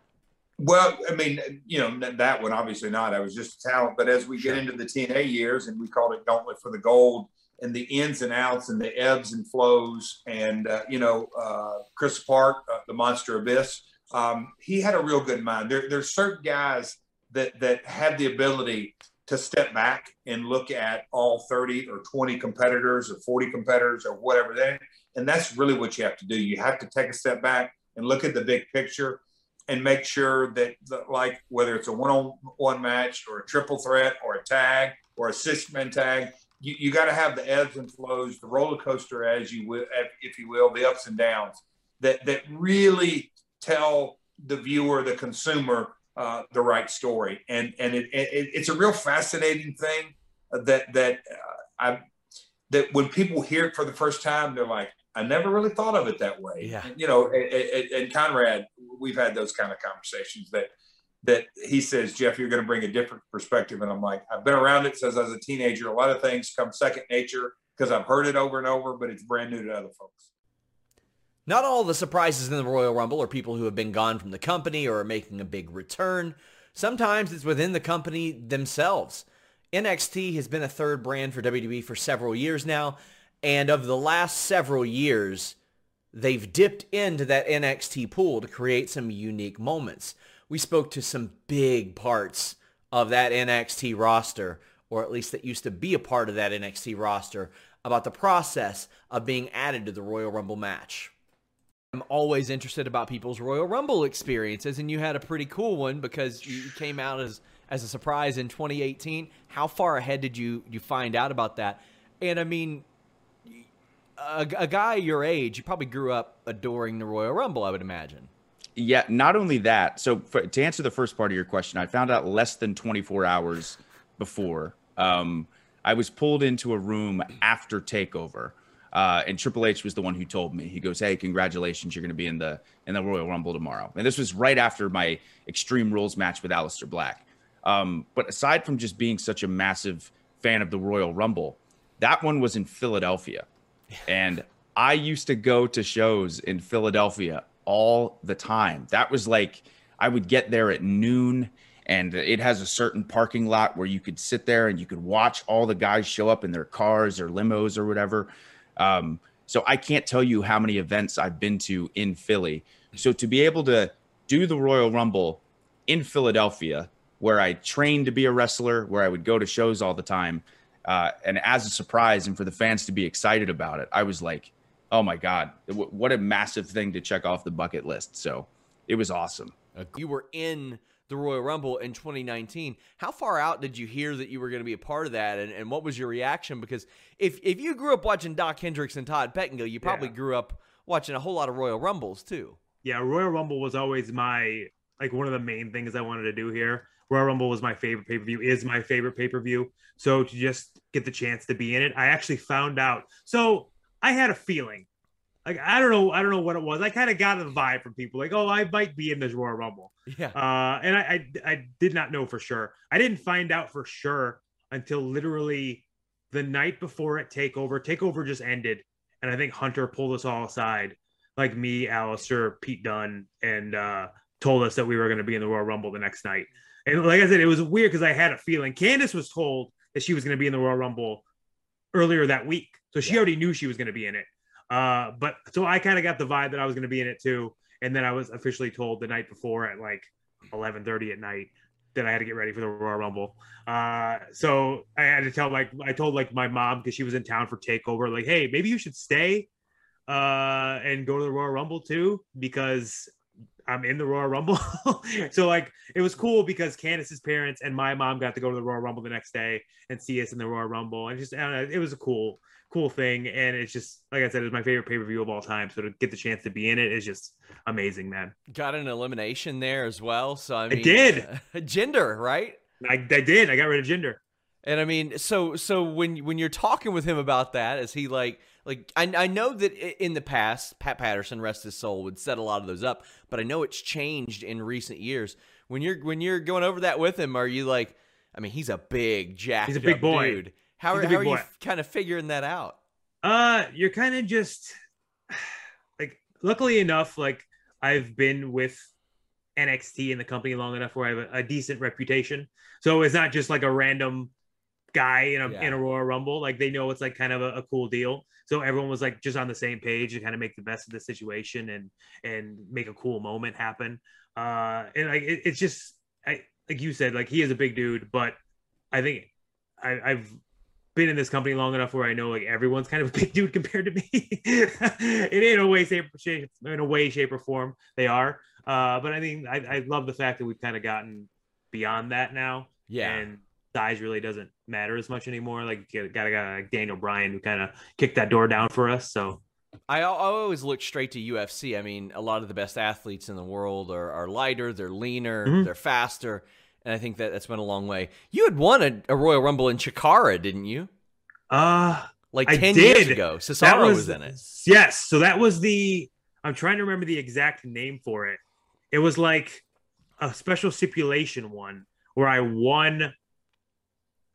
Well i mean you know that one obviously not. I was just a talent. But as we sure. get into the tna years and we called it gauntlet for the gold and the ins and outs and the ebbs and flows. And uh, you know, uh, Chris Park, uh, the Monster Abyss, um, he had a real good mind. There, there's certain guys that that have the ability to step back and look at all 30 or 20 competitors or 40 competitors or whatever they and that's really what you have to do you have to take a step back and look at the big picture and make sure that, that like whether it's a one-on-one match or a triple threat or a tag or a six-man tag you, you got to have the ebbs and flows the roller coaster as you will if you will the ups and downs that that really tell the viewer the consumer uh, the right story. And and it, it, it's a real fascinating thing that that uh, I that when people hear it for the first time, they're like, I never really thought of it that way. Yeah. And, you know, and, and Conrad, we've had those kind of conversations that that he says, Jeff, you're going to bring a different perspective. And I'm like, I've been around it since I was a teenager. A lot of things come second nature because I've heard it over and over, but it's brand new to other folks. Not all the surprises in the Royal Rumble are people who have been gone from the company or are making a big return. Sometimes it's within the company themselves. NXT has been a third brand for WWE for several years now, and of the last several years, they've dipped into that NXT pool to create some unique moments. We spoke to some big parts of that NXT roster, or at least that used to be a part of that NXT roster, about the process of being added to the Royal Rumble match. I'm always interested about people's Royal Rumble experiences, and you had a pretty cool one because you came out as as a surprise in 2018. How far ahead did you you find out about that? And I mean, a, a guy your age, you probably grew up adoring the Royal Rumble, I would imagine. Yeah, not only that. So for, to answer the first part of your question, I found out less than 24 hours before. Um, I was pulled into a room after Takeover uh, and Triple H was the one who told me. He goes, "Hey, congratulations! You're going to be in the in the Royal Rumble tomorrow." And this was right after my Extreme Rules match with Aleister Black. Um, but aside from just being such a massive fan of the Royal Rumble, that one was in Philadelphia, and I used to go to shows in Philadelphia all the time. That was like I would get there at noon and it has a certain parking lot where you could sit there and you could watch all the guys show up in their cars or limos or whatever. Um, so I can't tell you how many events I've been to in Philly. So to be able to do the Royal Rumble in Philadelphia, where I trained to be a wrestler, where I would go to shows all the time, uh, and as a surprise, and for the fans to be excited about it, I was like, "Oh my god, what a massive thing to check off the bucket list!" So it was awesome. You were in the Royal Rumble in 2019. How far out did you hear that you were going to be a part of that, and, and what was your reaction? Because if if you grew up watching Doc Hendrix and Todd Pettingill, you probably yeah. grew up watching a whole lot of Royal Rumbles too. Yeah, Royal Rumble was always my like one of the main things I wanted to do here. Royal Rumble was my favorite pay per view, is my favorite pay per view. So to just get the chance to be in it, I actually found out. So I had a feeling like I don't know, I don't know what it was. I kind of got a vibe from people like, oh, I might be in this Royal Rumble. Yeah. Uh, and I, I, I did not know for sure. I didn't find out for sure until literally the night before it takeover. Takeover just ended, and I think Hunter pulled us all aside, like me, Aleister, Pete Dunne, and uh, told us that we were going to be in the Royal Rumble the next night. And like I said, it was weird because I had a feeling. Candice was told that she was going to be in the Royal Rumble earlier that week, so she yeah. already knew she was going to be in it. Uh, but so I kind of got the vibe that I was going to be in it too, and then I was officially told the night before at like 11:30 at night that I had to get ready for the Royal Rumble. Uh, so I had to tell like I told like my mom because she was in town for Takeover, like, hey, maybe you should stay uh, and go to the Royal Rumble too because I'm in the Royal Rumble. so like it was cool because Candice's parents and my mom got to go to the Royal Rumble the next day and see us in the Royal Rumble, and just uh, it was a cool cool thing. And it's just like I said, it's my favorite pay per view of all time. So to get the chance to be in it is just amazing, man. Got an elimination there as well. So I, mean, I did uh, Jinder, right? I, I did. I got rid of Jinder. And I mean, so so when when you're talking with him about that, is he like like I I know that in the past, Pat Patterson, rest his soul, would set a lot of those up, but I know it's changed in recent years. When you're when you're going over that with him, are you like? I mean, he's a big jack. He's a big boy. Dude. How are, how are you kind of figuring that out? Uh, you're kind of just like, luckily enough, like I've been with NXT in the company long enough where I have a, a decent reputation. So it's not just like a random guy in a Yeah. in a Royal Rumble. Like they know it's like kind of a, a cool deal. So everyone was like just on the same page to kind of make the best of the situation and and make a cool moment happen. Uh, and like it, it's just I like you said, like he is a big dude, but I think I, I've been in this company long enough where I know like everyone's kind of a big dude compared to me. in a way, shape, shape, in a way, shape, or form, they are. Uh, but I mean, I, I love the fact that we've kind of gotten beyond that now. Yeah. And size really doesn't matter as much anymore. Like you got a guy like Daniel Bryan who kind of kicked that door down for us. So I, I always look straight to UFC. I mean, a lot of the best athletes in the world are, are lighter, they're leaner, Mhm. they're faster, and I think that that's went a long way. You had won a, a Royal Rumble in Chikara, didn't you? Uh like ten years ago. Cesaro was, in it. Yes. So that was the I'm trying to remember the exact name for it. It was like a special stipulation one where I won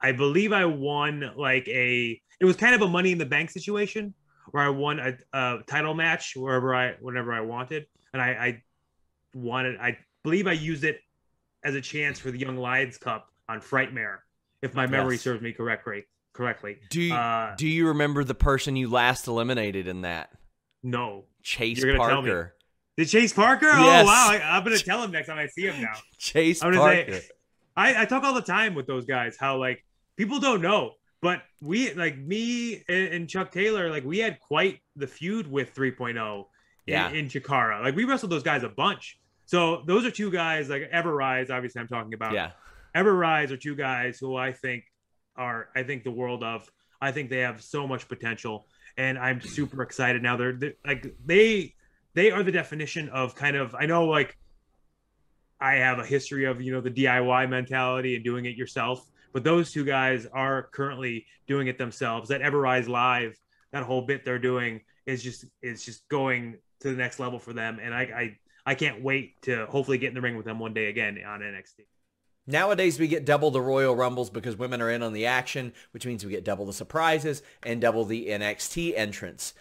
I believe I won like a it was kind of a money in the bank situation where I won a, a title match wherever I whenever I wanted. And I, I wanted I believe I used it as a chance for the Young Lions Cup on Frightmare, if my memory Yes. serves me correctly correctly. Do you, uh, do you remember the person you last eliminated in that? No. Chase You're gonna tell me. Parker. Did Chase Parker? Yes. Oh wow! I, I'm gonna tell him next time I see him now. Chase I'm Parker. say, I, I talk all the time with those guys how like people don't know, but we like me and, and Chuck Taylor like we had quite the feud with 3.0 Yeah. in, in Chikara. Like we wrestled those guys a bunch. So those are two guys like Ever Rise. Obviously, I'm talking about. Yeah. Ever Rise are two guys who I think are I think the world of. I think they have so much potential, and I'm super excited now. They're, they're like they they are the definition of kind of I know like I have a history of you know the DIY mentality and doing it yourself, but those two guys are currently doing it themselves. That Everrise Live, that whole bit they're doing is just is just going to the next level for them, and I I, I can't wait to hopefully get in the ring with them one day again on NXT. Nowadays, we get double the Royal Rumbles because women are in on the action, which means we get double the surprises and double the NXT entrance.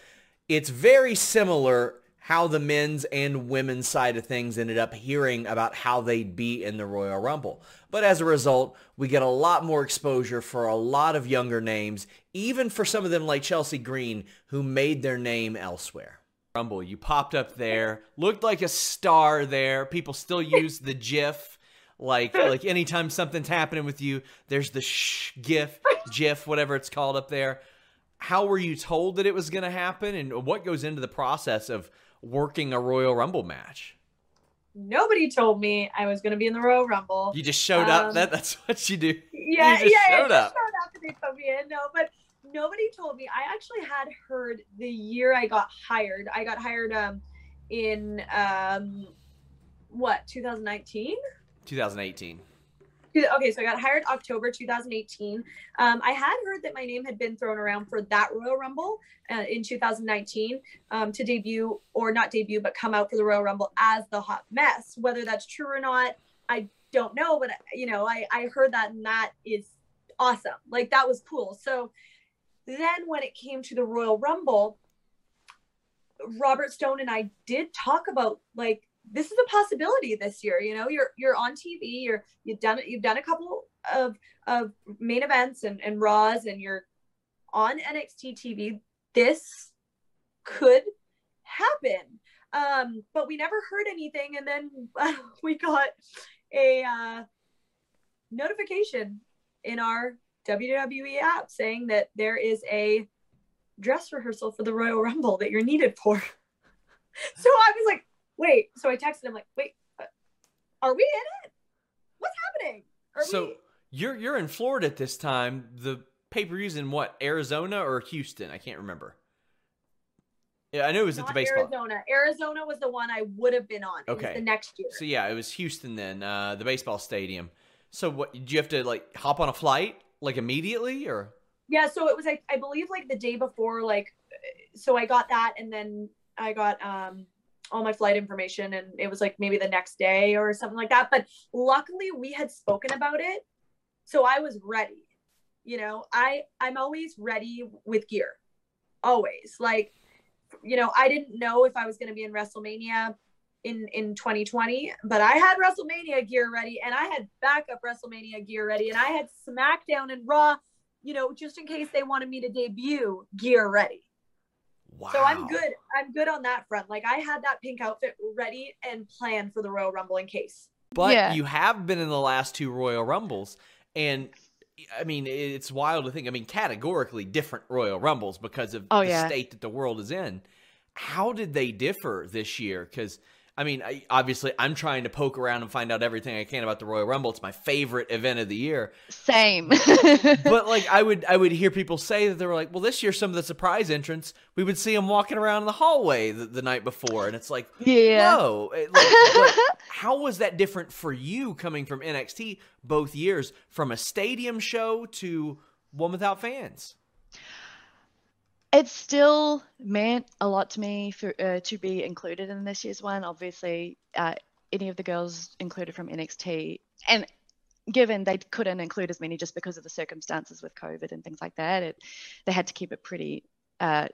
It's very similar how the men's and women's side of things ended up hearing about how they'd be in the Royal Rumble. But as a result, we get a lot more exposure for a lot of younger names, even for some of them like Chelsea Green, who made their name elsewhere. Rumble, you popped up there, looked like a star there. People still use the GIF. Like like anytime something's happening with you, there's the shh gif, GIF, whatever it's called up there. How were you told that it was going to happen, and what goes into the process of working a Royal Rumble match? Nobody told me I was going to be in the Royal Rumble. You just showed up. Um, That that's what you do. yeah, you just yeah, showed yeah, up. showed up and they put me in. No, but nobody told me. I actually had heard the year I got hired. I got hired um in um what 2019. 2018. Okay, so I got hired October 2018. Um, I had heard that my name had been thrown around for that Royal Rumble uh, in 2019 um, to debut, or not debut, but come out for the Royal Rumble as the Hot Mess. Whether that's true or not, I don't know. But you know, I I heard that, and that is awesome. Like that was cool. So then when it came to the Royal Rumble, Robert Stone and I did talk about like this is a possibility this year. You know, you're you're on TV, you're you've done it, you've done a couple of of main events and, and Raws and you're on NXT TV. This could happen. Um, but we never heard anything, and then uh, we got a uh, notification in our WWE app saying that there is a dress rehearsal for the Royal Rumble that you're needed for. so I was like, wait. So I texted him like, wait, uh, are we in it? What's happening? Are So we? you're you're in Florida at this time. The pay per views in what Arizona or Houston? I can't remember. Yeah, I knew it was at the baseball. Arizona. Arizona was the one I would have been on. It was Okay. the next year. So yeah, it was Houston then, uh, the baseball stadium. So what? Did you have to like hop on a flight like immediately or? Yeah, so it was like I believe like the day before, like so I got that and then I got um all my flight information and it was like maybe the next day or something like that. But luckily we had spoken about it. So I was ready. You know, I I'm always ready with gear. Always. Like, you know, I didn't know if I was gonna be in WrestleMania in in 2020 but i had wrestlemania gear ready and i had backup wrestlemania gear ready and i had smackdown and raw you know, just in case they wanted me to debut, gear ready. Wow. So I'm good. I'm good on that front. Like I had that pink outfit ready and planned for the Royal Rumble in case. But Yeah. you have been in the last two Royal Rumbles, and I mean it's wild to think. I mean, categorically different Royal Rumbles because of Oh, the yeah. state that the world is in. How did they differ this year? Because I mean, I, obviously, I'm trying to poke around and find out everything I can about the Royal Rumble. It's my favorite event of the year. Same. but like, I would I would hear people say that they were like, "Well, this year some of the surprise entrants, we would see them walking around in the hallway the, the night before," and it's like, Yeah. no. Like, how was that different for you coming from NXT both years, from a stadium show to one without fans? It still meant a lot to me for uh, to be included in this year's one. Obviously, uh, any of the girls included from NXT, and given they couldn't include as many just because of the circumstances with COVID and things like that, it they had to keep it pretty uh,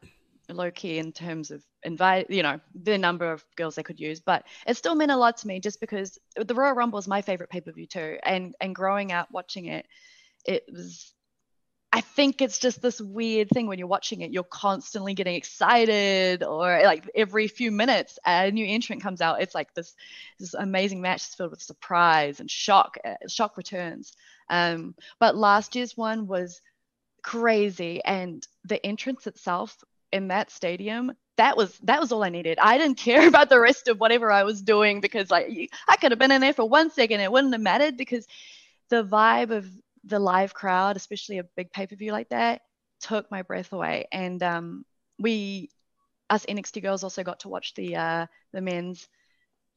low key in terms of invite, you know, the number of girls they could use. But it still meant a lot to me just because the Royal Rumble is my favorite pay per view too, and and growing up watching it, it was I think it's just this weird thing when you're watching it, you're constantly getting excited, or like every few minutes a new entrant comes out. It's like this this amazing match is filled with surprise and shock, uh, shock returns. Um, but last year's one was crazy, and the entrance itself in that stadium that was that was all I needed. I didn't care about the rest of whatever I was doing because like I could have been in there for one second, it wouldn't have mattered because the vibe of the live crowd, especially a big pay per view like that, took my breath away. And um, we, us NXT girls, also got to watch the uh, the men's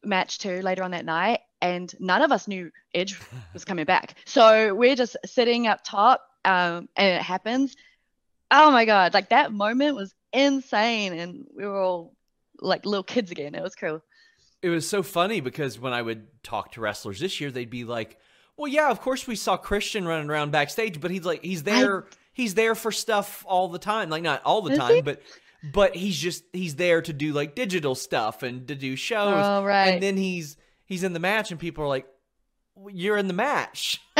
match too later on that night, and none of us knew Edge was coming back. So we're just sitting up top, um, and it happens. Oh my god! Like that moment was insane, and we were all like little kids again. It was cool. It was so funny because when I would talk to wrestlers this year, they'd be like, "Well, yeah, of course we saw Christian running around backstage, but he's like he's there he's there for stuff all the time. Like not all the time, he? but but he's just he's there to do like digital stuff and to do shows. Oh, right. And then he's he's in the match and people are like, "Well, "You're in the match."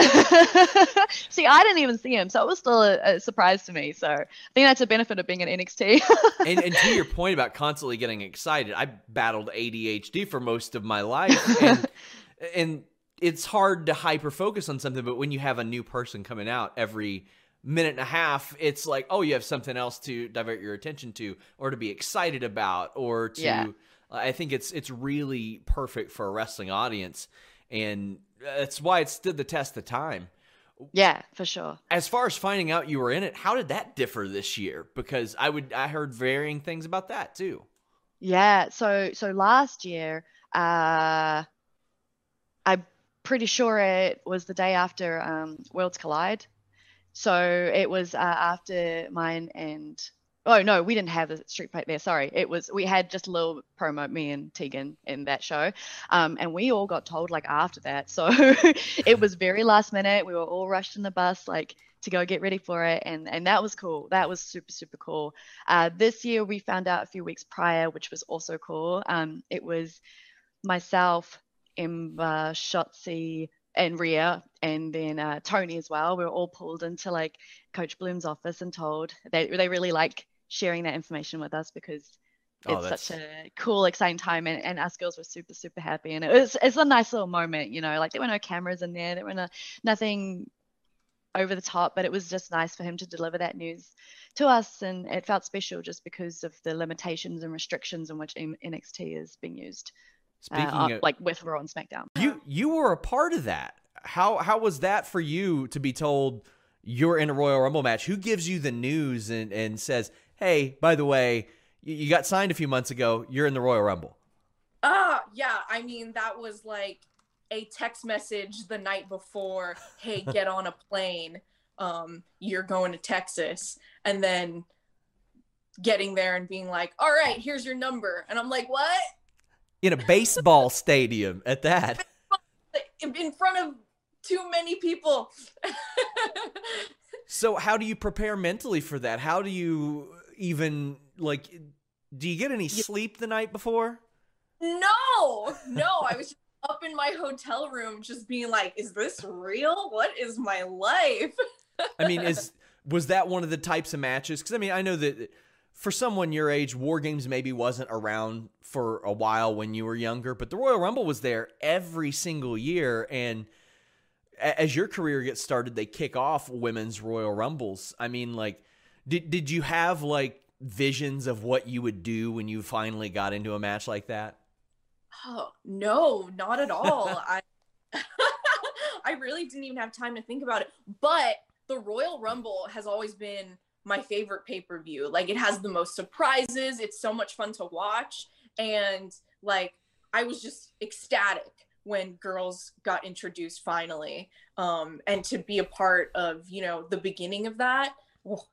See, I didn't even see him, so it was still a, a surprise to me. So I think that's a benefit of being in NXT. and, and to your point about constantly getting excited, I battled ADHD for most of my life, and, and it's hard to hyper focus on something. But when you have a new person coming out every minute and a half, it's like, oh, you have something else to divert your attention to, or to be excited about, or to. Yeah. I think it's it's really perfect for a wrestling audience, and that's why it stood the test of time. yeah, for sure. As far as finding out you were in it, how did that differ this year? Because I would I heard varying things about that too. Yeah, so so last year, uh, pretty sure it was the day after um, Worlds Collide. So it was uh, after mine and oh no, we didn't have the street fight there. Sorry, it was we had just a little promo, me and Tegan in that show, um, and we all got told like after that. So it was very last minute. We were all rushed in the bus like to go get ready for it, and and that was cool. That was super super cool. Uh, this year we found out a few weeks prior, which was also cool. Um, it was myself, Ember, Shotzi, and Rhea, and then uh, Toni as well. We were all pulled into like Coach Bloom's office and told they they really like sharing that information with us because Oh, it's that's- such a cool, exciting time, and, and us girls were super super happy, and it was it's a nice little moment, you know. Like there were no cameras in there, there were no nothing over the top, but it was just nice for him to deliver that news to us, and it felt special just because of the limitations and restrictions in which NXT is being used, Speaking on- of- like with Raw and SmackDown. You you were a part of that. How how was that for you to be told you're in a Royal Rumble match? Who gives you the news and, and says, "Hey, by the way, you, you got signed a few months ago. You're in the Royal Rumble." Ah, yeah. I mean, that was like a text message the night before. Hey, get on a plane. Um, you're going to Texas, and then getting there and being like, "All right, here's your number," and I'm like, "What?" In a baseball stadium at that. In front of too many people. So how do you prepare mentally for that? How do you even like do you get any sleep the night before? No, no. I was up in my hotel room, just being like, "Is this real? What is my life?" I mean, is was that one of the types of matches? Because I mean, I know that for someone your age, War Games maybe wasn't around for a while when you were younger, but the Royal Rumble was there every single year. And as your career gets started, they kick off women's Royal Rumbles. I mean, like, did did you have like visions of what you would do when you finally got into a match like that? Oh no, not at all. I I really didn't even have time to think about it. But the Royal Rumble has always been my favorite pay per view. Like it has the most surprises. It's so much fun to watch. And like I was just ecstatic when girls got introduced finally. Um, and to be a part of, you know, the beginning of that, oh,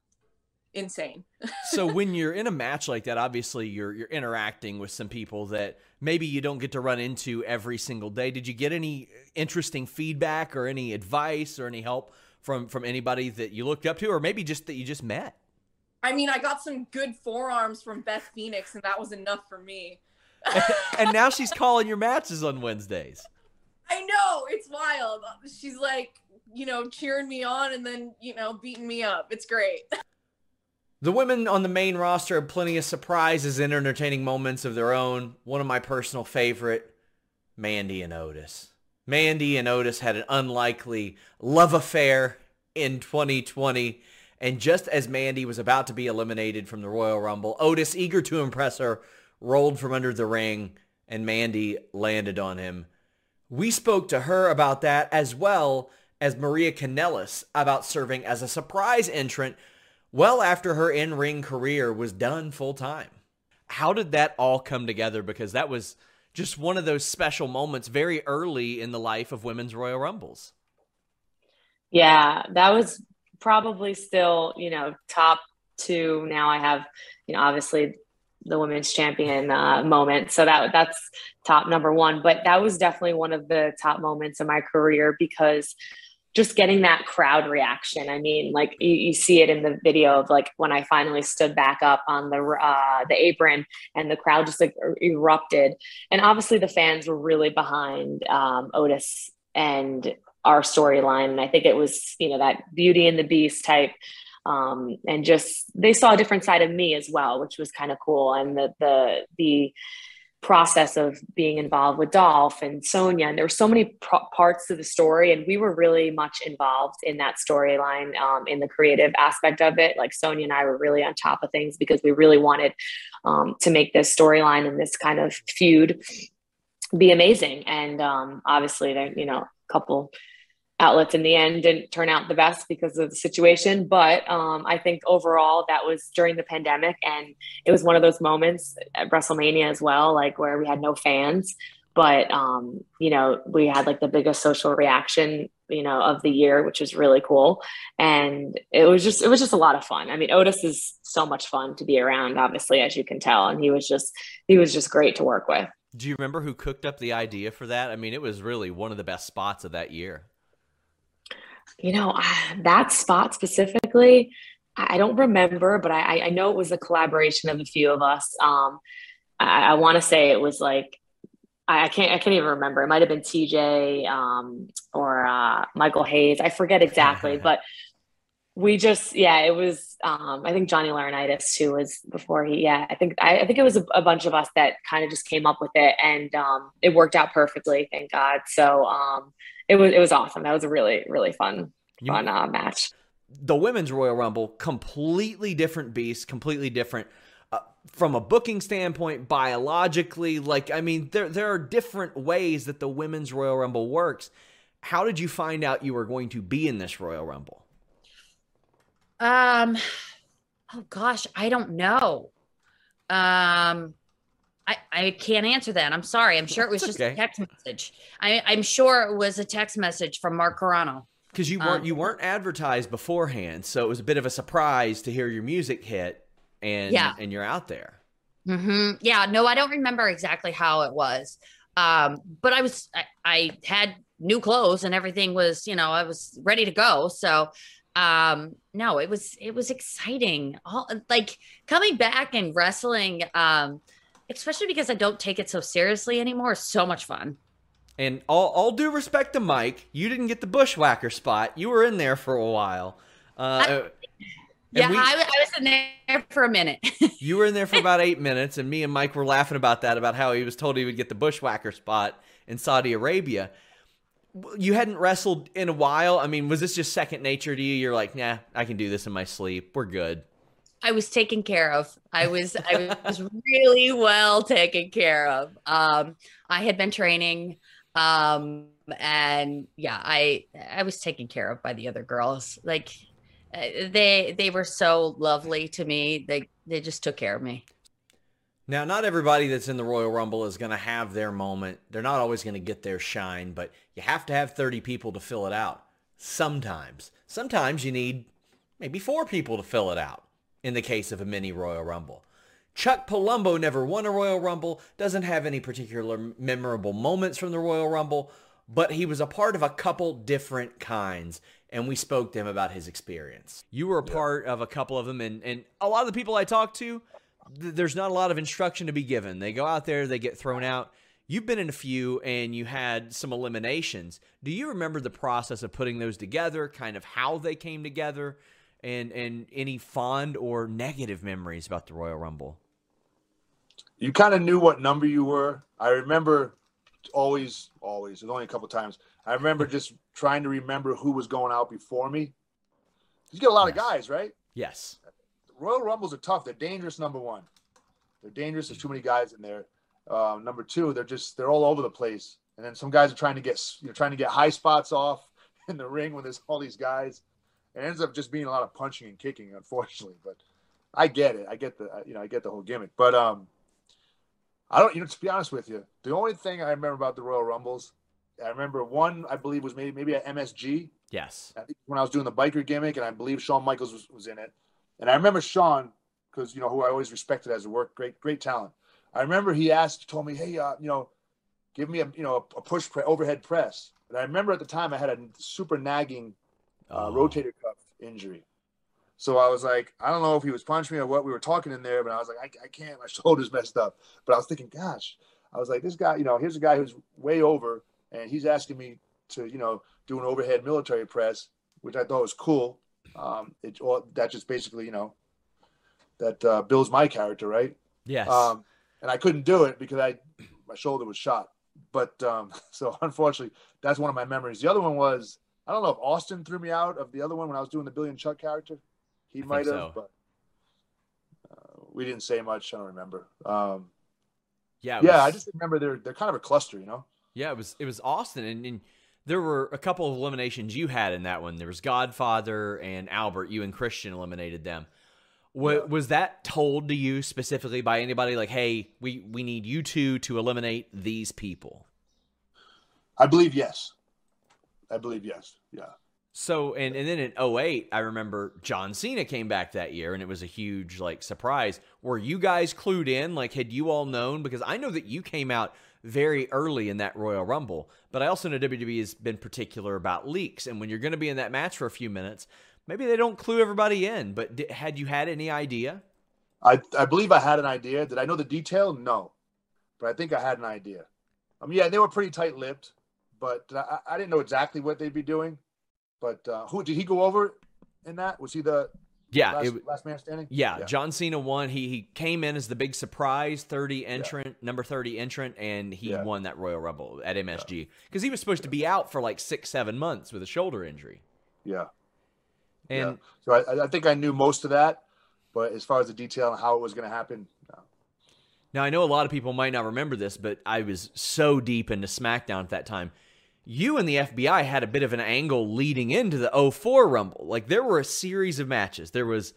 insane. so when you're in a match like that, obviously you're you're interacting with some people that maybe you don't get to run into every single day. Did you get any interesting feedback or any advice or any help from from anybody that you looked up to, or maybe just that you just met? I mean, I got some good forearms from Beth Phoenix, and that was enough for me. and now she's calling your matches on Wednesdays. I know it's wild. She's like, you know, cheering me on and then you know beating me up. It's great. The women on the main roster have plenty of surprises and entertaining moments of their own. One of my personal favorite, Mandy and Otis. Mandy and Otis had an unlikely love affair in 2020. And just as Mandy was about to be eliminated from the Royal Rumble, Otis, eager to impress her, rolled from under the ring and Mandy landed on him. We spoke to her about that as well as Maria Kanellis about serving as a surprise entrant well after her in-ring career was done full time. How did that all come together? Because that was just one of those special moments very early in the life of women's Royal Rumbles. Yeah, that was probably still, you know, top two. Now I have, you know, obviously the women's champion uh, moment. So that that's top number one. But that was definitely one of the top moments in my career because just getting that crowd reaction. I mean, like you, you, see it in the video of like when I finally stood back up on the uh, the apron and the crowd just like er, erupted. And obviously the fans were really behind um, Otis and our storyline. And I think it was you know that Beauty and the Beast type. Um, and just they saw a different side of me as well, which was kind of cool. And the the the process of being involved with Dolph and Sonya. And there were so many parts to the story, and we were really much involved in that storyline, um, in the creative aspect of it. Like Sonya and I were really on top of things because we really wanted um, to make this storyline and this kind of feud be amazing. And um, obviously, there, you know, a couple outlets in the end didn't turn out the best because of the situation. But um, I think overall that was during the pandemic, and it was one of those moments at WrestleMania as well, like where we had no fans, but um, you know we had like the biggest social reaction you know of the year which was really cool. And it was just it was just a lot of fun. I mean otis is so much fun to be around obviously as you can tell and he was just he was just great to work with. Do you remember who cooked up the idea for that? I mean it was really one of the best spots of that year you know, that spot specifically, I don't remember, but I, I know it was a collaboration of a few of us. Um, I, I want to say it was like I can't I can't even remember. It might have been TJ um, or uh, Michael Hayes. I forget exactly, but we just yeah, it was um, I think Johnny Laurinaitis who was before he yeah I think I, I think it was a, a, bunch of us that kind of just came up with it and um, it worked out perfectly. Thank God. So um, it was it was awesome. That was a really really fun you, fun uh, match. The women's Royal Rumble, completely different beast, completely different uh, from a booking standpoint, biologically. Like I mean, there there are different ways that the women's Royal Rumble works. How did you find out you were going to be in this Royal Rumble? Um, oh gosh, I don't know. Um, I, I can't answer that. I'm sorry. I'm sure it was just okay. a text message. I, I'm sure it was a text message from Mark Carrano. Because you weren't um, you weren't advertised beforehand, so it was a bit of a surprise to hear your music hit and yeah. and you're out there. Mm-hmm. Yeah, no, I don't remember exactly how it was, um, but I was I, I had new clothes and everything was you know I was ready to go. So um no it was it was exciting all like coming back and wrestling um especially because I don't take it so seriously anymore, is so much fun. And all, all due respect to Mike, you didn't get the bushwhacker spot. You were in there for a while. Uh, I, Yeah, we- I, I was in there for a minute. You were in there for about eight minutes, and me and Mike were laughing about that, about how he was told he would get the bushwhacker spot in Saudi Arabia. You hadn't wrestled in a while. I mean, was this just second nature to you? You're like, nah, I can do this in my sleep. We're good. I was taken care of. I was I was really well taken care of. Um, I had been training, um, and yeah, I I was taken care of by the other girls. Like uh, they they were so lovely to me. They they just took care of me. Now, not everybody that's in the Royal Rumble is going to have their moment. They're not always going to get their shine, but you have to have 30 people to fill it out. Sometimes. Sometimes you need maybe four people to fill it out in the case of a mini Royal Rumble. Chuck Palumbo never won a Royal Rumble, doesn't have any particular memorable moments from the Royal Rumble, but he was a part of a couple different kinds, and we spoke to him about his experience. You were a part of a couple of them, and, and a lot of the people I talked to, th- there's not a lot of instruction to be given. They go out there, they get thrown out. You've been in a few and you had some eliminations. Do you remember the process of putting those together, kind of how they came together, and and any fond or negative memories about the Royal Rumble? you kind of knew what number you were. I remember always, always, there's only a couple times. I remember just trying to remember who was going out before me. You get a lot of guys, right? Yes. Royal Rumbles are tough. They're dangerous, number one. They're dangerous. There's too many guys in there. Um, number two, they're just they're all over the place. And then some guys are trying to get you know trying to get high spots off in the ring when there's all these guys. It ends up just being a lot of punching and kicking, unfortunately. But I get it. I get the you know I get the whole gimmick. But um, I don't you know to be honest with you, the only thing I remember about the Royal Rumbles, I remember one I believe was maybe maybe at MSG. Yes. I think when I was doing the biker gimmick, and I believe Shawn Michaels was, was in it. And I remember Shawn, because you know who I always respected as a work, great, great talent. I remember he asked, told me, hey, uh, you know, give me a you know a push pre- overhead press. And I remember at the time I had a super nagging uh, rotator cuff injury. So I was like, I don't know if he was punching me or what. We were talking in there, but I was like, I, I can't. My shoulder's messed up. But I was thinking, gosh, I was like, this guy, you know, here's a guy who's way over, and he's asking me to, you know, do an overhead military press, which I thought was cool. Um, it all that just basically, you know, that uh, builds my character, right? Yes. Um, and I couldn't do it because I my shoulder was shot. But um, so unfortunately, that's one of my memories. The other one was I don't know if Austin threw me out of the other one when I was doing the Billy and Chuck character. He think might have, so. but uh, we didn't say much. I don't remember. Um, Yeah. yeah, I just remember they're they're kind of a cluster, you know. Yeah, it was it was Austin, and, and there were a couple of eliminations you had in that one. There was Godfather and Albert. You and Christian eliminated them. Wa Was that told to you specifically by anybody? Like, hey, we we need you two to eliminate these people. I believe yes. I believe yes. Yeah. So and and then in 08, I remember John Cena came back that year and it was a huge like surprise. Were you guys clued in? Like had you all known because I know that you came out very early in that Royal Rumble, but I also know WWE has been particular about leaks and when you're going to be in that match for a few minutes, maybe they don't clue everybody in, but di- had you had any idea? I, I believe I had an idea. Did I know the detail? No, but I think I had an idea. Um, yeah, they were pretty tight-lipped, but I, I didn't know exactly what they'd be doing. But uh, who did he go over in that? Was he the Yeah, last, it last man standing? Yeah, John Cena won. He he came in as the big surprise 30 entrant, number 30 entrant, and he won that Royal Rumble at MSG because he was supposed to be out for like six, seven months with a shoulder injury. Yeah. And yeah. So I, I think I knew most of that, but as far as the detail and how it was going to happen, no. now I know a lot of people might not remember this, but I was so deep into SmackDown at that time. You and the FBI had a bit of an angle leading into the 04 Rumble. Like there were a series of matches. There was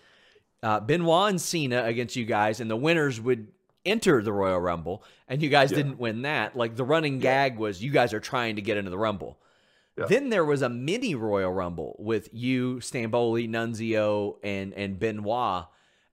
uh, Benoit and Cena against you guys, and the winners would enter the Royal Rumble, and you guys Yeah. didn't win that. Like the running gag was you guys are trying to get into the Rumble. Then there was a mini Royal Rumble with you, Stamboli, Nunzio, and and Benoit,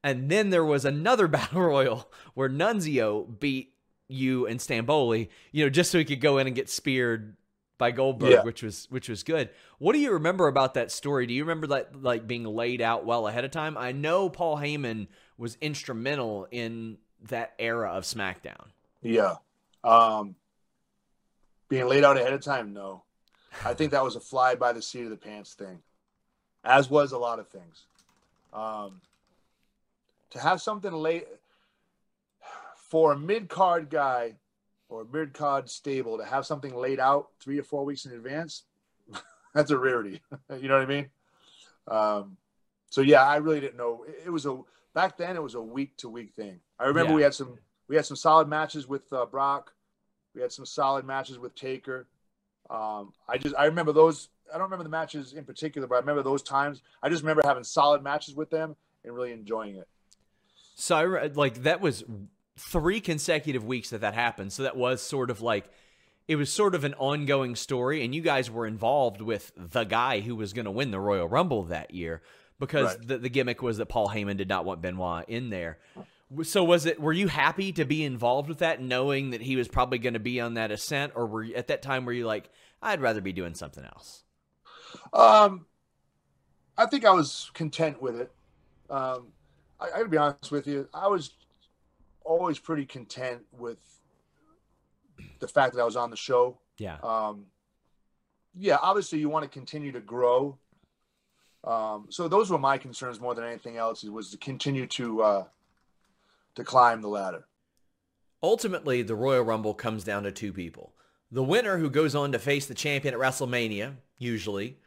and then there was another Battle Royal where Nunzio beat you and Stamboli, you know, just so he could go in and get speared by Goldberg, Yeah. which was which was good. What do you remember about that story? Do you remember that like being laid out well ahead of time? I know Paul Heyman was instrumental in that era of SmackDown. Yeah. Um, being laid out ahead of time, no. I think that was a fly by the seat of the pants thing, as was a lot of things. Um, to have something late for a mid card guy or mid card stable to have something laid out three or four weeks in advance, that's a rarity. you know what I mean? Um, so yeah, I really didn't know. It, it was a back then. It was a week to week thing. I remember Yeah. we had some we had some solid matches with uh, Brock. We had some solid matches with Taker. Um, I just I remember those. I don't remember the matches in particular, but I remember those times. I just remember having solid matches with them and really enjoying it. So I like that was three consecutive weeks that that happened. So that was sort of like it was sort of an ongoing story, and you guys were involved with the guy who was going to win the Royal Rumble that year because Right. the, the gimmick was that Paul Heyman did not want Benoit in there. So was it? Were you happy to be involved with that, knowing that he was probably going to be on that ascent, or were you, at that time were you like, I'd rather be doing something else? Um, I think I was content with it. Um, I, I gotta be honest with you. I was always pretty content with the fact that I was on the show. Yeah. Um, yeah, obviously you want to continue to grow. Um, so those were my concerns more than anything else. It was to continue to uh, to climb the ladder. Ultimately, the Royal Rumble comes down to two people. The winner who goes on to face the champion at WrestleMania, usually,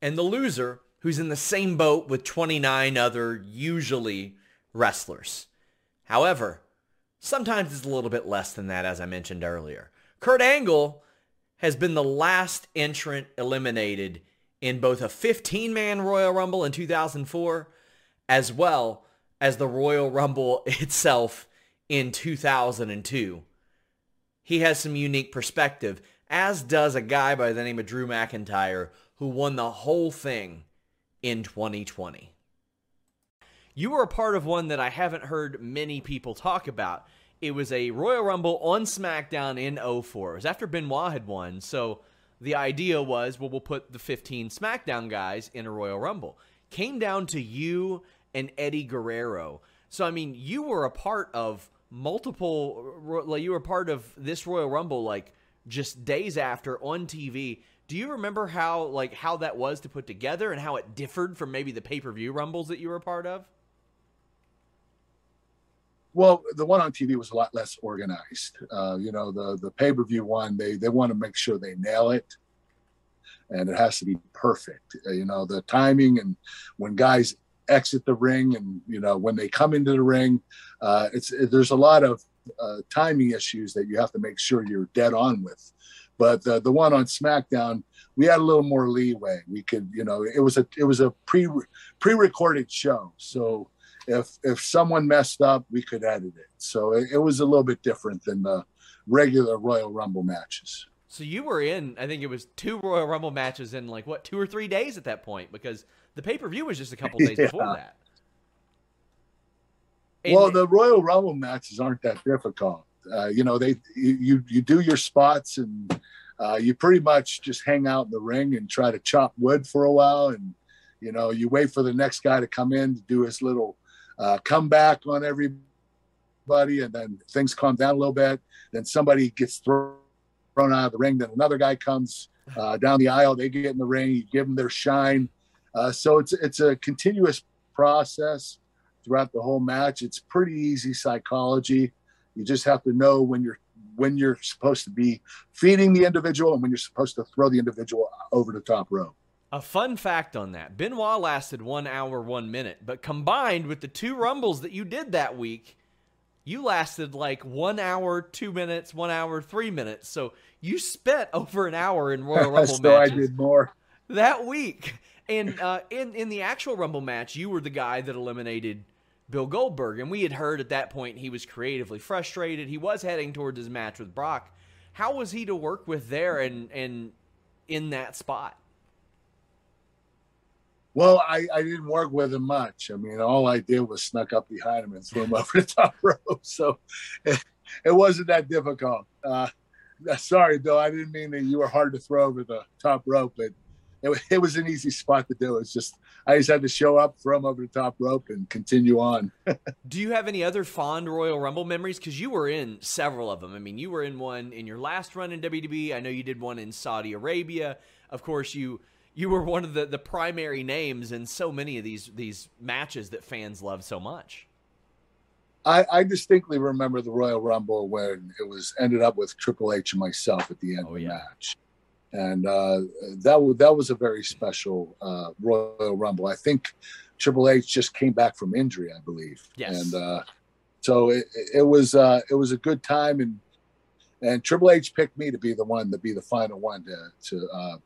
and the loser who's in the same boat with 29 other, usually, wrestlers. However, sometimes it's a little bit less than that, as I mentioned earlier. Kurt Angle has been the last entrant eliminated in both a 15 man Royal Rumble in 2004 as well as the Royal Rumble itself in 2002. He has some unique perspective, as does a guy by the name of Drew McIntyre, who won the whole thing in 2020. You were a part of one that I haven't heard many people talk about. It was a Royal Rumble on SmackDown in 04. It was after Benoit had won, so the idea was, well, we'll put the 15 SmackDown guys in a Royal Rumble. Came down to you and Eddie Guerrero. So, I mean, you were a part of multiple, like, you were part of this Royal Rumble, like, just days after on TV. Do you remember how, like, how that was to put together and how it differed from maybe the pay-per-view Rumbles that you were a part of? Well, the one on TV was a lot less organized. Uh, you know, the the pay per view one, they they want to make sure they nail it, and it has to be perfect. Uh, you know, the timing and when guys exit the ring, and you know when they come into the ring, uh, it's there's a lot of uh, timing issues that you have to make sure you're dead on with. But the the one on SmackDown, we had a little more leeway. We could, you know, it was a it was a pre pre recorded show, so if if someone messed up, we could edit it. So it, it was a little bit different than the regular Royal Rumble matches. So you were in, I think it was two Royal Rumble matches in like what two or three days at that point because the pay per view was just a couple days Yeah. before that. well, the Royal Rumble matches aren't that difficult. Uh, you know, they you you, you do your spots and uh, you pretty much just hang out in the ring and try to chop wood for a while, and you know you wait for the next guy to come in to do his little uh, comeback on everybody, and then things calm down a little bit. Then somebody gets thrown thrown out of the ring. Then another guy comes uh, down the aisle. They get in the ring. You give them their shine. Uh, so it's it's a continuous process throughout the whole match. It's pretty easy psychology. You just have to know when you're when you're supposed to be feeding the individual and when you're supposed to throw the individual over the top rope. A fun fact on that Benoit lasted one hour, one minute, but combined with the two Rumbles that you did that week, you lasted like one hour, two minutes, one hour, three minutes. So you spent over an hour in Royal Rumble so I did more. that week. And uh, in in the actual Rumble match, you were the guy that eliminated Bill Goldberg, and we had heard at that point he was creatively frustrated. He was heading towards his match with Brock. How was he to work with there and and in that spot? Well, I, I didn't work with him much. I mean, all I did was snuck up behind him and threw him over the top rope. So it, it wasn't that difficult. Uh, sorry, Bill. I didn't mean that you were hard to throw over the top rope, but it, it was an easy spot to do. It's just I just had to show up, throw him over the top rope, and continue on. Do you have any other fond Royal Rumble memories? Because you were in several of them. I mean, you were in one in your last run in WWE. I know you did one in Saudi Arabia. Of course, you you were one of the the primary names in so many of these these matches that fans love so much. I, I distinctly remember the Royal Rumble when it was ended up with Triple H and myself at the end Oh, of the match, and uh, that was that was a very special uh, Royal Rumble. I think Triple H just came back from injury, I believe, Yes. and uh, so it, it was uh, it was a good time, and and Triple H picked me to be the one to be the final one to to uh,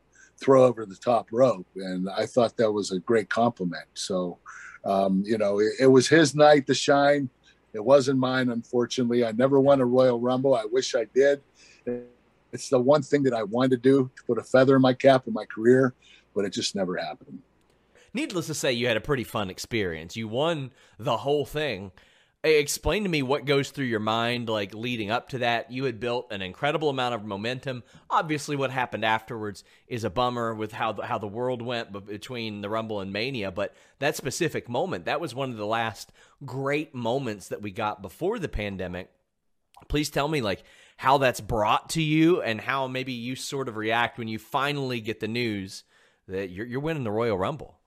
throw over the top rope, and I thought that was a great compliment. So, um, you know, it, it was his night to shine. It wasn't mine, unfortunately. I never won a Royal Rumble. I wish I did. It's the one thing that I wanted to do to put a feather in my cap in my career, but it just never happened. Needless to say, you had a pretty fun experience. You won the whole thing. Explain to me what goes through your mind, like leading up to that. You had built an incredible amount of momentum. Obviously, what happened afterwards is a bummer with how the, how the world went between the Rumble and Mania. But that specific moment, that was one of the last great moments that we got before the pandemic. Please tell me, like, how that's brought to you and how maybe you sort of react when you finally get the news that you're, you're winning the Royal Rumble.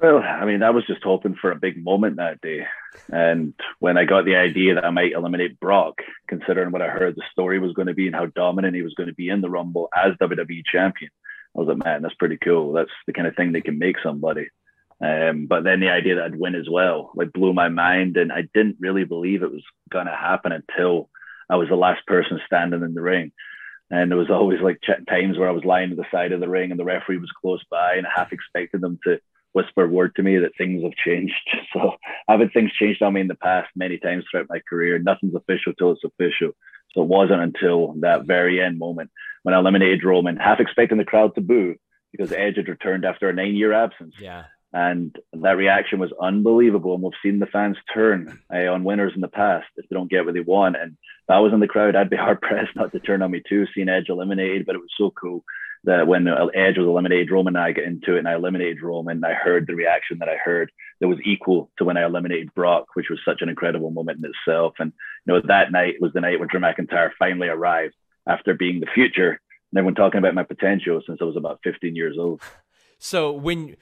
Well, I mean, I was just hoping for a big moment that day. And when I got the idea that I might eliminate Brock, considering what I heard the story was going to be and how dominant he was going to be in the Rumble as WWE champion, I was like, man, that's pretty cool. That's the kind of thing that can make somebody. Um, but then the idea that I'd win as well, like blew my mind. And I didn't really believe it was going to happen until I was the last person standing in the ring. And there was always like times where I was lying to the side of the ring and the referee was close by and I half expected them to whisper word to me that things have changed. So I've had things changed on me in the past many times throughout my career. Nothing's official till it's official. So it wasn't until that very end moment when I eliminated Roman, half expecting the crowd to boo because Edge had returned after a nine year absence. Yeah. And that reaction was unbelievable. And we've seen the fans turn uh, on winners in the past if they don't get what they want. And if I was in the crowd, I'd be hard pressed not to turn on me too, seeing Edge eliminated. But it was so cool that when Edge was eliminated, Roman and I got into it and I eliminated Roman. and I heard the reaction that I heard that was equal to when I eliminated Brock, which was such an incredible moment in itself. And, you know, that night was the night when Drew McIntyre finally arrived after being the future and everyone talking about my potential since I was about 15 years old. So when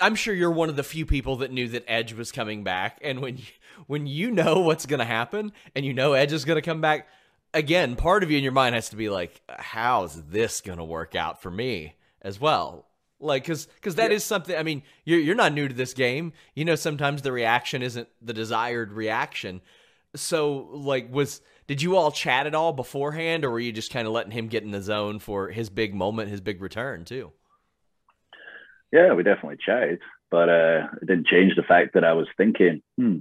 I'm sure you're one of the few people that knew that Edge was coming back, and when when you know what's going to happen and you know Edge is going to come back, again, part of you in your mind has to be like, how's this going to work out for me as well? Like, cause, cause that is something. I mean, you're you're not new to this game. You know, sometimes the reaction isn't the desired reaction. So, like, was did you all chat at all beforehand, or were you just kind of letting him get in the zone for his big moment, his big return too? Yeah, we definitely chatted, but uh, it didn't change the fact that I was thinking, hmm,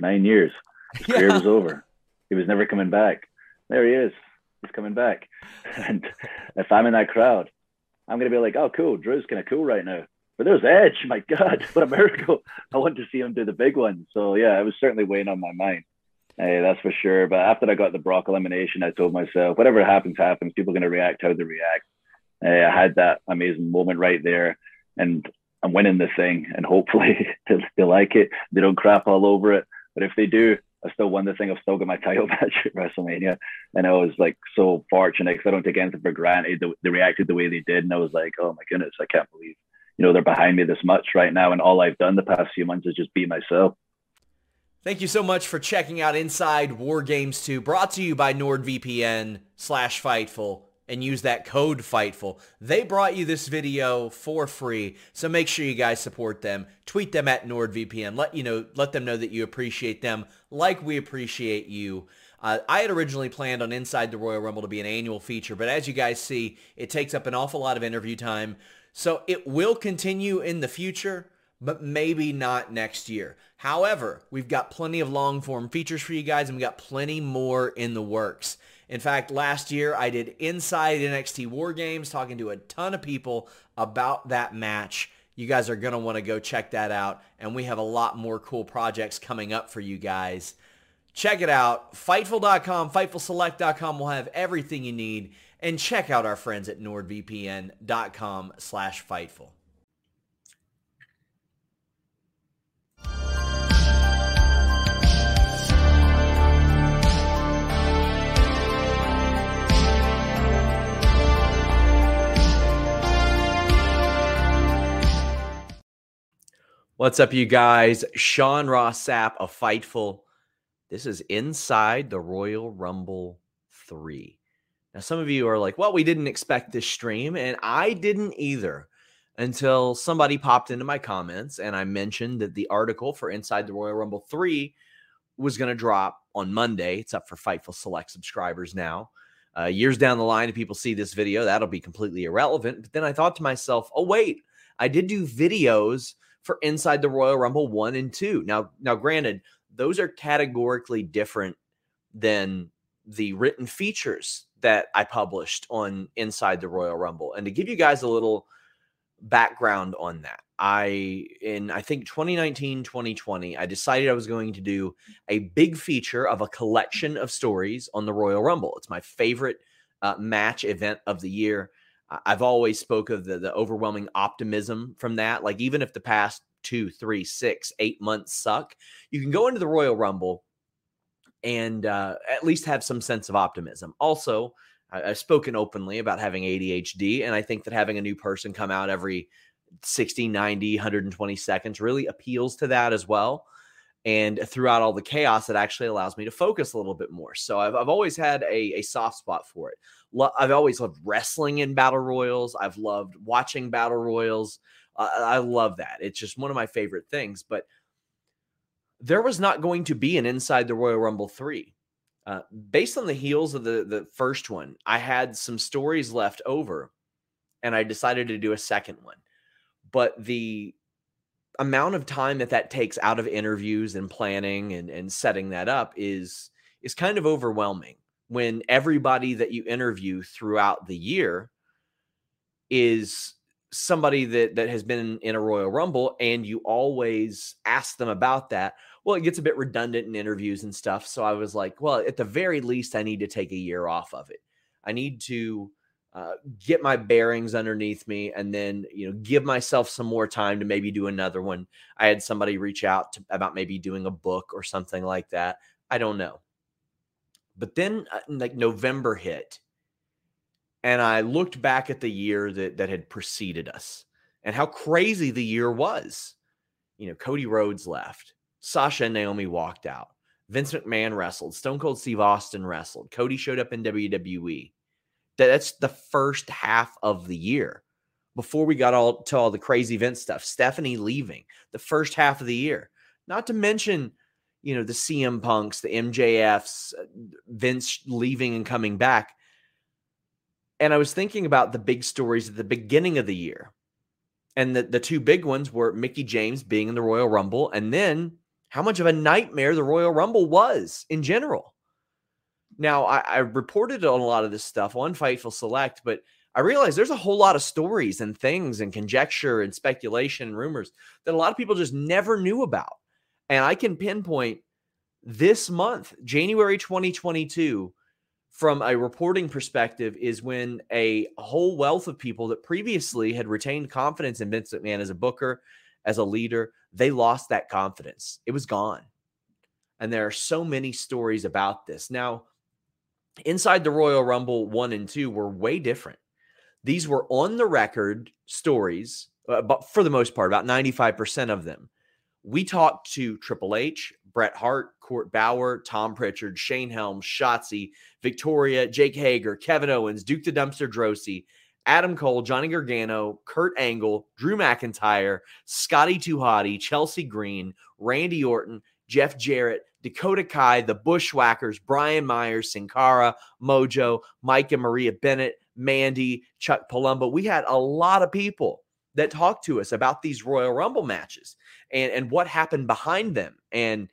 nine years, his career was over. He was never coming back. There he is. He's coming back. And if I'm in that crowd, I'm gonna be like, oh, cool. Drew's kind of cool right now. But there's Edge. My God, what a miracle! I want to see him do the big one. So yeah, it was certainly weighing on my mind. Hey, that's for sure. But after I got the Brock elimination, I told myself, whatever happens, happens. People are going to react how they react. Hey, I had that amazing moment right there, and I'm winning this thing, and hopefully they like it. They don't crap all over it. But if they do, I still won the thing. I've still got my title match at WrestleMania, and I was like so fortunate because I don't take anything for granted. They, they reacted the way they did, and I was like, oh my goodness, I can't believe you know they're behind me this much right now, and all I've done the past few months is just be myself. Thank you so much for checking out Inside War Games 2, brought to you by NordVPN slash Fightful, and use that code Fightful. They brought you this video for free, so make sure you guys support them. Tweet them at NordVPN. Let you know, let them know that you appreciate them, like we appreciate you. Uh, I had originally planned on Inside the Royal Rumble to be an annual feature, but as you guys see, it takes up an awful lot of interview time. So it will continue in the future, but maybe not next year. However, we've got plenty of long form features for you guys, and we got plenty more in the works. In fact, last year I did Inside NXT War Games, talking to a ton of people about that match. You guys are going to want to go check that out, and we have a lot more cool projects coming up for you guys. Check it out. Fightful.com, FightfulSelect.com will have everything you need. And check out our friends at NordVPN.com slash Fightful. What's up, you guys? Sean Ross Sapp of Fightful. This is inside the Royal Rumble 3. Now, some of you are like, well, we didn't expect this stream, and I didn't either until somebody popped into my comments and I mentioned that the article for Inside the Royal Rumble 3 was going to drop on Monday. It's up for Fightful Select subscribers now. Uh, years down the line, if people see this video, that'll be completely irrelevant. But then I thought to myself, oh, wait, I did do videos for Inside the Royal Rumble 1 and 2. Now, now granted, those are categorically different than the written features that I published on Inside the Royal Rumble. And to give you guys a little background on that. I in I think 2019 2020 I decided I was going to do a big feature of a collection of stories on the Royal Rumble. It's my favorite uh, match event of the year. I've always spoke of the, the overwhelming optimism from that. Like even if the past two, three, six, eight months suck, you can go into the Royal Rumble and uh, at least have some sense of optimism. Also, I've spoken openly about having ADHD, and I think that having a new person come out every 60, 90, 120 seconds really appeals to that as well. And throughout all the chaos, it actually allows me to focus a little bit more. So I've, I've always had a, a soft spot for it. Lo- I've always loved wrestling in battle royals. I've loved watching battle royals. Uh, I love that. It's just one of my favorite things. But there was not going to be an Inside the Royal Rumble 3. Uh, based on the heels of the the first one, I had some stories left over, and I decided to do a second one. But the amount of time that that takes out of interviews and planning and and setting that up is is kind of overwhelming when everybody that you interview throughout the year is somebody that that has been in a Royal Rumble and you always ask them about that well, it gets a bit redundant in interviews and stuff. So I was like, well, at the very least, I need to take a year off of it. I need to uh, get my bearings underneath me and then, you know, give myself some more time to maybe do another one. I had somebody reach out to, about maybe doing a book or something like that. I don't know. But then, uh, like, November hit and I looked back at the year that, that had preceded us and how crazy the year was. You know, Cody Rhodes left. Sasha and Naomi walked out. Vince McMahon wrestled. Stone Cold Steve Austin wrestled. Cody showed up in WWE. That's the first half of the year before we got all to all the crazy event stuff. Stephanie leaving the first half of the year. Not to mention, you know, the CM Punks, the MJFs, uh, Vince leaving and coming back. And I was thinking about the big stories at the beginning of the year. And the, the two big ones were Mickie James being in the Royal Rumble and then how much of a nightmare the Royal Rumble was in general. Now, I, I reported on a lot of this stuff on Fightful Select, but I realized there's a whole lot of stories and things and conjecture and speculation and rumors that a lot of people just never knew about. And I can pinpoint this month, January 2022, from a reporting perspective, is when a whole wealth of people that previously had retained confidence in Vince McMahon as a booker, as a leader, they lost that confidence. It was gone. And there are so many stories about this. Now, inside the Royal Rumble 1 and 2 were way different. These were on the record stories, uh, but for the most part, about 95% of them. We talked to Triple H, Bret Hart, Court Bauer, Tom Pritchard, Shane Helms, Shotzi, Victoria, Jake Hager, Kevin Owens, Duke the Dumpster Droese, Adam Cole, Johnny Gargano, Kurt Angle, Drew McIntyre, Scotty 2 Hotty, Chelsea Green, Randy Orton, Jeff Jarrett, Dakota Kai, the Bushwhackers, Brian Myers, Sin Cara, Mojo, Mike and Maria Bennett, Mandy, Chuck Palumbo. We had a lot of people that talked to us about these Royal Rumble matches and, and what happened behind them and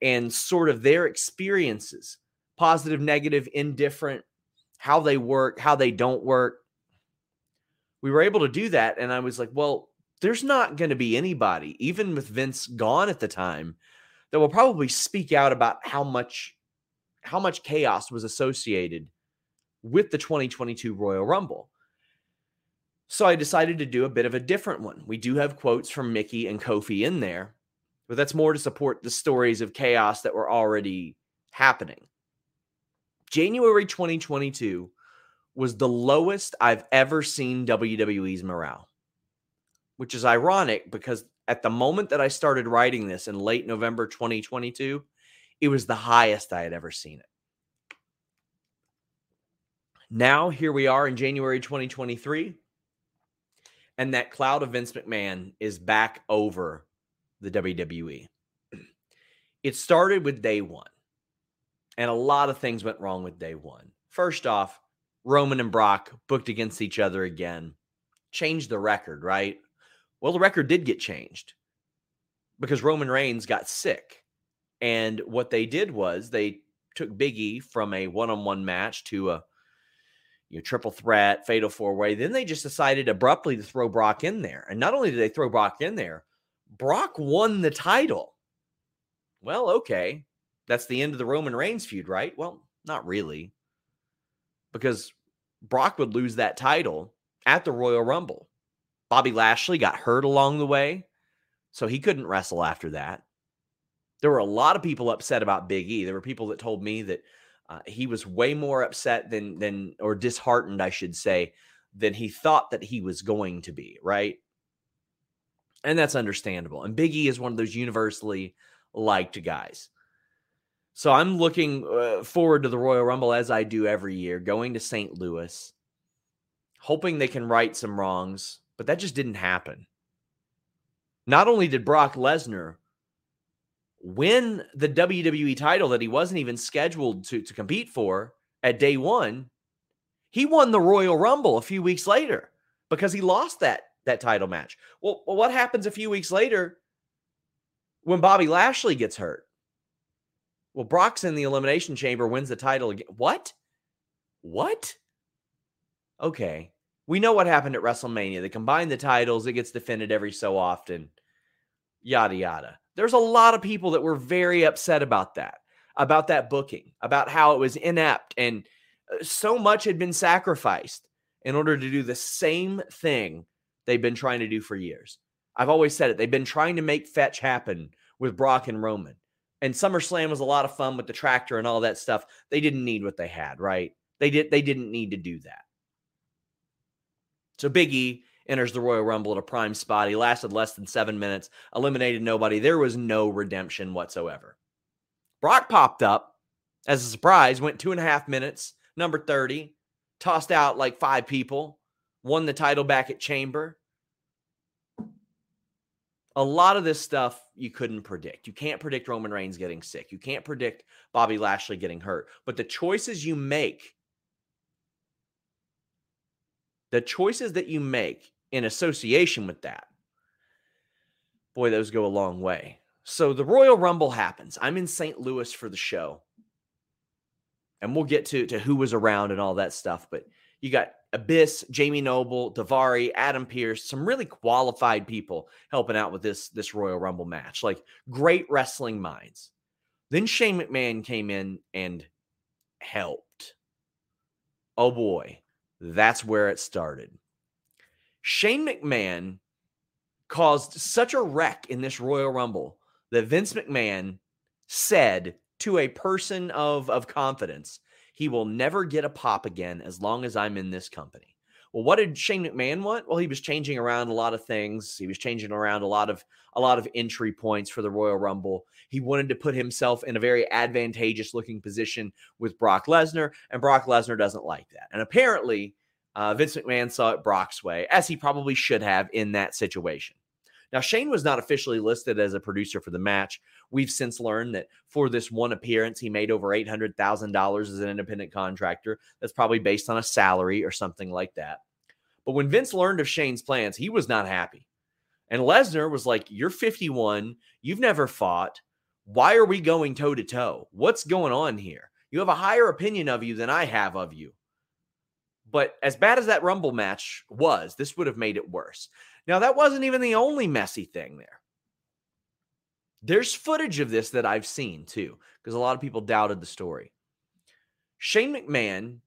and sort of their experiences, positive, negative, indifferent, how they work, how they don't work we were able to do that. And I was like, well, there's not going to be anybody, even with Vince gone at the time, that will probably speak out about how much how much chaos was associated with the 2022 Royal Rumble. So I decided to do a bit of a different one. We do have quotes from Mickie and Kofi in there, but that's more to support the stories of chaos that were already happening. January 2022 was the lowest I've ever seen WWE's morale, which is ironic because at the moment that I started writing this in late November 2022, it was the highest I had ever seen it. Now, here we are in January 2023, and that cloud of Vince McMahon is back over the WWE. It started with day one, and a lot of things went wrong with day one. First off, Roman and Brock booked against each other again, changed the record, right? Well, the record did get changed because Roman Reigns got sick. And what they did was they took Big E from a one on one match to a you know, triple threat, fatal four way. Then they just decided abruptly to throw Brock in there. And not only did they throw Brock in there, Brock won the title. Well, okay. That's the end of the Roman Reigns feud, right? Well, not really. Because Brock would lose that title at the Royal Rumble. Bobby Lashley got hurt along the way, so he couldn't wrestle after that. There were a lot of people upset about Big E. There were people that told me that uh, he was way more upset than than or disheartened, I should say, than he thought that he was going to be. Right, and that's understandable. And Big E is one of those universally liked guys. So I'm looking uh, forward to the Royal Rumble as I do every year, going to St. Louis, hoping they can right some wrongs, but that just didn't happen. Not only did Brock Lesnar win the WWE title that he wasn't even scheduled to, to compete for at day one, he won the Royal Rumble a few weeks later because he lost that, that title match. Well, well, what happens a few weeks later when Bobby Lashley gets hurt? Well, Brock's in the Elimination Chamber, wins the title again. What? What? Okay. We know what happened at WrestleMania. They combine the titles, it gets defended every so often, yada, yada. There's a lot of people that were very upset about that, about that booking, about how it was inept and uh, so much had been sacrificed in order to do the same thing they've been trying to do for years. I've always said it. They've been trying to make fetch happen with Brock and Roman. And SummerSlam was a lot of fun with the tractor and all that stuff. They didn't need what they had, right? They did they didn't need to do that. So Big E enters the Royal Rumble at a prime spot. He lasted less than seven minutes, eliminated nobody. There was no redemption whatsoever. Brock popped up as a surprise, went two and a half minutes, number 30, tossed out like five people, won the title back at Chamber. A lot of this stuff you couldn't predict. You can't predict Roman Reigns getting sick. You can't predict Bobby Lashley getting hurt. But the choices you make, the choices that you make in association with that, boy, those go a long way. So the Royal Rumble happens. I'm in St. Louis for the show. And we'll get to, to who was around and all that stuff. But you got Abyss, Jamie Noble, Daivari, Adam Pearce, some really qualified people helping out with this, this Royal Rumble match. Like great wrestling minds. Then Shane McMahon came in and helped. Oh boy, that's where it started. Shane McMahon caused such a wreck in this Royal Rumble that Vince McMahon said to a person of, of confidence, he will never get a pop again as long as I'm in this company. Well, what did Shane McMahon want? Well, he was changing around a lot of things. He was changing around a lot of a lot of entry points for the Royal Rumble. He wanted to put himself in a very advantageous looking position with Brock Lesnar, and Brock Lesnar doesn't like that. And apparently, uh, Vince McMahon saw it Brock's way, as he probably should have in that situation. Now, Shane was not officially listed as a producer for the match. We've since learned that for this one appearance, he made over $800,000 as an independent contractor. That's probably based on a salary or something like that. But when Vince learned of Shane's plans, he was not happy. And Lesnar was like, You're 51. You've never fought. Why are we going toe to toe? What's going on here? You have a higher opinion of you than I have of you. But as bad as that Rumble match was, this would have made it worse. Now, that wasn't even the only messy thing there. There's footage of this that I've seen too, because a lot of people doubted the story. Shane McMahon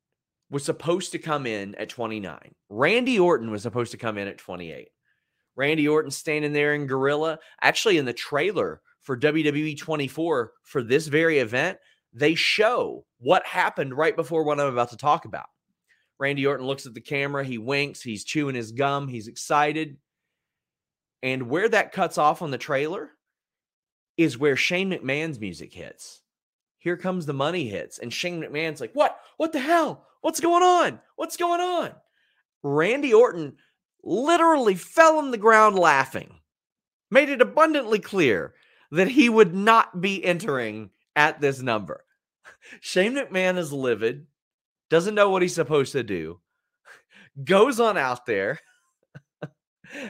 was supposed to come in at 29. Randy Orton was supposed to come in at 28. Randy Orton standing there in Gorilla. Actually, in the trailer for WWE 24 for this very event, they show what happened right before what I'm about to talk about. Randy Orton looks at the camera, he winks, he's chewing his gum, he's excited. And where that cuts off on the trailer is where Shane McMahon's music hits. Here comes the money hits. And Shane McMahon's like, What? What the hell? What's going on? What's going on? Randy Orton literally fell on the ground laughing, made it abundantly clear that he would not be entering at this number. Shane McMahon is livid, doesn't know what he's supposed to do, goes on out there,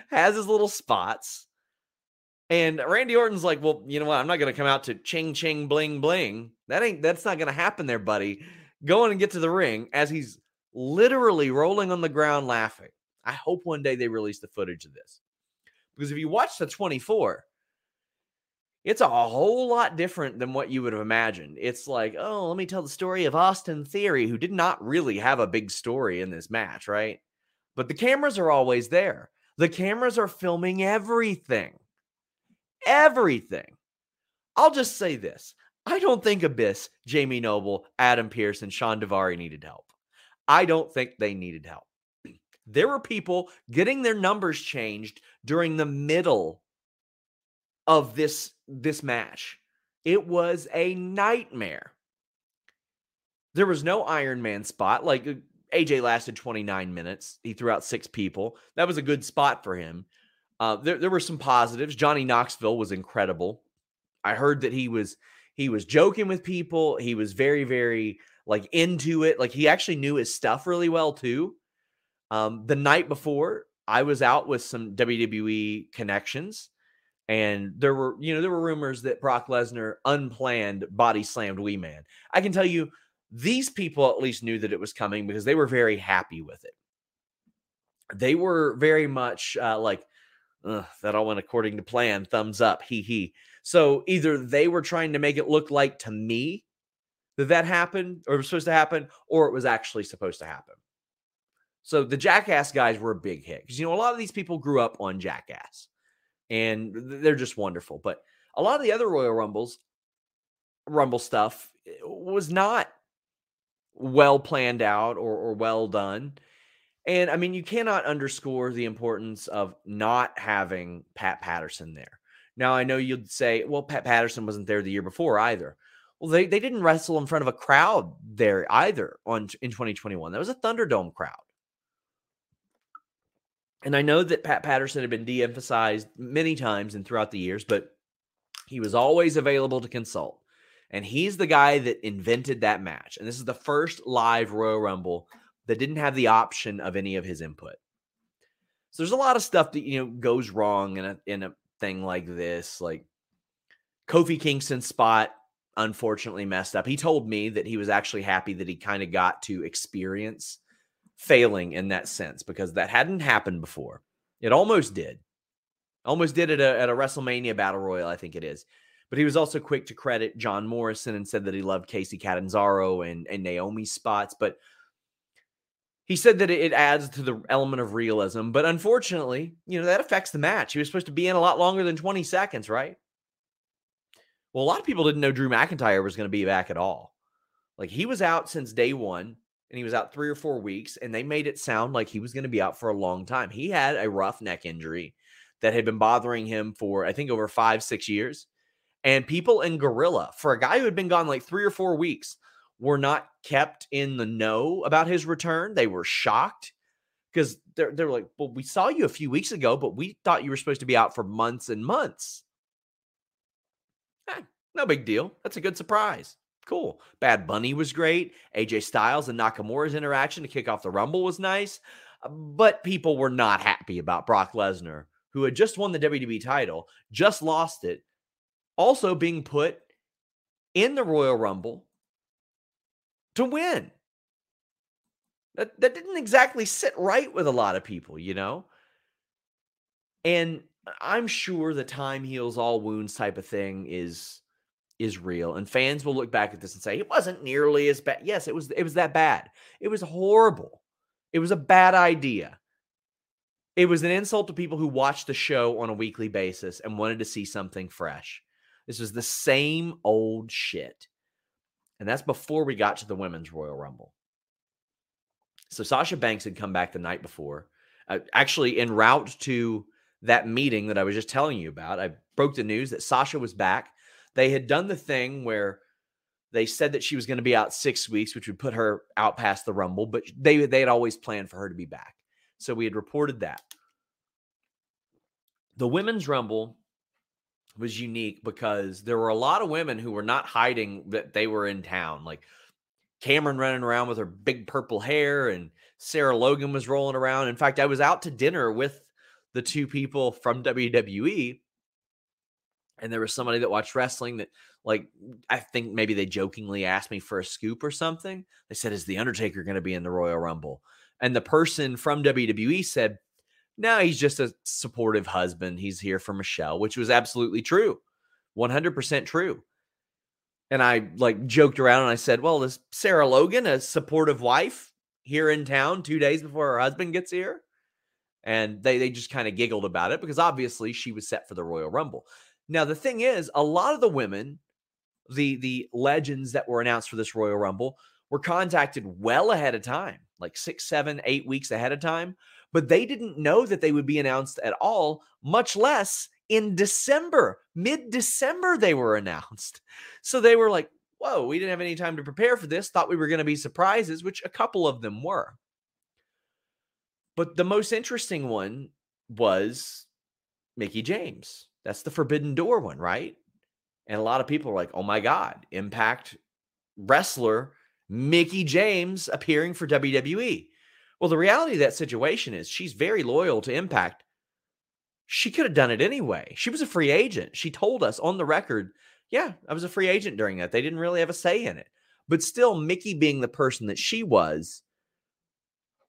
has his little spots. And Randy Orton's like, well, you know what? I'm not going to come out to ching ching bling bling. That ain't that's not going to happen there, buddy. Go in and get to the ring as he's literally rolling on the ground laughing. I hope one day they release the footage of this. Because if you watch the 24, it's a whole lot different than what you would have imagined. It's like, oh, let me tell the story of Austin Theory, who did not really have a big story in this match, right? But the cameras are always there. The cameras are filming everything. Everything. I'll just say this I don't think Abyss, Jamie Noble, Adam Pearce, and Shawn Daivari needed help. I don't think they needed help. There were people getting their numbers changed during the middle of this this match. It was a nightmare. There was no Iron Man spot. Like uh, AJ lasted 29 minutes. He threw out six people. That was a good spot for him. Uh, there, there were some positives. Johnny Knoxville was incredible. I heard that he was he was joking with people. He was very, very like into it. Like he actually knew his stuff really well too. Um, the night before, I was out with some WWE connections, and there were, you know, there were rumors that Brock Lesnar unplanned body slammed Wee Man. I can tell you, these people at least knew that it was coming because they were very happy with it. They were very much uh, like, that all went according to plan. Thumbs up, he he. So either they were trying to make it look like to me that that happened or was supposed to happen, or it was actually supposed to happen. So the Jackass guys were a big hit because you know a lot of these people grew up on Jackass, and they're just wonderful. But a lot of the other Royal Rumbles, Rumble stuff eh, was not well planned out or, or well done. And I mean, you cannot underscore the importance of not having Pat Patterson there. Now, I know you'd say, well, Pat Patterson wasn't there the year before either. Well, they, they didn't wrestle in front of a crowd there either on in 2021. That was a Thunderdome crowd. And I know that Pat Patterson had been de emphasized many times and throughout the years, but he was always available to consult. And he's the guy that invented that match. And this is the first live Royal Rumble that didn't have the option of any of his input. So there's a lot of stuff that you know goes wrong in a in a thing like this. Like Kofi Kingston's spot unfortunately messed up. He told me that he was actually happy that he kind of got to experience failing in that sense because that hadn't happened before. It almost did. Almost did it at a, at a WrestleMania Battle Royal, I think it is. But he was also quick to credit John Morrison and said that he loved Kacy Catanzaro and, and Naomi's spots. But he said that it adds to the element of realism. But unfortunately, you know, that affects the match. He was supposed to be in a lot longer than 20 seconds, right? Well, a lot of people didn't know Drew McIntyre was going to be back at all. Like he was out since day one and he was out three or four weeks, and they made it sound like he was going to be out for a long time. He had a rough neck injury that had been bothering him for, I think, over five, six years. And people in Gorilla, for a guy who had been gone like three or four weeks, were not kept in the know about his return. They were shocked because they're, they're like, well, we saw you a few weeks ago, but we thought you were supposed to be out for months and months. Eh, no big deal. That's a good surprise. Cool. Bad Bunny was great. AJ Styles and Nakamura's interaction to kick off the Rumble was nice. Uh, but people were not happy about Brock Lesnar, who had just won the WWE title, just lost it, also being put in the Royal Rumble to win. That, that didn't exactly sit right with a lot of people, you know? And I'm sure the time heals all wounds type of thing is is real and fans will look back at this and say it wasn't nearly as bad yes it was it was that bad it was horrible it was a bad idea it was an insult to people who watched the show on a weekly basis and wanted to see something fresh this was the same old shit and that's before we got to the women's royal rumble so sasha banks had come back the night before uh, actually en route to that meeting that I was just telling you about. I broke the news that Sasha was back. They had done the thing where they said that she was going to be out six weeks, which would put her out past the Rumble, but they they had always planned for her to be back. So we had reported that. The women's Rumble was unique because there were a lot of women who were not hiding that they were in town. Like Cameron running around with her big purple hair, and Sarah Logan was rolling around. In fact, I was out to dinner with the two people from WWE, and there was somebody that watched wrestling that, like, I think maybe they jokingly asked me for a scoop or something. They said, Is The Undertaker going to be in the Royal Rumble? And the person from WWE said, No, he's just a supportive husband. He's here for Michelle, which was absolutely true. 100% true. And I like joked around and I said, Well, is Sarah Logan a supportive wife here in town two days before her husband gets here? And they, they just kind of giggled about it because obviously she was set for the Royal Rumble. Now, the thing is, a lot of the women, the the legends that were announced for this Royal Rumble, were contacted well ahead of time, like six, seven, eight weeks ahead of time. But they didn't know that they would be announced at all, much less in December. Mid December, they were announced. So they were like, whoa, we didn't have any time to prepare for this. Thought we were going to be surprises, which a couple of them were. But the most interesting one was Mickie James. That's the Forbidden Door one, right? And a lot of people are like, oh my God, Impact wrestler Mickie James appearing for WWE. Well, the reality of that situation is she's very loyal to Impact. She could have done it anyway. She was a free agent. She told us on the record, yeah, I was a free agent during that. They didn't really have a say in it. But still, Mickey being the person that she was,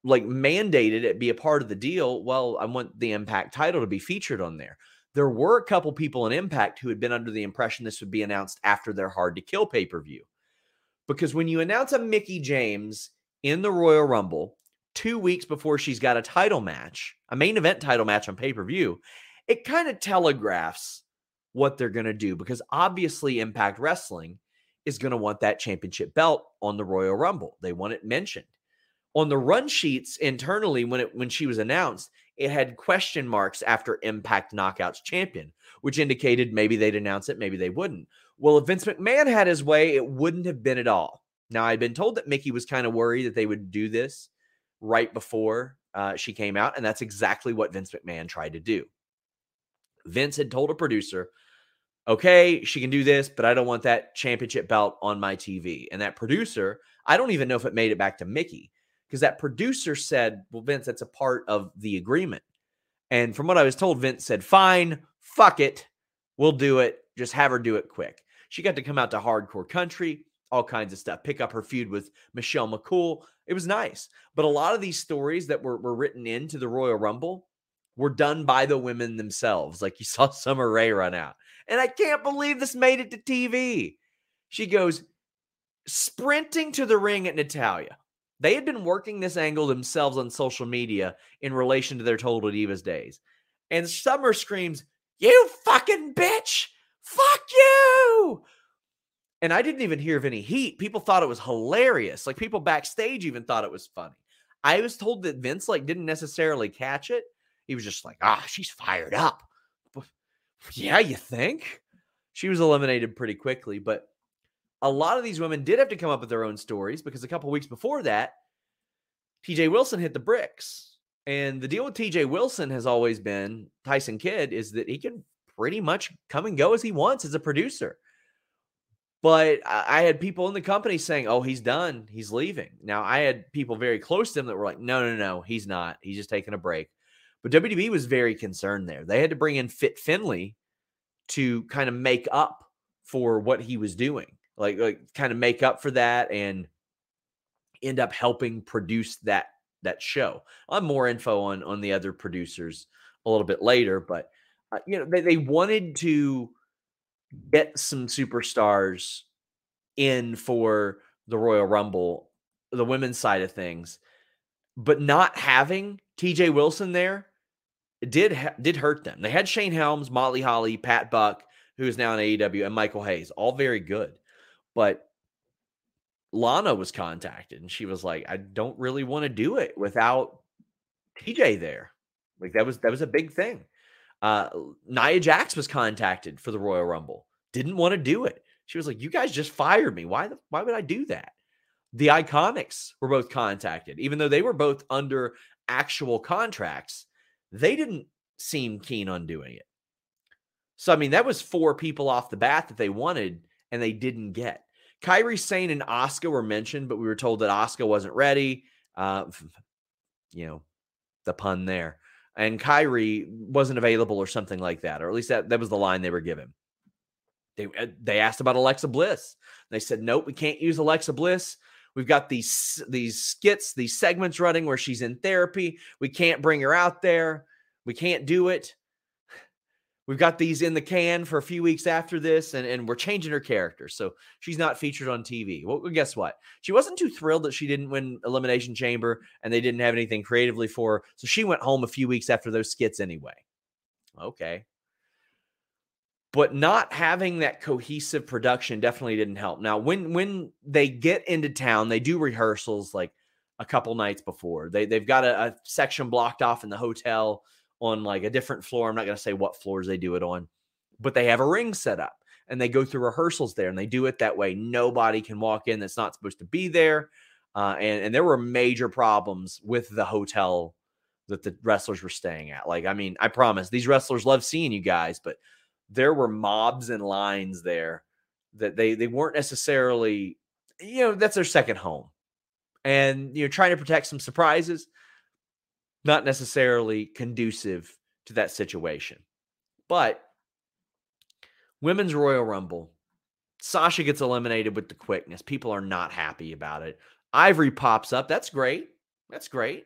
like mandated it be a part of the deal. Well, I want the Impact title to be featured on there. There were a couple people in Impact who had been under the impression this would be announced after their hard to kill pay per view. Because when you announce a Mickie James in the Royal Rumble two weeks before she's got a title match, a main event title match on pay per view, it kind of telegraphs what they're going to do because obviously Impact Wrestling is going to want that championship belt on the Royal Rumble. They want it mentioned. On the run sheets internally when it when she was announced it had question marks after impact knockouts champion which indicated maybe they'd announce it maybe they wouldn't. Well if vince mcmahon had his way it wouldn't have been at all. Now i'd been told that Mickie was kind of worried that they would do this right before uh, she came out and that's exactly what vince mcmahon tried to do vince had told a producer okay she can do this but i don't want that championship belt on my tv and that producer i don't even know if it made it back to Mickie because that producer said, Well, Vince, that's a part of the agreement. And from what I was told, Vince said, Fine, fuck it. We'll do it. Just have her do it quick. She got to come out to hardcore country, all kinds of stuff, pick up her feud with Michelle McCool. It was nice. But a lot of these stories that were, were written into the Royal Rumble were done by the women themselves. Like you saw Summer Rae run out. And I can't believe this made it to TV. She goes sprinting to the ring at Natalya. they had been working this angle themselves on social media in relation to their Total Divas days. And Summer screams, You fucking bitch! Fuck you! And I didn't even hear of any heat. People thought it was hilarious. Like people backstage even thought it was funny. I was told that Vince like didn't necessarily catch it. He was just like, ah, she's fired up. Yeah, you think? She was eliminated pretty quickly, but a lot of these women did have to come up with their own stories because a couple weeks before that, TJ Wilson hit the bricks. And the deal with TJ Wilson has always been Tyson Kidd is that he can pretty much come and go as he wants as a producer. But I had people in the company saying, oh, he's done. He's leaving. Now, I had people very close to him that were like, no, no, no, he's not. He's just taking a break. But WDB was very concerned there. They had to bring in Fit Finlay to kind of make up for what he was doing like like kind of make up for that and end up helping produce that that show. I'll have more info on on the other producers a little bit later, but uh, you know they, they wanted to get some superstars in for the Royal Rumble, the women's side of things, but not having TJ Wilson there did ha- did hurt them. They had Shane Helms, Molly Holly, Pat Buck, who is now in AEW, and Michael Hayes, all very good. But Lana was contacted and she was like, I don't really want to do it without TJ there. Like that was that was a big thing. Uh, Nia Jax was contacted for the Royal Rumble, didn't want to do it. She was like, "You guys just fired me. Why? The, why would I do that?" The Iconics were both contacted, even though they were both under actual contracts. They didn't seem keen on doing it. So I mean, that was four people off the bat that they wanted and they didn't get. Kairi Sane and Asuka were mentioned, but we were told that Asuka wasn't ready. Uh, you know, the pun there. And Kairi wasn't available or something like that, or at least that, that was the line they were given. They uh, they asked about Alexa Bliss. They said, "Nope, we can't use Alexa Bliss. We've got these these skits, these segments running where she's in therapy. We can't bring her out there. We can't do it. We've got these in the can for a few weeks after this, and, and we're changing her character. So she's not featured on TV. Well, guess what? She wasn't too thrilled that she didn't win Elimination Chamber and they didn't have anything creatively for her. So she went home a few weeks after those skits anyway. Okay. But not having that cohesive production definitely didn't help. Now, when when they get into town, they do rehearsals like a couple nights before. They they've got a, a section blocked off in the hotel on like a different floor. I'm not going to say what floors they do it on, but they have a ring set up and they go through rehearsals there and they do it that way. Nobody can walk in that's not supposed to be there. Uh, and, and there were major problems with the hotel that the wrestlers were staying at. Like, I mean, I promise these wrestlers love seeing you guys, but there were mobs and lines there that they they weren't necessarily, you know, that's their second home. And you're trying to protect some surprises not necessarily conducive to that situation. But women's Royal Rumble, Sasha gets eliminated with the quickness. People are not happy about it. Ivory pops up. That's great. That's great.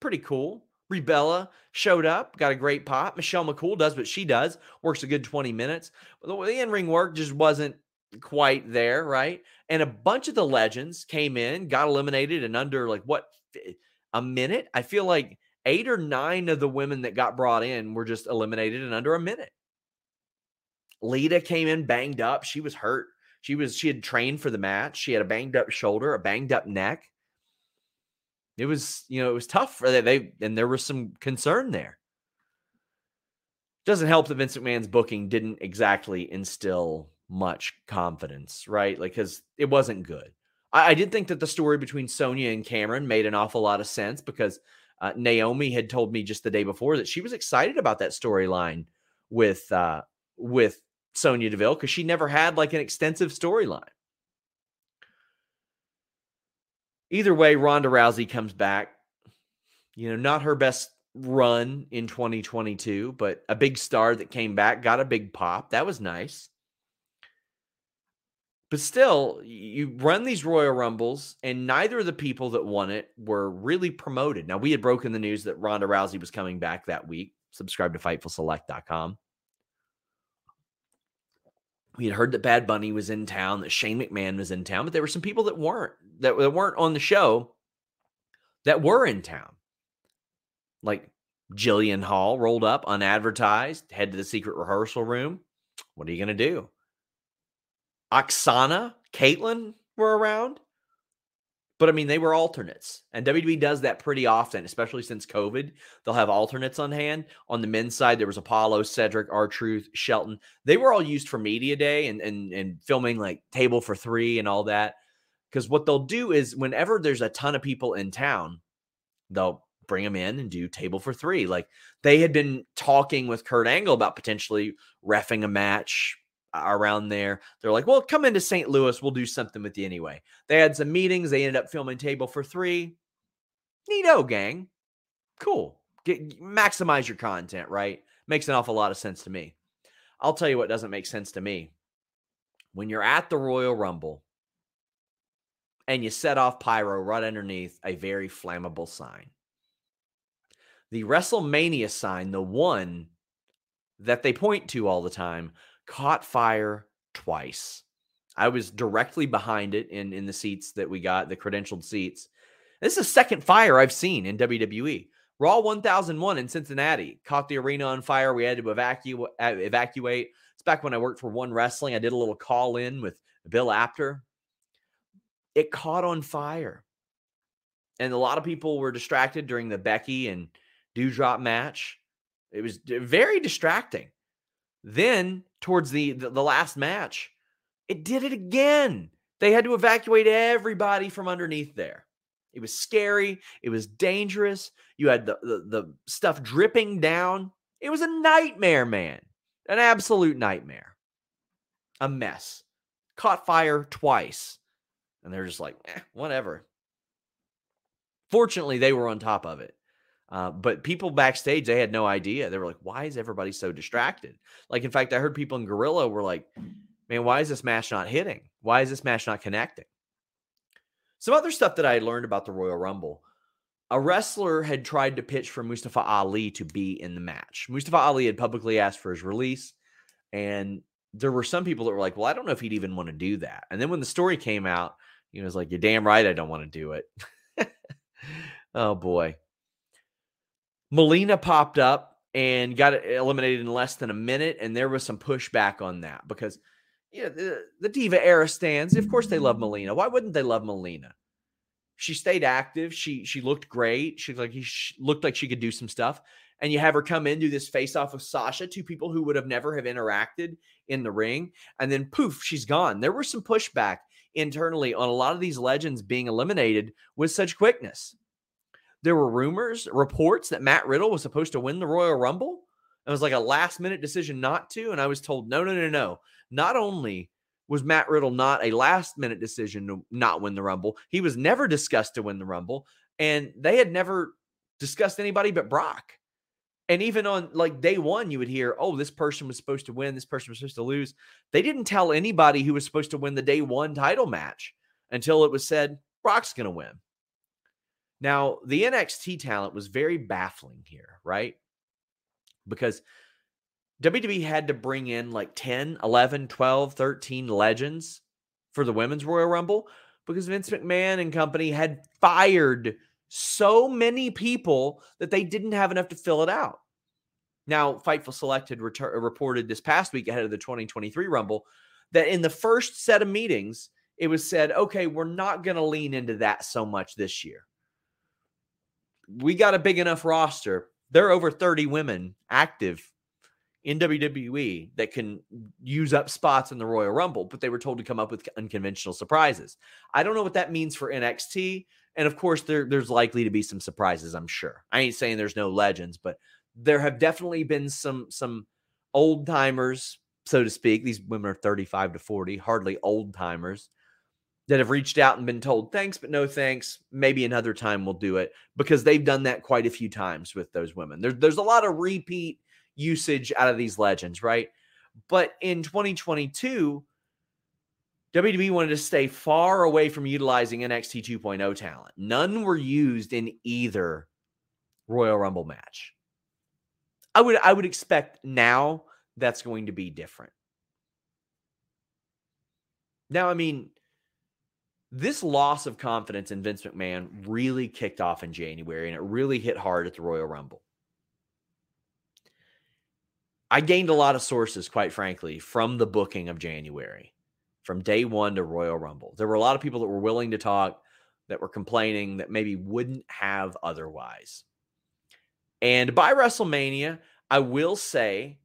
Pretty cool. Rebella showed up, got a great pop. Michelle McCool does what she does, works a good 20 minutes. The in ring work just wasn't quite there, right? And a bunch of the legends came in, got eliminated in under like what a minute. I feel like eight or nine of the women that got brought in were just eliminated in under a minute. Lita came in banged up. She was hurt. She was she had trained for the match. She had a banged up shoulder, a banged up neck. It was, you know, it was tough for they, they and there was some concern there. Doesn't help that Vince McMahon's booking didn't exactly instill much confidence, right? Like because it wasn't good. I, I, did think that the story between Sonya and Cameron made an awful lot of sense because uh, Naomi had told me just the day before that she was excited about that storyline with uh, with Sonya Deville because she never had like an extensive storyline. Either way, Ronda Rousey comes back. You know, not her best run in 2022, but a big star that came back, got a big pop. That was nice. But still, you run these Royal Rumbles, and neither of the people that won it were really promoted. Now, we had broken the news that Ronda Rousey was coming back that week. Subscribe to FightfulSelect.com. We had heard that Bad Bunny was in town, that Shane McMahon was in town, but there were some people that weren't that, that weren't on the show that were in town. Like Jillian Hall rolled up unadvertised, head to the secret rehearsal room. What are you going to do? Aksana, Kaitlyn were around. But I mean, they were alternates. And WWE does that pretty often, especially since COVID. They'll have alternates on hand. On the men's side, there was Apollo, Cedric, R Truth, Shelton. They were all used for media day and, and, and filming like table for three and all that. Because what they'll do is whenever there's a ton of people in town, they'll bring them in and do table for three. Like they had been talking with Kurt Angle about potentially refing a match around there. They're like, well, come into St. Louis. We'll do something with you anyway. They had some meetings. They ended up filming Table for Three. Neato, gang. Cool. Get, maximize your content, right? Makes an awful lot of sense to me. I'll tell you what doesn't make sense to me. When you're at the Royal Rumble and you set off pyro right underneath a very flammable sign, the WrestleMania sign, the one that they point to all the time, caught fire twice. I was directly behind it in in the seats that we got, the credentialed seats. This is the second fire I've seen in WWE. Raw 1001 in Cincinnati caught the arena on fire. We had to evacuate. Uh, evacuate. It's back when I worked for One Wrestling. I did a little call in with Bill Apter. It caught on fire, and a lot of people were distracted during the Becky and Doudrop match. It was very distracting. Then, towards the, the the last match, it did it again. They had to evacuate everybody from underneath there. It was scary. It was dangerous. You had the, the, the stuff dripping down. It was a nightmare, man. An absolute nightmare. A mess. Caught fire twice. And they're just like, eh, whatever. Fortunately, they were on top of it. Uh, but people backstage, they had no idea. They were like, why is everybody so distracted? Like, in fact, I heard people in Gorilla were like, man, why is this match not hitting? Why is this match not connecting? Some other stuff that I learned about the Royal Rumble. A wrestler had tried to pitch for Mustafa Ali to be in the match. Mustafa Ali had publicly asked for his release, and there were some people that were like, "Well, I don't know if he'd even want to do that." And then when the story came out, he was like, "You're damn right, I don't want to do it." oh boy, Melina popped up and got eliminated in less than a minute, and there was some pushback on that because you know, the, the Diva era stands. Of course, they love Melina. Why wouldn't they love Melina? She stayed active. She she looked great. She like she looked like she could do some stuff. And you have her come in do this face off with Sasha, two people who would have never have interacted in the ring, and then poof, she's gone. There was some pushback internally on a lot of these legends being eliminated with such quickness. There were rumors, reports that Matt Riddle was supposed to win the Royal Rumble. It was like a last minute decision not to. And I was told, no, no, no, no. Not only was Matt Riddle not a last minute decision to not win the Rumble, he was never discussed to win the Rumble. And they had never discussed anybody but Brock. And even on like day one, you would hear, oh, this person was supposed to win, this person was supposed to lose. They didn't tell anybody who was supposed to win the day one title match until it was said Brock's going to win. Now, the NXT talent was very baffling here, right? Because WWE had to bring in like 10, 11, 12, 13 legends for the Women's Royal Rumble because Vince McMahon and company had fired so many people that they didn't have enough to fill it out. Now, Fightful Select had retur- reported this past week ahead of the 2023 Rumble that in the first set of meetings, it was said, okay, we're not going to lean into that so much this year. We got a big enough roster. There are over 30 women active in WWE that can use up spots in the Royal Rumble, but they were told to come up with unconventional surprises. I don't know what that means for NXT. And of course, there, there's likely to be some surprises, I'm sure. I ain't saying there's no legends, but there have definitely been some some old timers, so to speak. These women are 35 to 40, hardly old timers that have reached out and been told thanks, but no thanks. Maybe another time we'll do it because they've done that quite a few times with those women. There, there's a lot of repeat usage out of these legends, right? But in 2022, WWE wanted to stay far away from utilizing NXT 2.0 talent. None were used in either Royal Rumble match. I would I would expect now that's going to be different. Now, I mean, this loss of confidence in Vince McMahon really kicked off in January and it really hit hard at the Royal Rumble. I gained a lot of sources, quite frankly, from the booking of January, from day one to Royal Rumble. There were a lot of people that were willing to talk, that were complaining that maybe wouldn't have otherwise. And by WrestleMania, I will say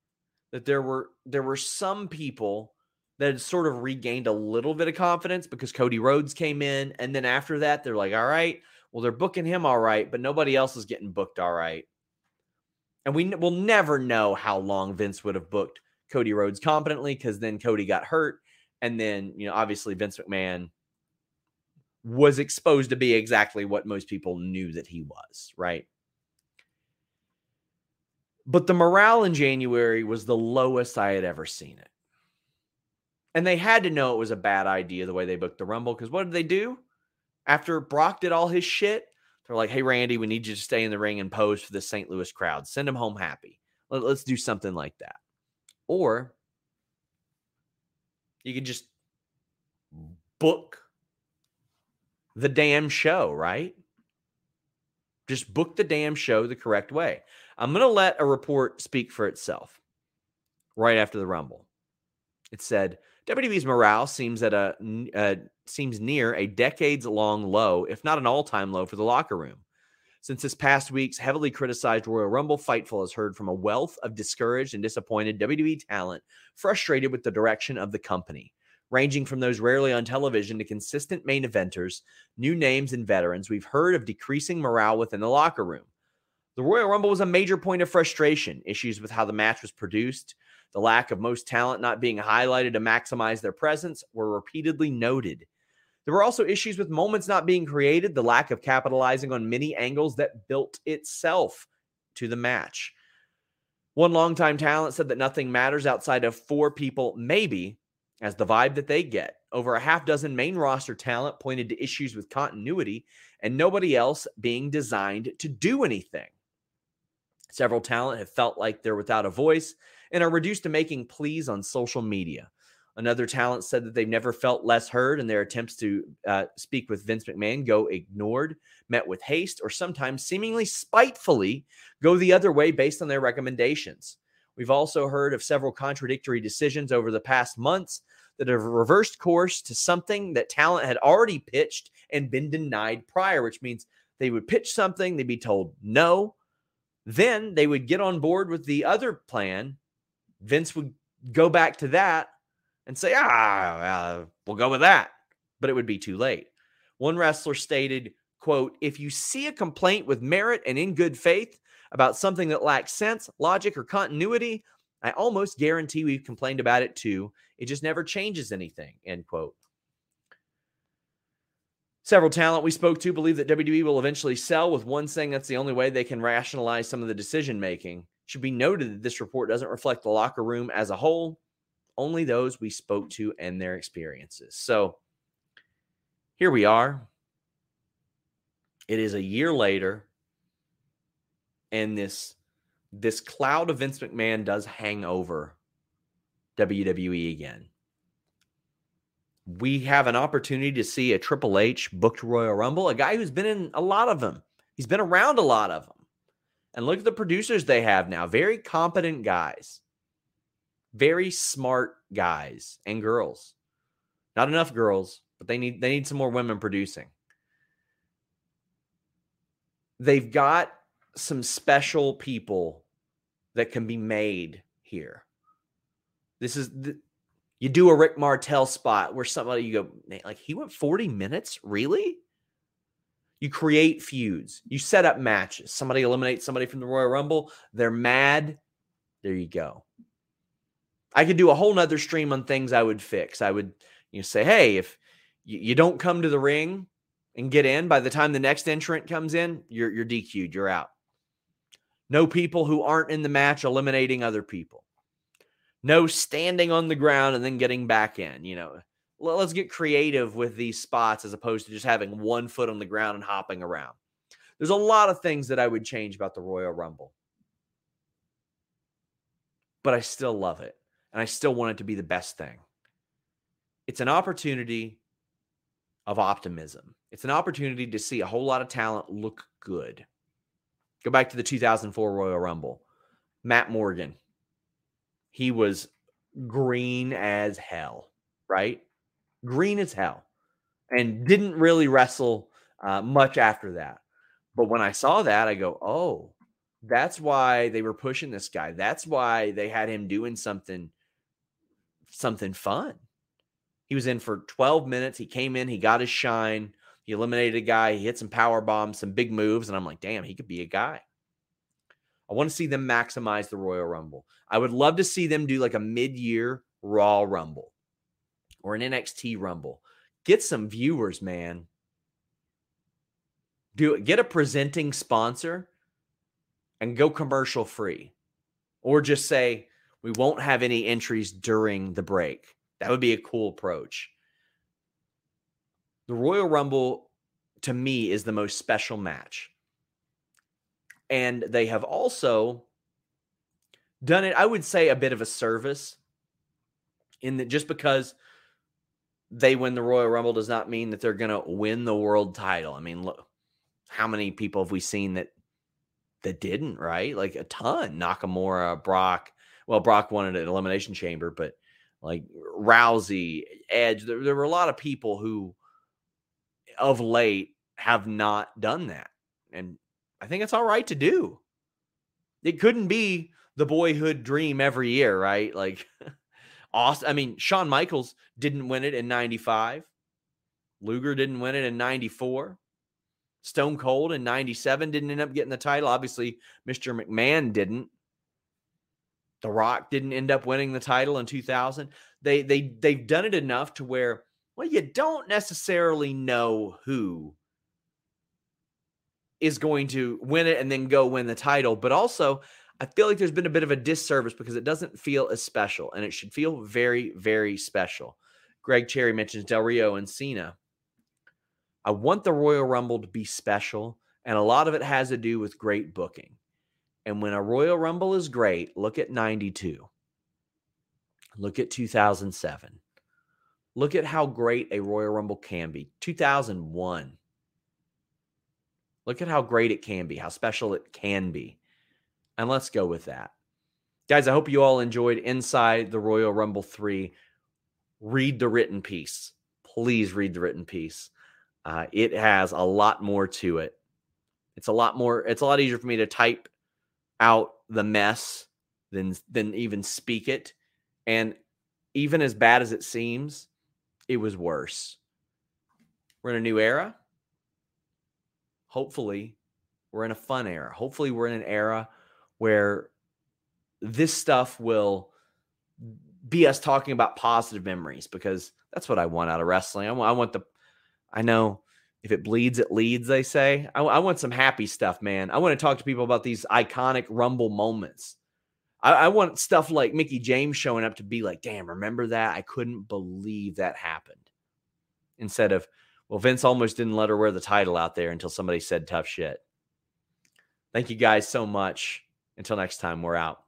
that there were there were some people that had sort of regained a little bit of confidence because Cody Rhodes came in, and then after that, they're like, "All right, well, they're booking him all right, but nobody else is getting booked all right." And we will never know how long Vince would have booked Cody Rhodes competently because then Cody got hurt. And then, you know, obviously Vince McMahon was exposed to be exactly what most people knew that he was, right? But the morale in January was the lowest I had ever seen it. And they had to know it was a bad idea the way they booked the Rumble because what did they do? After Brock did all his shit, they're like, hey, Randy, we need you to stay in the ring and pose for the St. Louis crowd. Send them home happy. Let, us do something like that. Or you could just book the damn show, right? Just book the damn show the correct way. I'm going to let a report speak for itself right after the Rumble. It said WWE's morale seems at a uh, seems near a decades long low, if not an all time low for the locker room. Since this past week's heavily criticized Royal Rumble, Fightful has heard from a wealth of discouraged and disappointed WWE talent frustrated with the direction of the company. Ranging from those rarely on television to consistent main eventers, new names, and veterans, we've heard of decreasing morale within the locker room. The Royal Rumble was a major point of frustration. Issues with how the match was produced, the lack of most talent not being highlighted to maximize their presence were repeatedly noted. There were also issues with moments not being created, the lack of capitalizing on many angles that built itself to the match. One longtime talent said that nothing matters outside of four people, maybe, as the vibe that they get. Over a half dozen main roster talent pointed to issues with continuity and nobody else being designed to do anything. Several talent have felt like they're without a voice and are reduced to making pleas on social media. Another talent said that they've never felt less heard, and their attempts to uh, speak with Vince McMahon go ignored, met with haste, or sometimes seemingly spitefully go the other way based on their recommendations. We've also heard of several contradictory decisions over the past months that have reversed course to something that talent had already pitched and been denied prior, which means they would pitch something, they'd be told no. Then they would get on board with the other plan. Vince would go back to that and say, ah, uh, we'll go with that. But it would be too late. One wrestler stated, quote, if you see a complaint with merit and in good faith about something that lacks sense, logic, or continuity, I almost guarantee we've complained about it too. It just never changes anything, end quote. Several talent we spoke to believe that WWE will eventually sell, with one saying that's the only way they can rationalize some of the decision making. Should be noted that this report doesn't reflect the locker room as a whole only those we spoke to and their experiences. So here we are. It is a year later, and this this cloud of Vince McMahon does hang over WWE again. We have an opportunity to see a Triple H booked Royal Rumble, a guy who's been in a lot of them. He's been around a lot of them. And look at the producers they have now, very competent guys very smart guys and girls. Not enough girls, but they need they need some more women producing. They've got some special people that can be made here. This is the, you do a Rick Martel spot where somebody you go like he went 40 minutes, really? You create feuds. You set up matches. Somebody eliminates somebody from the Royal Rumble. They're mad. There you go. I could do a whole nother stream on things I would fix. I would, you know, say, hey, if you, don't come to the ring and get in, by the time the next entrant comes in, you're you're DQ'd, you're out. No people who aren't in the match eliminating other people. No standing on the ground and then getting back in. You know, let's get creative with these spots as opposed to just having one foot on the ground and hopping around. There's a lot of things that I would change about the Royal Rumble, but I still love it and I still want it to be the best thing. It's an opportunity of optimism. It's an opportunity to see a whole lot of talent look good. Go back to the 2004 Royal Rumble. Matt Morgan. He was green as hell, right? Green as hell. And didn't really wrestle uh, much after that. But when I saw that, I go, oh, that's why they were pushing this guy. That's why they had him doing something something fun. He was in for 12 minutes. He came in, he got his shine. He eliminated a guy. He hit some power bombs, some big moves, and I'm like, damn, he could be a guy. I want to see them maximize the Royal Rumble. I would love to see them do like a mid-year Raw Rumble or an NXT Rumble. Get some viewers, man. Do. Get a presenting sponsor and go commercial free. Or just say, we won't have any entries during the break. That would be a cool approach. The Royal Rumble, to me, is the most special match. And they have also done it, I would say, a bit of a service in that just because they win the Royal Rumble does not mean that they're going to win the world title. I mean, look, how many people have we seen that that didn't, right? Like a ton. Nakamura, Brock, well, Brock wanted an elimination chamber, but like Rousey, Edge, there, there were a lot of people who of late have not done that. And I think it's all right to do. It couldn't be the boyhood dream every year, right? Like Austin, I mean, Shawn Michaels didn't win it in 95. Luger didn't win it in 94. Stone Cold in 97 didn't end up getting the title. Obviously, Mr. McMahon didn't. The Rock didn't end up winning the title in 2000. They they they've done it enough to where well you don't necessarily know who is going to win it and then go win the title, but also I feel like there's been a bit of a disservice because it doesn't feel as special and it should feel very very special. Greg Cherry mentions Del Rio and Cena. I want the Royal Rumble to be special and a lot of it has to do with great booking. And when a Royal Rumble is great, look at 92. Look at 2007. Look at how great a Royal Rumble can be. 2001. Look at how great it can be, how special it can be. And let's go with that. Guys, I hope you all enjoyed Inside the Royal Rumble 3. Read the written piece. Please read the written piece. Uh, it has a lot more to it. It's a lot more, it's a lot easier for me to type out the mess than than even speak it. And even as bad as it seems, it was worse. We're in a new era. Hopefully, we're in a fun era. Hopefully, we're in an era where this stuff will be us talking about positive memories because that's what I want out of wrestling. I want, I want the, I know if it bleeds, it leads, they say. I, I, want some happy stuff, man. I want to talk to people about these iconic Rumble moments. I, I, want stuff like Mickie James showing up to be like, damn, remember that? I couldn't believe that happened. Instead of, well, Vince almost didn't let her wear the title out there until somebody said tough shit. Thank you guys so much. Until next time, we're out.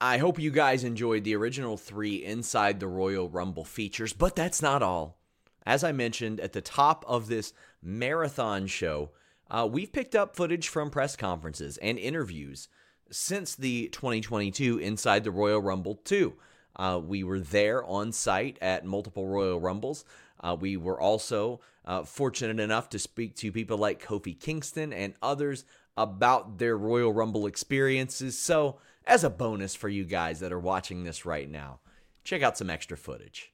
I hope you guys enjoyed the original three Inside the Royal Rumble features, but that's not all. As I mentioned at the top of this marathon show, uh, we've picked up footage from press conferences and interviews since the 2022 Inside the Royal Rumble 2. Uh, we were there on site at multiple Royal Rumbles. Uh, we were also uh, fortunate enough to speak to people like Kofi Kingston and others about their Royal Rumble experiences. So, as a bonus for you guys that are watching this right now, check out some extra footage.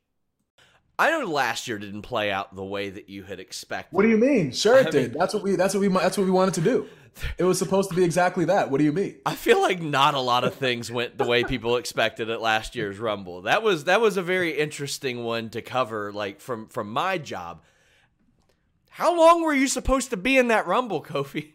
I know last year didn't play out the way that you had expected. What do you mean? Sure it I did. mean- that's what we that's what we that's what we wanted to do. It was supposed to be exactly that. What do you mean? I feel like not a lot of things went the way people expected at last year's Rumble. That was that was a very interesting one to cover like from from my job. How long were you supposed to be in that Rumble, Kofi?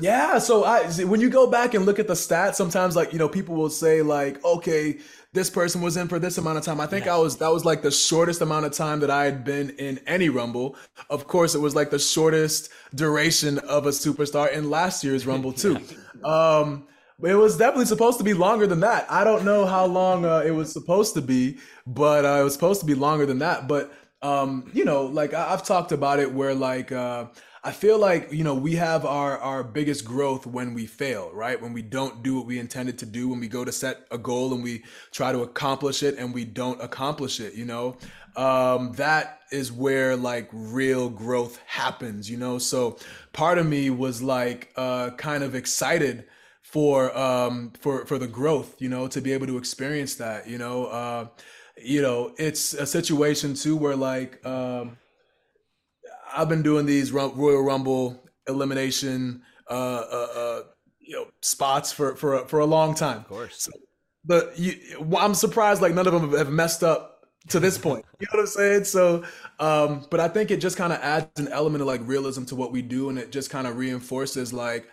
Yeah, so I when you go back and look at the stats, sometimes like you know people will say like, okay, this person was in for this amount of time. I think I was that was like the shortest amount of time that I had been in any Rumble. Of course, it was like the shortest duration of a superstar in last year's Rumble too. Um, it was definitely supposed to be longer than that. I don't know how long uh, it was supposed to be, but uh, it was supposed to be longer than that. But um, you know, like I- I've talked about it, where like uh, I feel like you know we have our our biggest growth when we fail, right? When we don't do what we intended to do, when we go to set a goal and we try to accomplish it and we don't accomplish it, you know. Um, that is where like real growth happens, you know. So part of me was like uh, kind of excited for um for for the growth you know to be able to experience that you know uh you know it's a situation too where like um i've been doing these royal rumble elimination uh uh, uh you know spots for for for a long time of course but you, i'm surprised like none of them have messed up to this point you know what i'm saying so um but i think it just kind of adds an element of like realism to what we do and it just kind of reinforces like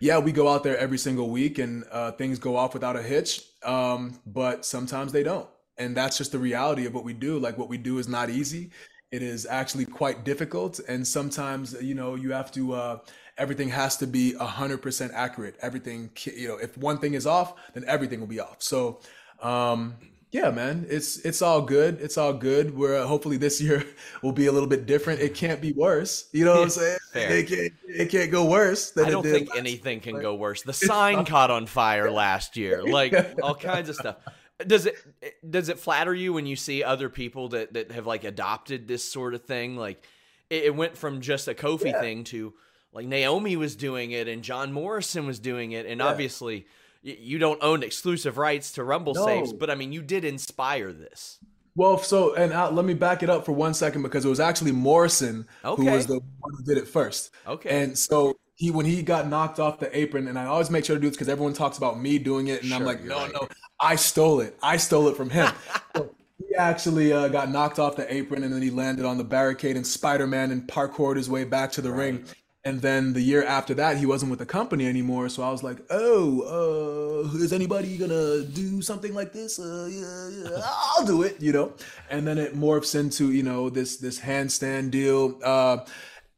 yeah, we go out there every single week and uh, things go off without a hitch. Um, but sometimes they don't. And that's just the reality of what we do. Like what we do is not easy. It is actually quite difficult. And sometimes, you know, you have to, uh, everything has to be 100% accurate. Everything, you know, if one thing is off, then everything will be off. So, um, yeah, man, it's it's all good. It's all good. We're hopefully this year will be a little bit different. It can't be worse. You know what I'm saying? It can't it can't go worse than I don't think anything can go worse. The sign caught on fire last year, like all kinds of stuff. Does it does it flatter you when you see other people that that have like adopted this sort of thing? Like it, it went from just a Kofi thing to like Naomi was doing it and John Morrison was doing it, and Yeah. obviously you don't own exclusive rights to Rumble No. saves, but I mean you did inspire this. Well, so and uh, let me back it up for one second because it was actually Morrison who was the one who did it first. Okay. And so he when he got knocked off the apron, and I always make sure to do this because everyone talks about me doing it, and I'm like, no, right. no, I stole it. I stole it from him. so he actually uh, got knocked off the apron, and then he landed on the barricade, and Spider-Man and parkoured his way back to the ring. And then the year after that, he wasn't with the company anymore. So I was like, "Oh, uh, is anybody gonna do something like this? Uh, yeah, yeah, I'll do it," you know. And then it morphs into you know this this handstand deal. Uh,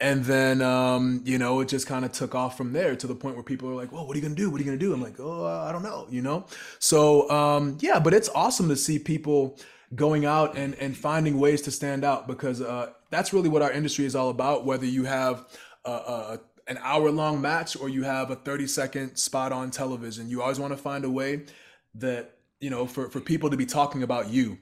and then um, you know it just kind of took off from there to the point where people are like, "Well, what are you gonna do? What are you gonna do?" I'm like, "Oh, I don't know," you know. So um, yeah, but it's awesome to see people going out and and finding ways to stand out because uh, that's really what our industry is all about. Whether you have a, a, an hour long match or you have a 30 second spot on television, you always want to find a way that you know for for people to be talking about you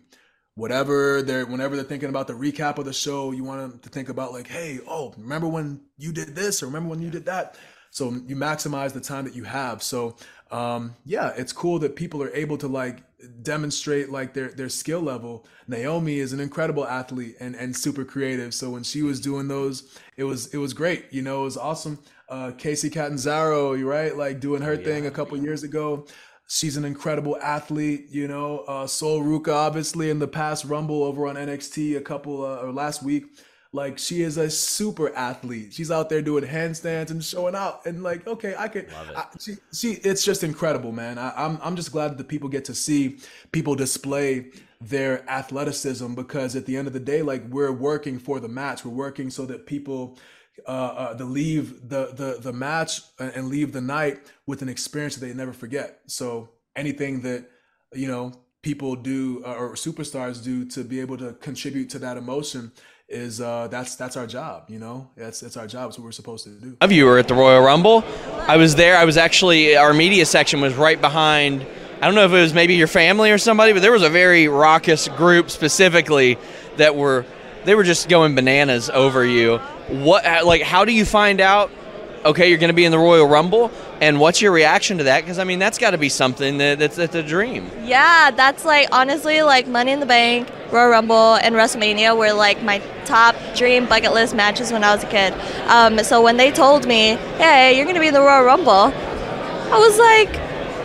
whatever they're whenever they're thinking about the recap of the show you want them to think about like hey oh remember when you did this or remember when you did that? So you maximize the time that you have. So um yeah it's cool that people are able to like demonstrate like their their skill level. Naomi is an incredible athlete and and super creative. So when she was doing those it was it was great. You know it was awesome. Uh Kacy Catanzaro you right like doing her thing a couple years ago She's an incredible athlete, you know. Uh, Sol Ruka, obviously, in the past Rumble over on NXT a couple uh, or last week, like she is a super athlete. She's out there doing handstands and showing out, and like, okay, I could. I, she, she, it's just incredible, man. I, I'm, I'm just glad that the people get to see people display their athleticism because at the end of the day, like we're working for the match. We're working so that people uh, uh, to leave the, the the match and leave the night with an experience that they never forget. So anything that you know people do uh, or superstars do to be able to contribute to that emotion is uh, that's that's our job. You know, that's that's our job. It's what we're supposed to do. of you were at the Royal Rumble. I was there. I was actually our media section was right behind. I don't know if it was maybe your family or somebody, but there was a very raucous group specifically that were they were just going bananas over you. What like how do you find out? Okay, you're going to be in the Royal Rumble, and what's your reaction to that? Because I mean, that's got to be something that, that's that's a dream. Yeah, that's like honestly like Money in the Bank, Royal Rumble, and WrestleMania were like my top dream bucket list matches when I was a kid. Um, so when they told me, "Hey, you're gonna be in the Royal Rumble," I was like,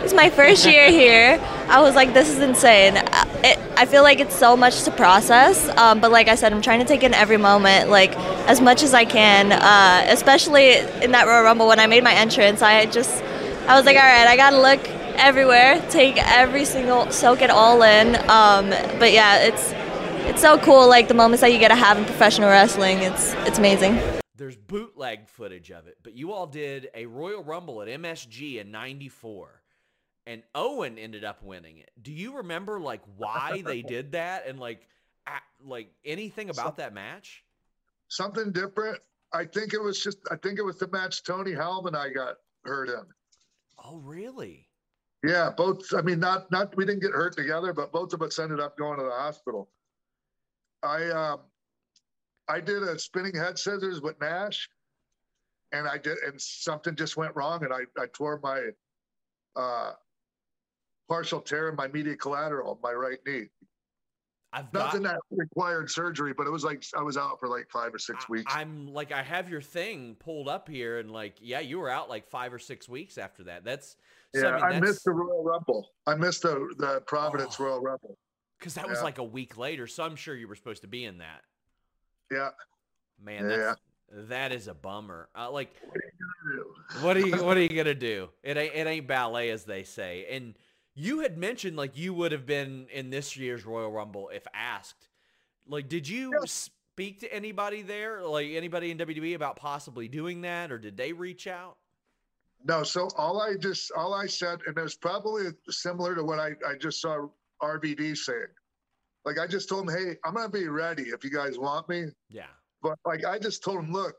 "It's my first year here." I was like, "This is insane." It, I feel like it's so much to process, um, but like I said, I'm trying to take in every moment, like as much as I can. Uh, especially in that Royal Rumble when I made my entrance, I just I was like, all right, I gotta look everywhere, take every single, soak it all in. Um, but yeah, it's it's so cool, like the moments that you get to have in professional wrestling. It's it's amazing. There's bootleg footage of it, but you all did a Royal Rumble at MSG in '94, and Owen ended up winning it. Do you remember like why they did that and like like anything about that match? something different. I think it was just I think it was the match Tony Halme and I got hurt in. Oh, really? Yeah, both I mean not not we didn't get hurt together, but both of us ended up going to the hospital. I um I did a spinning head scissors with Nash and I did and something just went wrong and I, I tore my uh partial tear in my medial collateral my right knee. I've Nothing got, that required surgery, but it was like I was out for like five or six weeks. I'm like I have your thing pulled up here, and like yeah, you were out like five or six weeks after that. That's so, Yeah, I, mean, I, that's, missed the Royal Rumble. I missed the the Providence Royal Rumble. because that was like a week later. So I'm sure you were supposed to be in that. Yeah. Man, Yeah. that's that is a bummer. Uh, like, what are you what are you gonna do? It ain't it ain't ballet as they say. And you had mentioned like you would have been in this year's Royal Rumble if asked. Like, did you speak to anybody there, like anybody in WWE about possibly doing that, or did they reach out? No, so all I just all I said, and it was probably similar to what I, I just saw RVD saying. Like I just told him, hey, I'm gonna be ready if you guys want me. Yeah. But like I just told him, look,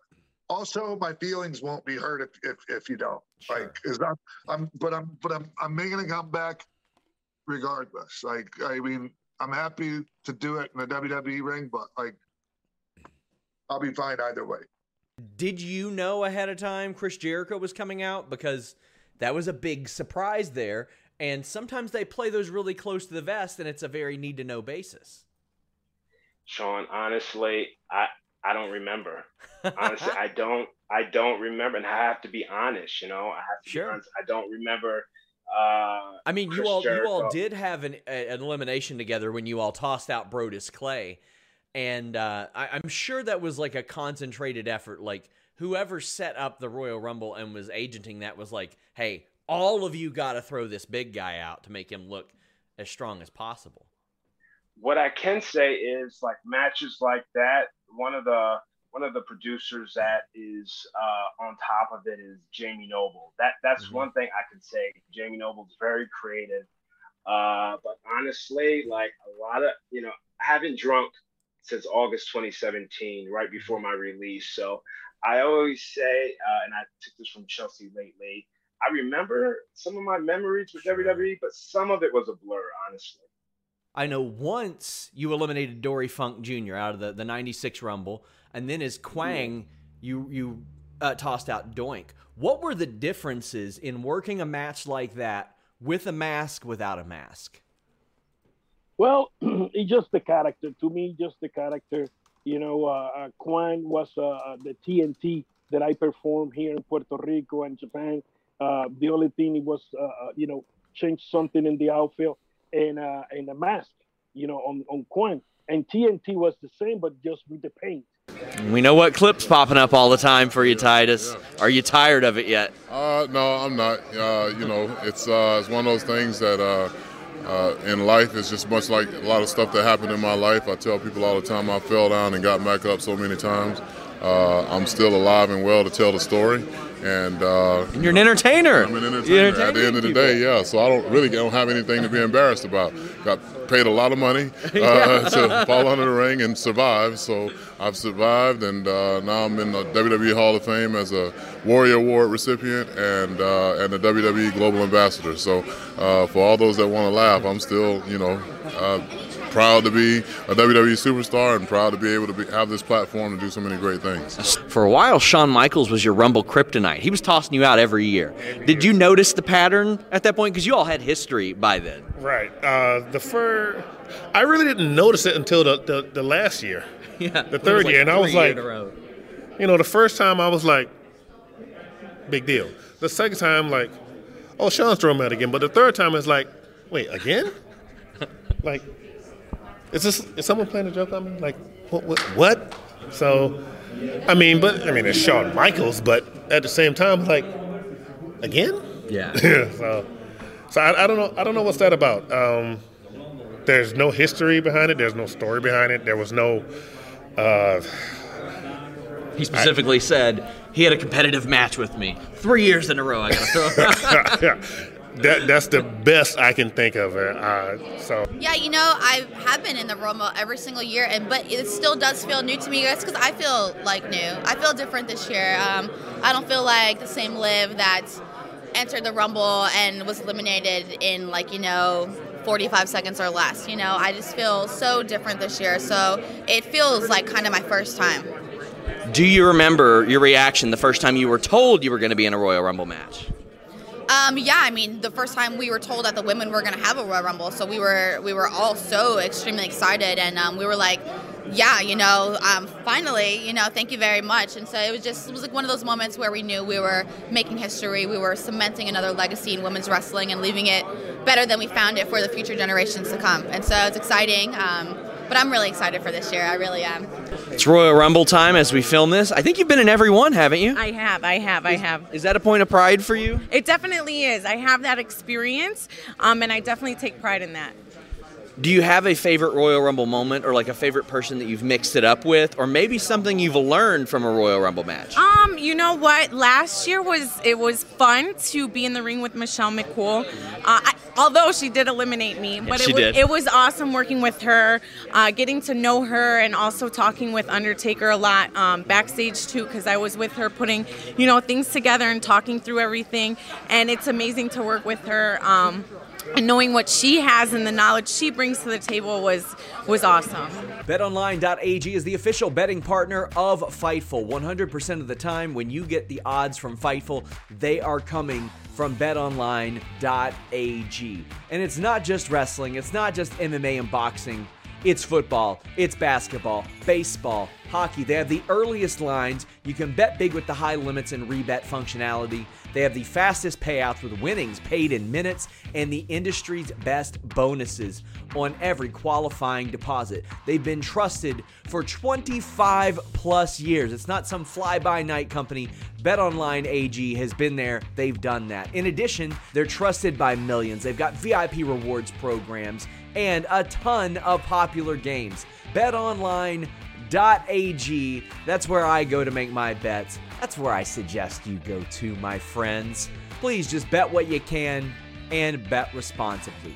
also my feelings won't be hurt if if, if you don't. Like is that I'm but I'm but I'm I'm making a comeback regardless. Like I mean, I'm happy to do it in the WWE ring, but like I'll be fine either way. Did you know ahead of time Chris Jericho was coming out? Because that was a big surprise there. And sometimes they play those really close to the vest, and it's a very need to know basis. Sean, honestly, I I don't remember. Honestly, I don't I don't remember, and I have to be honest. You know, I have to Sure. be honest. I don't remember. Uh, I mean, you Chris all you all did have an, an elimination together when you all tossed out Brodus Clay, and uh, I, I'm sure that was like a concentrated effort. Like whoever set up the Royal Rumble and was agenting that was like, hey, all of you got to throw this big guy out to make him look as strong as possible. What I can say is like matches like that. One of the one of the producers that is uh, on top of it is Jamie Noble. That that's one thing I can say. Jamie Noble's very creative. Uh, but honestly, like a lot of you know, I haven't drunk since August 2017, right before my release. So I always say, uh, and I took this from Chelsea lately. I remember some of my memories with WWE, but some of it was a blur, honestly. I know once you eliminated Dory Funk Jr. out of the, the 96 Rumble, and then as Kwang, you, you uh, tossed out Doink. What were the differences in working a match like that with a mask, without a mask? Well, it's just the character. To me, just the character. You know, uh, uh, Kwang was uh, uh, the TNT that I performed here in Puerto Rico and Japan. Uh, the only thing it was, uh, uh, you know, change something in the outfit and uh, and the mask, you know, on on Kwang. And TNT was the same, but just with the paint. We know what clip's popping up all the time for you, Titus. Are you tired of it yet? Uh, no, I'm not. Uh, you know, it's uh, it's one of those things that uh, uh, in life it's just much like a lot of stuff that happened in my life. I tell people all the time I fell down and got back up so many times. Uh, I'm still alive and well to tell the story, and, uh, And you're an entertainer. I'm an entertainer. At the end of the people. day, yeah. So I don't really don't have anything to be embarrassed about. Got paid a lot of money uh, Yeah. to fall under the ring and survive. So I've survived, and uh, now I'm in the WWE Hall of Fame as a Warrior Award recipient and uh, and a WWE Global Ambassador. So uh, for all those that want to laugh, I'm still, you know. Proud to be a WWE superstar and proud to be able to be, have this platform to do so many great things. For a while, Shawn Michaels was your Rumble kryptonite. He was tossing you out every year. Did you notice the pattern at that point? Because you all had history by then. Right. Uh, the fur, I really didn't notice it until the, the, the last year. Yeah. The third year. And I was like, you know, the first time I was like, big deal. The second time, like, oh, Shawn's throwing me out again. But the third time is like, wait, again? like, is this, is someone playing a joke on me? Like, what, what, what? So, I mean, but, I mean, it's Shawn Michaels, but at the same time, like, again? Yeah. so, so I, I don't know. I don't know what's that about. Um, there's no history behind it. There's no story behind it. There was no. Uh, He specifically said he had a competitive match with me three years in a row. I got to throw. yeah, that, that's the best I can think of. Uh, so Yeah, you know, I have been in the Rumble every single year, and but it still does feel new to me. That's because I feel like new. I feel different this year. Um, I don't feel like the same Liv that entered the Rumble and was eliminated in like you know 45 seconds or less. You know, I just feel so different this year. So it feels like kind of my first time. Do you remember your reaction the first time you were told you were going to be in a Royal Rumble match? Um, yeah, I mean, the first time we were told that the women were going to have a Royal Rumble, so we were we were all so extremely excited, and um, we were like, yeah, you know, um, finally, you know, thank you very much. And so it was just it was like one of those moments where we knew we were making history, we were cementing another legacy in women's wrestling and leaving it better than we found it for the future generations to come. And so it's exciting. Um, but I'm really excited for this year. I really am. It's Royal Rumble time as we film this. I think you've been in every one, haven't you? I have, I have, I have. Is that a point of pride for you? It definitely is. I have that experience, um, and I definitely take pride in that. Do you have a favorite Royal Rumble moment or like a favorite person that you've mixed it up with or maybe something you've learned from a Royal Rumble match? Um, you know what? Last year was it was fun to be in the ring with Michelle McCool. Uh, I, although she did eliminate me, but she it was did. it was awesome working with her, uh, getting to know her, and also talking with Undertaker a lot um, backstage too, because I was with her putting you know things together and talking through everything, and it's amazing to work with her. Um, and knowing what she has and the knowledge she brings to the table was was awesome. BetOnline.ag is the official betting partner of Fightful. 100% of the time when you get the odds from Fightful, they are coming from betonline.ag. And it's not just wrestling, it's not just MMA and boxing. It's football, it's basketball, baseball, hockey. They have the earliest lines. You can bet big with the high limits and rebet functionality. They have the fastest payouts with winnings paid in minutes and the industry's best bonuses on every qualifying deposit. They've been trusted for 25 plus years. It's not some fly by night company. BetOnline AG has been there, they've done that. In addition, they're trusted by millions. They've got VIP rewards programs and a ton of popular games. BetOnline.ag, that's where I go to make my bets. That's where I suggest you go to, my friends. Please just bet what you can and bet responsibly.